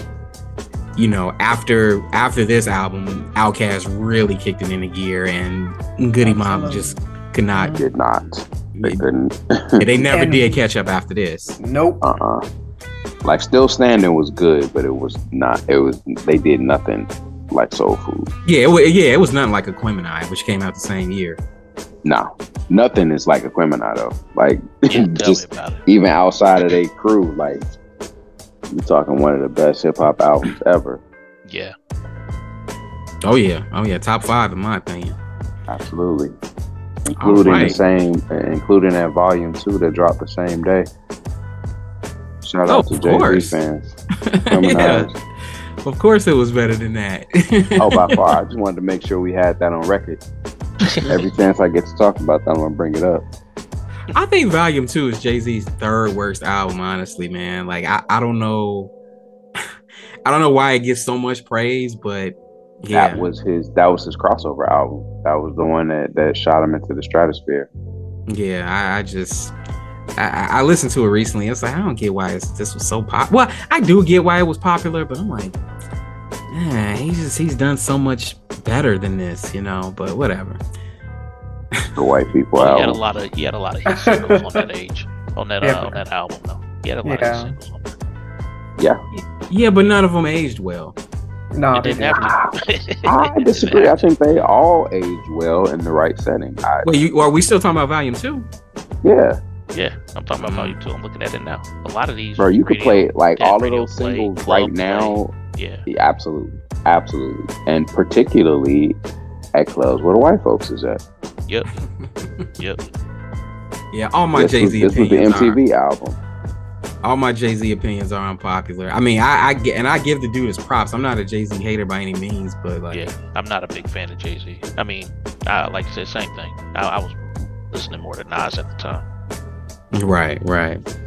you know after after this album Outkast really kicked it into gear and goodie mob just could not Did not. They couldn't. they never And- did catch up after this Nope. uh uh Like still standing was good, but it was not. It was they did nothing like soul food. yeah it, yeah it was nothing like Aquemini which came out the same year No, nothing is like Aquemini though. Like just me about it. even outside of their crew, like you're talking one of the best hip hop albums ever. Yeah. oh yeah oh yeah top five in my opinion Absolutely. Including Alright. the same, uh, including that volume two that dropped the same day. Shout Oh, out to of Jay. Z fans. yeah Harmonized. Of course it was better than that oh, by far. I just wanted to make sure we had that on record. Every chance I get to talk about that, I'm gonna bring it up. I think Volume Two is Jay Z's third worst album. Honestly, man, like I, I don't know, I don't know why it gets so much praise, but yeah, That was his. That was his crossover album. That was the one that that shot him into the stratosphere. yeah, I, I just. I, I I listened to it recently. It's like I don't get why it's, this was so pop. Well, I do get why it was popular, but I'm like, man, he's just he's done so much better than this, you know. But whatever. The white people Well, he had a lot of he had a lot of hit singles on that age on that Yeah. uh, on that album though. He had a lot Yeah. of hit singles. Yeah, Yeah, but none of them aged well. No, It they didn't didn't. have to. I disagree. I think they all age well in the right setting. I, Wait, you are we still talking about Volume Two? yeah, Yeah, I'm talking about volume mm-hmm. two. I'm looking at it now. A lot of these, bro, you could radio- play like all of those Play, singles Club right now. Yeah, Yeah, absolutely, absolutely, and particularly at clubs where the white folks is at. yep, yep. Yeah, all my Jay was, Z this was the opinions are. MTV album. all my Jay Z opinions are unpopular. I mean, I, I get and I give the dude his props. I'm not a Jay Z hater by any means, but like, Yeah, I'm not a big fan of Jay Z. I mean, I, like I said, same thing. I, I was listening more to Nas at the time. Right, right.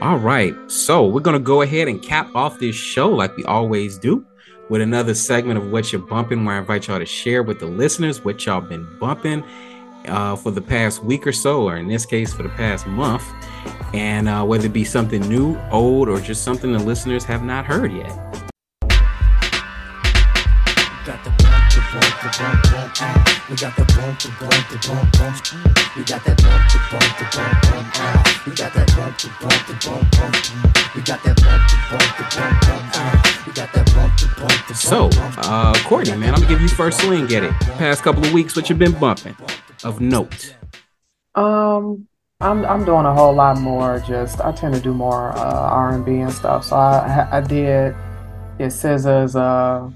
All right, so we're gonna go ahead and cap off this show like we always do with another segment of what you're bumping, where I invite y'all to share with the listeners what y'all been bumping uh, for the past week or so, or in this case, for the past month, and uh, whether it be something new, old, or just something the listeners have not heard yet. got the bump, the bump, the bump, bump. ah. We got the bump, the bump, the bump, bump. Mm. We got that bump, the bump, the bump, bump. ah. We got that bump, the bump, the bump, bump. Mm. We got that bump, the bump, the bump, bump. ah. We got that bump, the bump, the bump. So, uh, Courtney, man, I'm gonna give you first swing at it. Past couple of weeks, what you been bumping of note? Um, I'm I'm doing a whole lot more. Just I tend to do more uh, R and B and stuff. So I I did get SZA's uh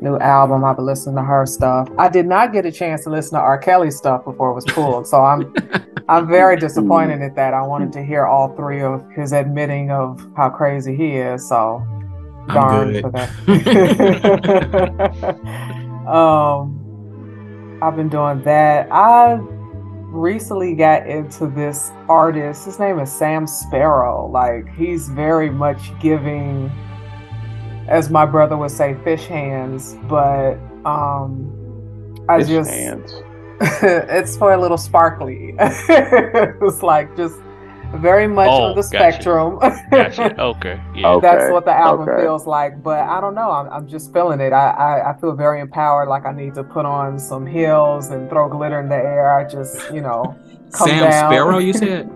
new album. I've been listening to her stuff. I did not get a chance to listen to R. Kelly's stuff before it was pulled. So I'm I'm very disappointed at that. I wanted to hear all three of his admitting of how crazy he is. So I'm darn good. for that. um, I've been doing that. I recently got into this artist. His name is Sam Sparro. Like he's very much giving, as my brother would say, fish hands. But um, I Fish just hands. it's for a little sparkly. it's like just very much Oh, on the gotcha. spectrum. Gotcha. Okay. Yeah. Oh. That's what the album okay. feels like. But I don't know. I'm, I'm just feeling it. I, I, I feel very empowered. Like I need to put on some heels and throw glitter in the air. I just, you know, come Sam down. Sparro, you said?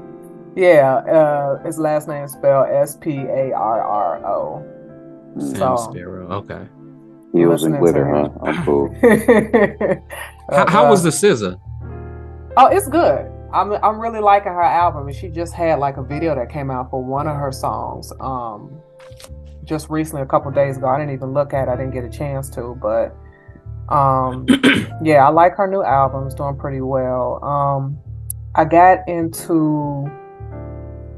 yeah. Uh, his last name is spelled S P A R R O. Sam So- Sparro. Okay. Heels and listening to glitter, huh? I'm cool. How, how was the SZA? Oh, it's good. I'm I'm really liking her album, and she just had like a video that came out for one of her songs. Um, just recently, a couple days ago. I didn't even look at. it. I didn't get a chance to, but um, yeah, I like her new album. It's doing pretty well. Um, I got into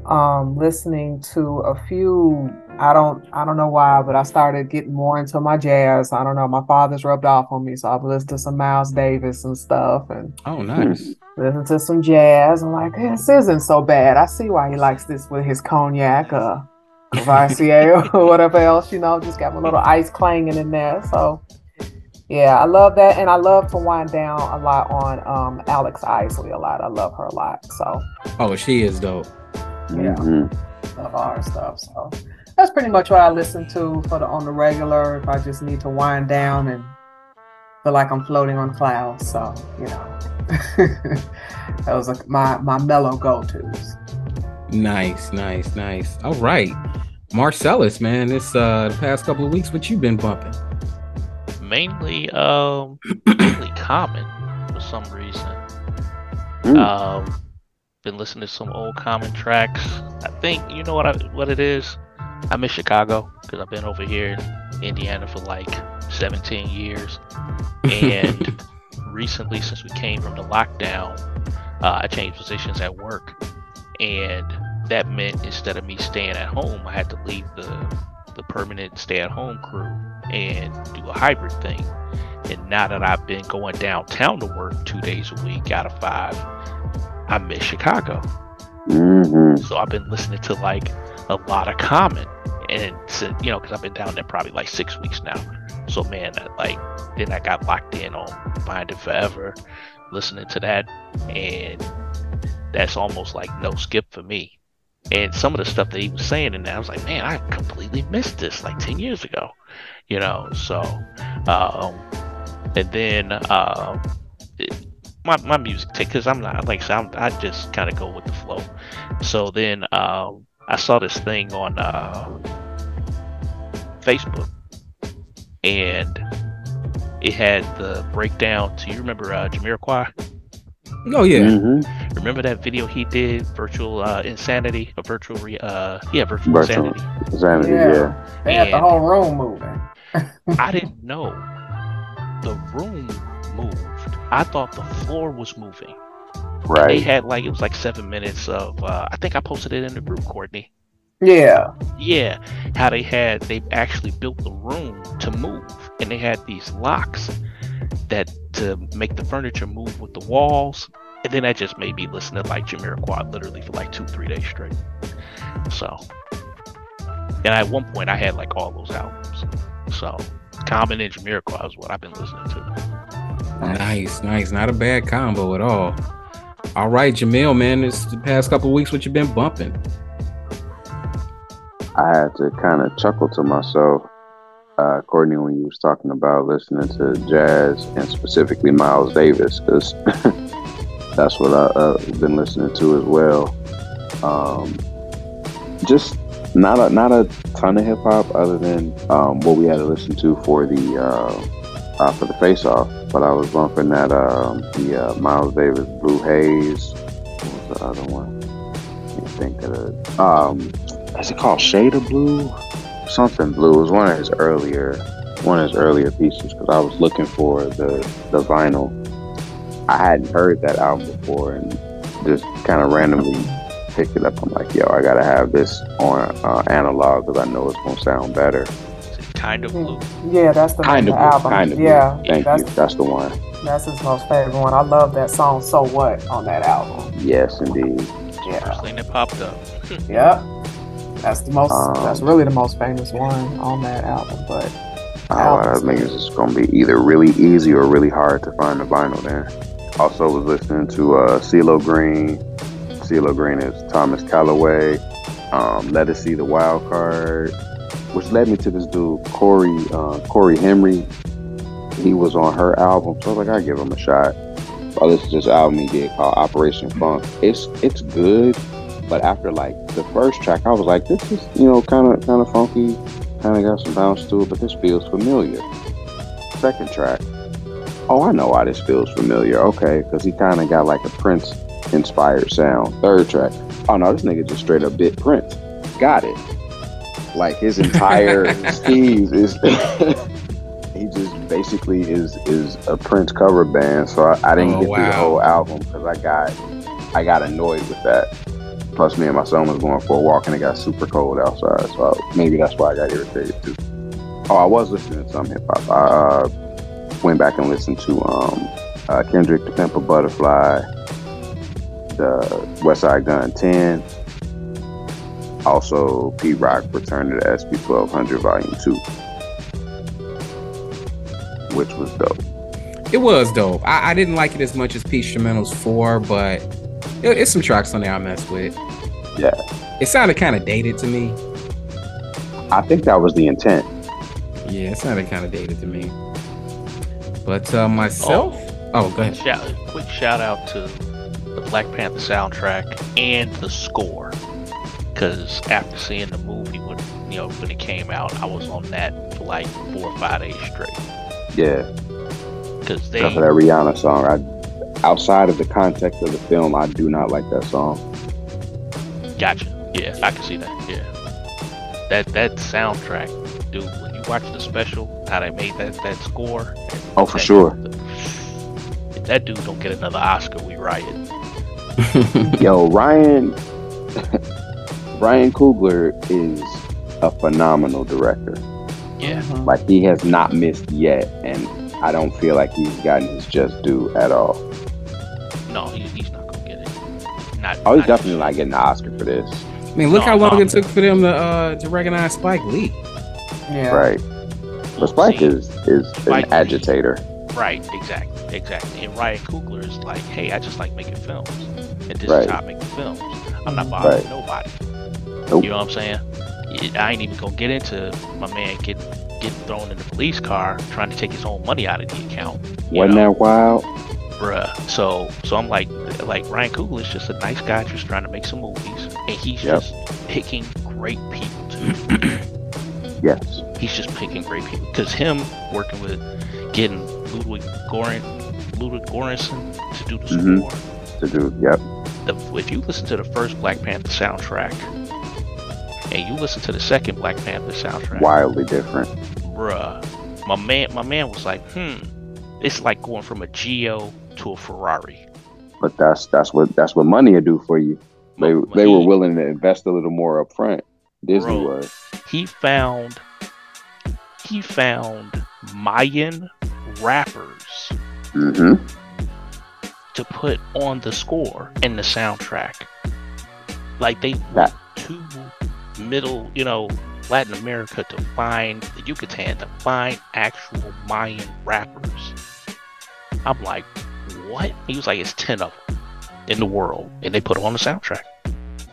um listening to a few I don't I don't know why, but I started getting more into my jazz. I don't know. My father's rubbed off on me, so I've listened to some Miles Davis and stuff and Oh, nice. listen to some jazz. I'm like, this isn't so bad. I see why he likes this with his cognac, uh Courvoisier or whatever else, you know, just got my little ice clanging in there. So yeah, I love that. And I love to wind down a lot on um Alex Isley a lot. I love her a lot. So Oh, she is dope. Yeah. Mhm. love all her stuff. So that's pretty much what I listen to for the on the regular if I just need to wind down and feel like I'm floating on clouds. So, you know. that was like my my mellow go-tos. Nice, nice, nice. All right. Marcellus, man, this uh the past couple of weeks, what you been bumping? Mainly, um, mainly common for some reason. Mm. Um, been listening to some old common tracks. I think you know what I, what it is. I miss Chicago because I've been over here in Indiana for like 17 years, and recently, since we came from the lockdown, uh, I changed positions at work, and that meant instead of me staying at home, I had to leave the the permanent stay-at-home crew and do a hybrid thing. And now that I've been going downtown to work two days a week out of five, I miss Chicago. Mhm. So I've been listening to like a lot of Common, and to, you know, because I've been down there probably like six weeks now. So man, that, like then I got locked in on Find It Forever, listening to that, and that's almost like no skip for me. And some of the stuff that he was saying in there, I was like, man, I completely missed this like ten years ago, you know. So, um, and then um, it, my my music take because I'm not like I I'm, I just kind of go with the flow. So then um, I saw this thing on uh, Facebook, and it had the breakdown. To you remember uh, Jamiroquai? Oh yeah. Mhm. Remember that video he did, virtual uh, insanity, or virtual re- uh, yeah, virtual Virtual. insanity. Insanity, Yeah. yeah. They had the whole room moving. I didn't know the room moved. I thought the floor was moving. They had like it was like seven minutes of. Uh, I think I posted it in the group, Courtney. Yeah. Yeah, how they had they actually built the room to move, and they had these locks that to make the furniture move with the walls, and then that just made me listen to like Jamiroquai literally for like two three days straight. So, and at one point I had like all those albums. So, Common and Jamiroquai is what I've been listening to. Nice, nice. Not a bad combo at all. All right, Jamil, man, this the past couple weeks, what you've been bumping? I had to kind of chuckle to myself, uh, Courtney, when you was talking about listening to jazz and specifically Miles Davis, because that's what I've uh, been listening to as well. Um, just not a not a ton of hip hop, other than um, what we had to listen to for the uh, uh, for the face off. But I was bumping that um, the uh, Miles Davis Blue Haze. What was the other one? Can't think of it. Um, is it called Shade of Blue? Something Blue. It was one of his earlier one of his earlier pieces because I was looking for the the vinyl. I hadn't heard that album before and just kind of randomly picked it up. I'm like, yo, I gotta have this on uh, analog because I know it's gonna sound better. Is it kind of blue? Yeah, that's the Kind of of the blue, album. kind of blue. yeah, Thank that's you. That's the one. that's his most favorite one. I love that song "So What" on that album. Yes, indeed. Yeah. First thing that popped up. Yep. That's the most. Um, that's really the most famous one on that album. But Oh, Albums. that means it's gonna be either really easy or really hard to find the vinyl there. Also was listening to uh CeeLo Green. CeeLo Green is Thomas Callaway. Um, Ledisi the Wild Card, which led me to this dude Corey uh, Corey Henry. He was on her album, so I was like, I give him a shot. I listened to this album he did called Operation Funk. It's it's good, but after like the first track, I was like, this is you know kind of kind of funky, kind of got some bounce to it, but this feels familiar. Second track, oh I know why this feels familiar. Okay, because he kind of got like a Prince inspired sound. Third track, oh no, this nigga just straight up bit Prince. Got it. Like his entire Steve is he just basically is is a Prince cover band. So I, I didn't Oh, get through the whole album because I got I got annoyed with that. Plus, me and my son was going for a walk and it got super cold outside, so maybe that's why I got irritated too. Oh, I was listening to some hip hop. I uh, went back and listened to um, uh, Kendrick, The Pimp a Butterfly, the Westside Gunn 10, also Pete Rock Return to the SP 1200 Volume 2, which was dope. It was dope. I, I didn't like it as much as PeteStrumentals 4, but it, it's some tracks on there I messed with. Yeah, It sounded kind of dated to me. I think that was the intent. Yeah, it sounded kind of dated to me. But uh, myself, oh, go ahead. Shout, quick shout out to the Black Panther soundtrack and the score. Because after seeing the movie when you know when it came out, I was on that for like four or five days straight. Yeah, Because they except for that Rihanna song. I, outside of the context of the film, I do not like that song. Gotcha. Yeah, I can see that. Yeah. That that soundtrack, dude. When you watch the special, how they made that that score. Oh, for that- sure. If that dude don't get another Oscar, we riot. Yo, Ryan Ryan Coogler is a phenomenal director. Yeah. Like he has not missed yet, and I don't feel like he's gotten his just due at all. No, he, he's not gonna get it. Not. Oh, he's not definitely not getting the Oscar for this, I mean, look No, how long no. it took for them to uh, to recognize Spike Lee. Yeah. right? But Spike See, is is Spike an Lee. agitator. Right, exactly, exactly. And Ryan Coogler is like, hey, I just like making films, and this Right. is how I make the films. I'm not bothering Right. nobody. Nope. You know what I'm saying? I ain't even gonna get into my man getting getting thrown in the police car trying to take his own money out of the account. Wasn't know? that wild? bruh. So so I'm like like Ryan Coogler is just a nice guy just trying to make some movies and he's Yep. just picking great people too. Yes. he's just picking great people because him working with getting Ludwig Goran Ludwig Göransson to do the Mhm. score. To do. Yep. The, if you listen to the first Black Panther soundtrack and you listen to the second Black Panther soundtrack, Wildly different. bruh, my man my man was like, hmm, it's like going from a Geo to a Ferrari. But that's that's what that's what money will do for you. They they were willing to invest a little more up front. Disney Bro. was. he found he found Mayan rappers Mm-hmm. to put on the score and the soundtrack. Like they That- went to middle, you know, Latin America to find the Yucatan to find actual Mayan rappers. I'm like, what? He was like, it's ten of them in the world, and they put them on the soundtrack.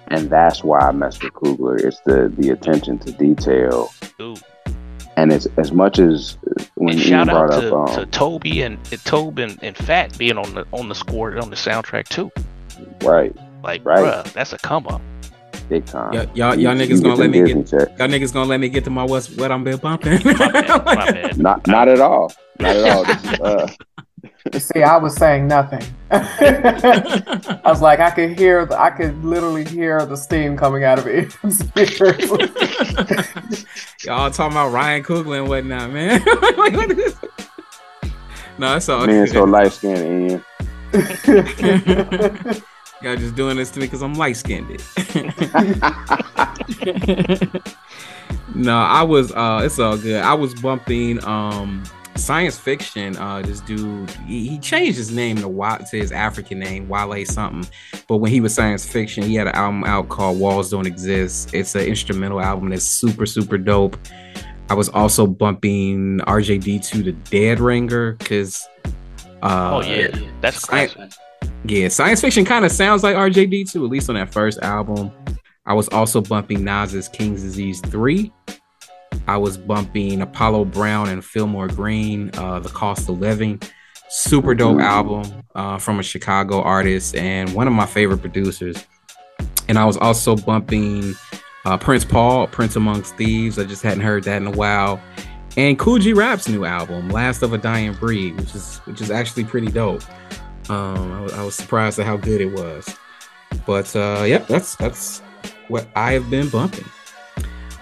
And that's why I mess with Coogler. It's the the attention to detail, Ooh. and it's as much as when And you shout out brought to, up to um, Tobe and, Tobe and, and Fat being on the on the score on the soundtrack too. right, Like, Right. bruh, that's a come up. Big time. Y'all, y'all, You- y'all you niggas gonna let me Disney get checks. y'all niggas gonna let me get to my what's what I'm been bumping. My bad, my bad. Not not at all. Not at all. This is, uh, see, I was saying nothing. I was like, I could hear, the, I could literally hear the steam coming out of it. Y'all talking about Ryan Coogler and whatnot, man. Like, what is- no, it's all man, good. so light skinned, Ian. Y'all just doing this to me because I'm light skinned. no, I was uh it's all good. I was bumping um science fiction. Uh this dude he, he changed his name to to his African name, Wale something. But when he was science fiction, he had an album out called Walls Don't Exist. It's an instrumental album that's super, super dope. I was also bumping RJD2 the Dead Ringer because uh oh yeah, that's classic. Yeah, science fiction kind of sounds like RJD2, at least on that first album. I was also bumping Nas's King's Disease 3. I was bumping Apollo Brown and Philmore Greene, uh, The Cost of Living. Super dope album uh, from a Chicago artist and one of my favorite producers. And I was also bumping uh, Prince Paul, Prince Amongst Thieves. I just hadn't heard that in a while. And Kool G Rap's new album, Last of a Dying Breed, which is which is actually pretty dope. Um, I was, I was surprised at how good it was. But uh, yep, that's that's what I have been bumping.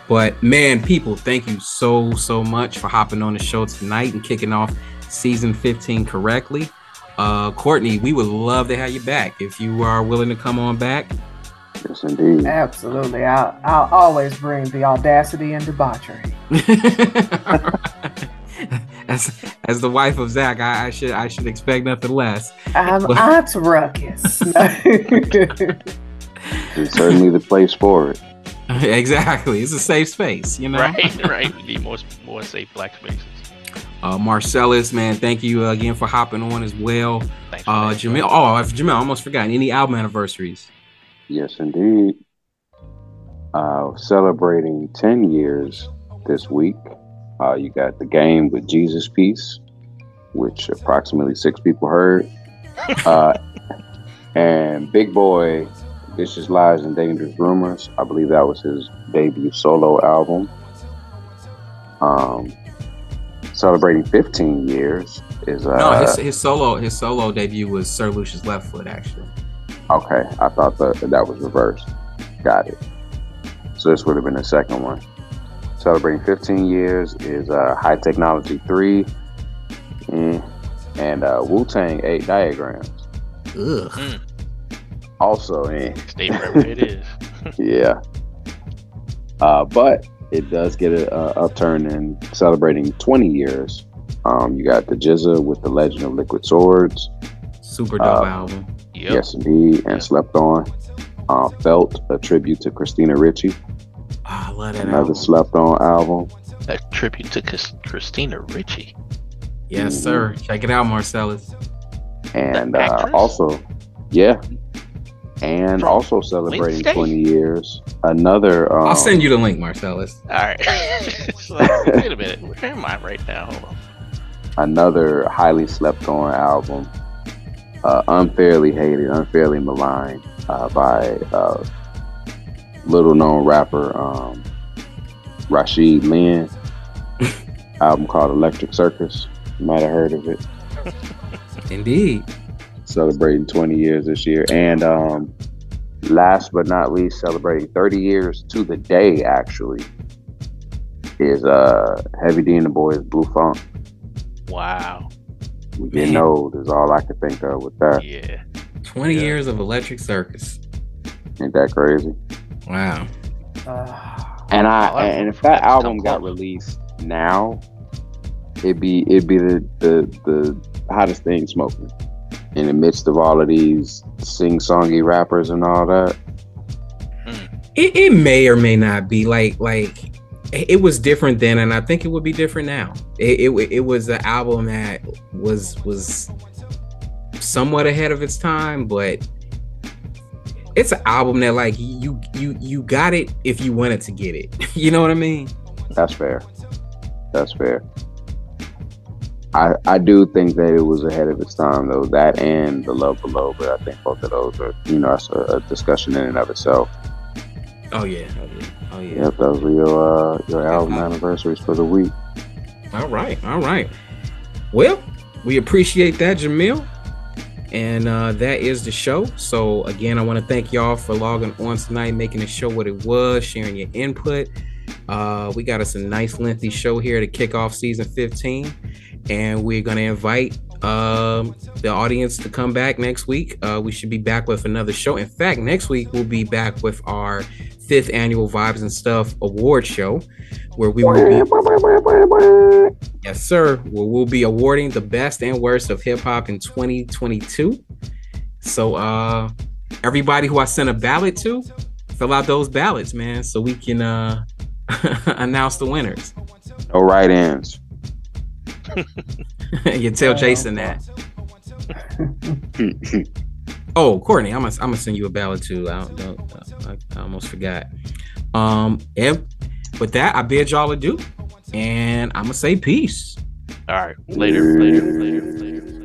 But man, people, thank you so so much for hopping on the show tonight and kicking off season 15 correctly. Uh, Courtney, we would love to have you back if you are willing to come on back. Yes, indeed. Absolutely. I'll, I'll always bring the audacity and debauchery. as as the wife of Zach, I, I should I should expect nothing less. I'm Well- Aunt Ruckus. It's certainly the place for it. exactly, it's a safe space, you know. Right, right. We need more more safe black spaces. Uh, Marcellus, man, thank you again for hopping on as well. Thanks. for Uh. Jamil, oh, I've- Jamil, I almost forgot. Any album anniversaries? Yes, indeed. Uh, celebrating 10 years this week. Uh, you got the game with Jesus Piece, which approximately six people heard. Uh, and Big Boi, Vicious Lies and Dangerous Rumors. I believe that was his debut solo album. Um, celebrating 15 years is uh, no, his, his solo his solo debut was Sir Lucious Left Foot, actually. Okay, I thought that that was reversed. Got it. So this would have been the second one. Celebrating 15 years is uh, Hi-Teknology 3 eh, and uh, Wu Tang 8 Diagrams. Ugh. Also in. Stay right where it is. Yeah. Uh, but it does get a, a upturn in celebrating 20 years. Um, you got the GZA with the Legend of Liquid Swords. Super dope Uh, album. Yep. Yes, indeed. And Yeah. Slept On. Uh, Felt, a tribute to Christina Ricci. Ah, I love that Another album. Slept On album. A tribute to Christina Ricci. Yes, sir. Check it out, Marcellus. and uh, also yeah and From also celebrating Wednesday? 20 years another um, I'll send you the link, Marcellus. All right. Like, wait a minute. Where am I right now? Hold on. another highly slept on album uh, unfairly hated unfairly maligned uh, by uh, little known rapper um, Rashid Lynn album called Electric Circus you might have heard of it Indeed. celebrating 20 years this year. And um, last but not least, celebrating 30 years to the day, actually, is uh, Heavy D and the Boyz Blue Funk. Wow. We get Man. old is all I could think of with that. Yeah. 20 Yeah. years of Electric Circus. Ain't that crazy? Wow. Uh, And I Oh, and if that that album got Close. released now, it'd be it'd be the the, the hottest thing smoking. In the midst of all of these sing songy rappers and all that. It, it may or may not be like like it it was different then and I think it would be different now. It it, it was an album that was was somewhat ahead of its time, but it's an album that like you you you got it if you wanted to get it. you know what I mean? That's fair. That's fair. I I do think that it was ahead of its time though. That and the Love Below, but I think both of those are you know that's a, a discussion in and of itself. Oh yeah. Oh yeah. Oh yeah. Yep, those were your uh, your album anniversaries for the week. All right, all right. Well, we appreciate that, Jamil. And uh, that is the show. So again, I want to thank y'all for logging on tonight, making the show what it was, sharing your input. Uh, we got us a nice lengthy show here to kick off season 15, and we're gonna invite um, the audience to come back next week. Uh, we should be back with another show. In fact, next week we'll be back with our fifth annual Vibes and Stuff award show, where we will be Yes, sir. Where we'll be awarding the best and worst of hip hop in 2022. So, uh, everybody who I sent a ballot to, fill out those ballots, man, so we can uh announce the winners. No right ends. you tell Jason that. Oh, Courtney, I'm gonna I'm gonna send you a ballot too. I don't, don't I, I almost forgot. Um, and with that, I bid y'all adieu, and I'm gonna say peace. All right. Later. Later. Later. Later.